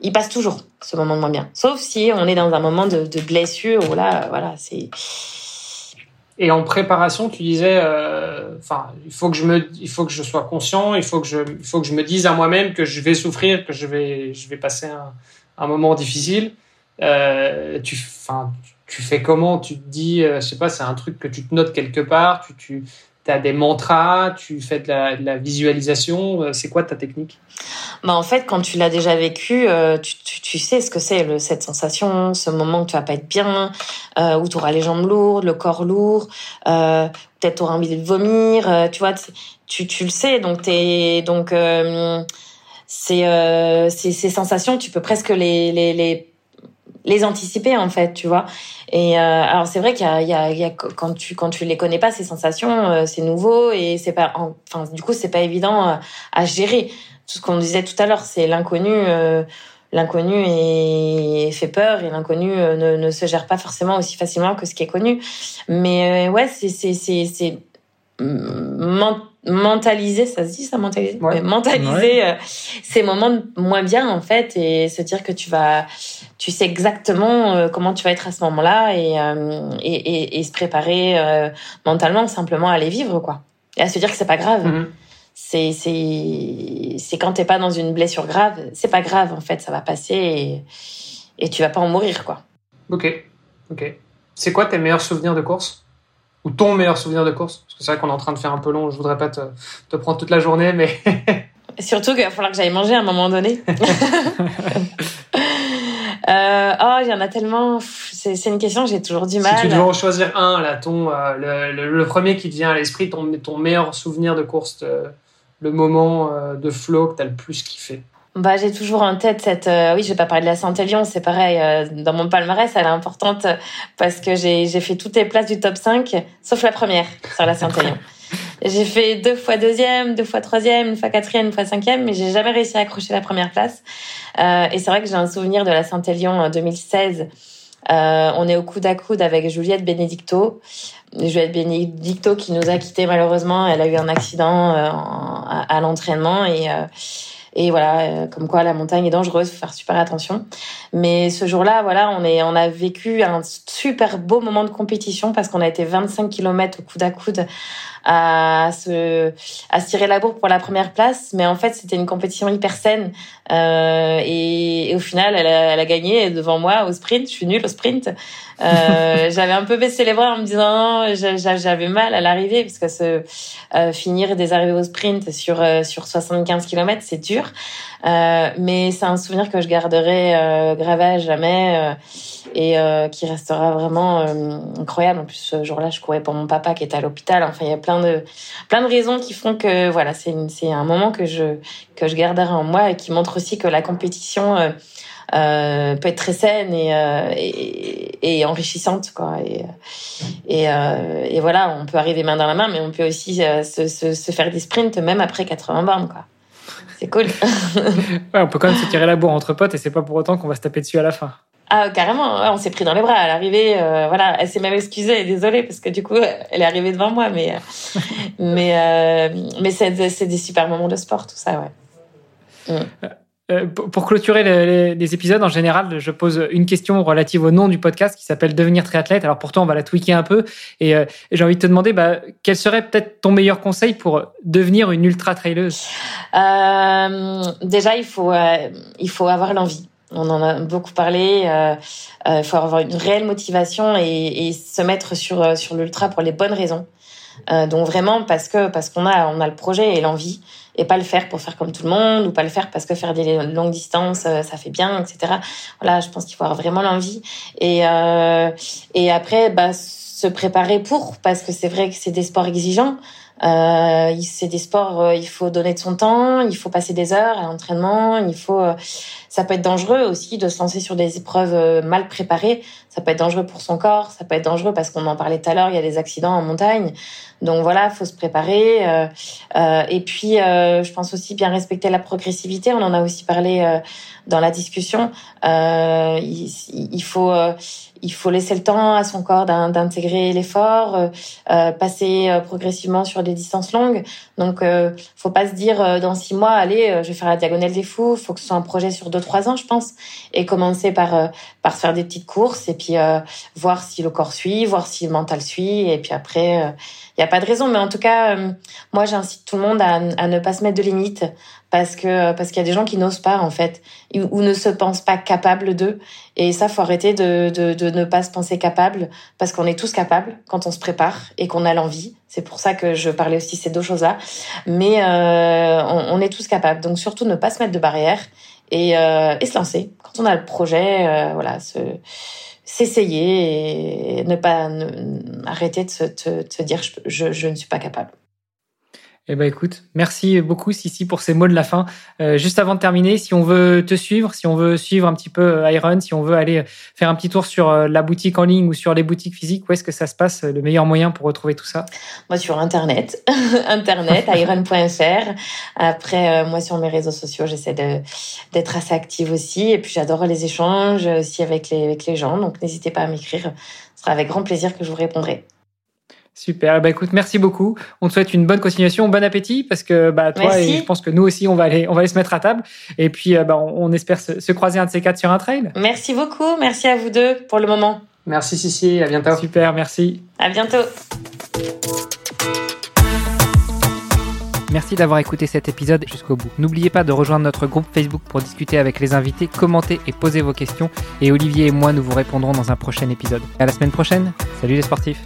il passe toujours ce moment de moins bien. Sauf si on est dans un moment de, blessure où là, voilà, c'est Et en préparation, tu disais, euh, enfin, il faut que je me, il faut que je sois conscient, il faut que je, il faut que je me dise à moi-même que je vais souffrir, que je vais, je vais passer un, moment difficile. Euh, tu, enfin, tu fais comment? Tu te dis, euh, je sais pas, c'est un truc que tu te notes quelque part. Tu, tu as des mantras, tu fais de la, de la visualisation. C'est quoi ta technique? Bah en fait, quand tu l'as déjà vécu, euh, tu, tu, tu, sais ce que c'est cette sensation, ce moment où tu vas pas être bien, euh, où tu auras les jambes lourdes, le corps lourd, euh, peut-être tu auras envie de vomir, euh, tu vois, tu, tu le sais. Donc t'es donc euh, c'est euh, ces sensations, tu peux presque les, les, les les anticiper en fait, tu vois. Et euh, alors c'est vrai qu'il y a, y, y a quand tu quand tu les connais pas ces sensations, c'est nouveau et c'est pas enfin du coup c'est pas évident à gérer tout ce qu'on disait tout à l'heure, c'est l'inconnu. Euh, l'inconnu est, fait peur et l'inconnu euh, ne, ne, se gère pas forcément aussi facilement que ce qui est connu. Mais euh, ouais, c'est c'est c'est c'est mentaliser, ça se dit ça mentaliser, mentaliser ces moments moins bien en fait et se dire que tu vas, tu sais exactement comment tu vas être à ce moment-là et, et, et, et, se préparer mentalement simplement à les vivre quoi. Et à se dire que c'est pas grave. Mm-hmm c'est c'est c'est quand t'es pas dans une blessure grave, c'est pas grave en fait, ça va passer et, et tu vas pas en mourir quoi. Ok, ok. C'est quoi tes meilleurs souvenirs de course? Ou ton meilleur souvenir de course? Parce que c'est vrai qu'on est en train de faire un peu long, je voudrais pas te, te prendre toute la journée, mais surtout qu'il va falloir que j'aille manger à un moment donné. Euh, oh, il y en a tellement. C'est une question que j'ai toujours du mal. Si tu devais en choisir un, là, ton, euh, le, le, premier qui te vient à l'esprit, ton, ton meilleur souvenir de course, euh, le moment euh, de flow que tu as le plus kiffé bah, j'ai toujours en tête cette. Euh, oui, je vais pas parler de la Saint-Élion, c'est pareil. Euh, dans mon palmarès, elle est importante parce que j'ai fait toutes les places du top 5, sauf la première sur la Saint-Élion. j'ai fait deux fois deuxième, deux fois troisième, une fois quatrième, une fois cinquième, mais j'ai jamais réussi à accrocher la première place. et c'est vrai que j'ai un souvenir de la Saint-Élion en 2016. on est au coude à coude avec Juliette Benedicto. Juliette Benedicto qui nous a quittés malheureusement. Elle a eu un accident euh, à, l'entraînement et euh, et voilà, euh, comme quoi la montagne est dangereuse, faut faire super attention. Mais ce jour-là, voilà, on est, on a vécu un super beau moment de compétition parce qu'on a été 25 km au coude à coude à se, à se tirer la bourre pour la première place. Mais en fait, c'était une compétition hyper saine. Euh, et, et, au final, elle a, elle a gagné devant moi au sprint. Je suis nulle au sprint. Euh, j'avais un peu baissé les bras en me disant j'avais mal à l'arrivée parce que ce, euh, finir des arrivées au sprint sur euh, sur 75 km c'est dur. Euh, mais c'est un souvenir que je garderai euh, gravé à jamais et qui restera vraiment incroyable. En plus ce jour-là, je courais pour mon papa qui était à l'hôpital. Enfin, il y a plein de plein de raisons qui font que voilà, c'est c'est un moment que je que je garderai en moi et qui montre aussi que la compétition euh, peut être très saine et, euh, et, et, enrichissante quoi et et, euh, et, voilà on peut arriver main dans la main mais on peut aussi se, se, se faire des sprints même après 80 bornes quoi c'est cool ouais, on peut quand même se tirer la bourre entre potes et c'est pas pour autant qu'on va se taper dessus à la fin ah carrément, on s'est pris dans les bras à l'arrivée. Euh, voilà, elle s'est même excusée, désolée parce que du coup elle est arrivée devant moi, mais mais euh, mais c'est c'est des super moments de sport tout ça, ouais. Mm. Euh, pour clôturer les, épisodes, en général, je pose une question relative au nom du podcast qui s'appelle Devenir triathlète. Alors pourtant, on va la tweaker un peu. Et euh, j'ai envie de te demander, bah, quel serait peut-être ton meilleur conseil pour devenir une ultra traileuse euh, Déjà, il faut, euh, il faut avoir l'envie. On en a beaucoup parlé. Euh, il faut avoir une réelle motivation et, et se mettre sur sur l'ultra pour les bonnes raisons. donc vraiment parce que parce qu'on a on a le projet et l'envie et pas le faire pour faire comme tout le monde ou pas le faire parce que faire des longues distances euh, ça fait bien etc voilà je pense qu'il faut avoir vraiment l'envie et euh, et après bah se préparer pour parce que c'est vrai que c'est des sports exigeants euh, c'est des sports, euh, il faut donner de son temps, il faut passer des heures à l'entraînement, il faut. Euh, ça peut être dangereux aussi de se lancer sur des épreuves mal préparées. Ça peut être dangereux pour son corps, ça peut être dangereux parce qu'on en parlait tout à l'heure, il y a des accidents en montagne. Donc voilà, faut se préparer. Euh, euh, et puis, euh, je pense aussi bien respecter la progressivité. On en a aussi parlé dans la discussion. Il, il, faut il faut laisser le temps à son corps d'intégrer l'effort, euh, euh, passer euh, progressivement sur des distances longues. Donc, euh, faut pas se dire dans six mois, allez, je vais faire la diagonale des fous. Faut que ce soit un projet sur deux trois ans, je pense, et commencer par par se faire des petites courses et puis voir si le corps suit, voir si le mental suit, et puis après, il n'y a pas de raison, mais en tout cas, euh, moi, j'incite tout le monde à, ne pas se mettre de limites parce que parce qu'il y a des gens qui n'osent pas en fait ou, ne se pensent pas capables d'eux. Et ça, faut arrêter de, de, ne pas se penser capable parce qu'on est tous capables quand on se prépare et qu'on a l'envie. C'est pour ça que je parlais aussi ces deux choses-là. Mais euh, on, est tous capables. Donc surtout ne pas se mettre de barrières et, euh, et se lancer quand on a le projet. Euh, voilà, s'essayer et ne pas arrêter de se, dire je, je, ne suis pas capable. Eh ben écoute, merci beaucoup Sissi pour ces mots de la fin. Euh, juste avant de terminer, si on veut te suivre, si on veut suivre un petit peu euh, Iron, si on veut aller faire un petit tour sur euh, la boutique en ligne ou sur les boutiques physiques, où est-ce que ça se passe Le meilleur moyen pour retrouver tout ça? Moi sur internet, internet iron.fr. Après moi sur mes réseaux sociaux, j'essaie d'être assez active aussi et puis j'adore les échanges aussi avec les avec les gens. Donc n'hésitez pas à m'écrire, ce sera avec grand plaisir que je vous répondrai. Super. Bah écoute, merci beaucoup. On te souhaite une bonne continuation, bon appétit parce que bah toi et je pense que nous aussi on va aller on va aller se mettre à table et puis euh, bah, on, espère se, croiser un de ces quatre sur un trail. Merci beaucoup. Merci à vous deux pour le moment. Merci Sissi. À bientôt. Super. Merci. À bientôt. Merci d'avoir écouté cet épisode jusqu'au bout. N'oubliez pas de rejoindre notre groupe Facebook pour discuter avec les invités, commenter et poser vos questions. Et Olivier et moi, nous vous répondrons dans un prochain épisode. À la semaine prochaine. Salut les sportifs.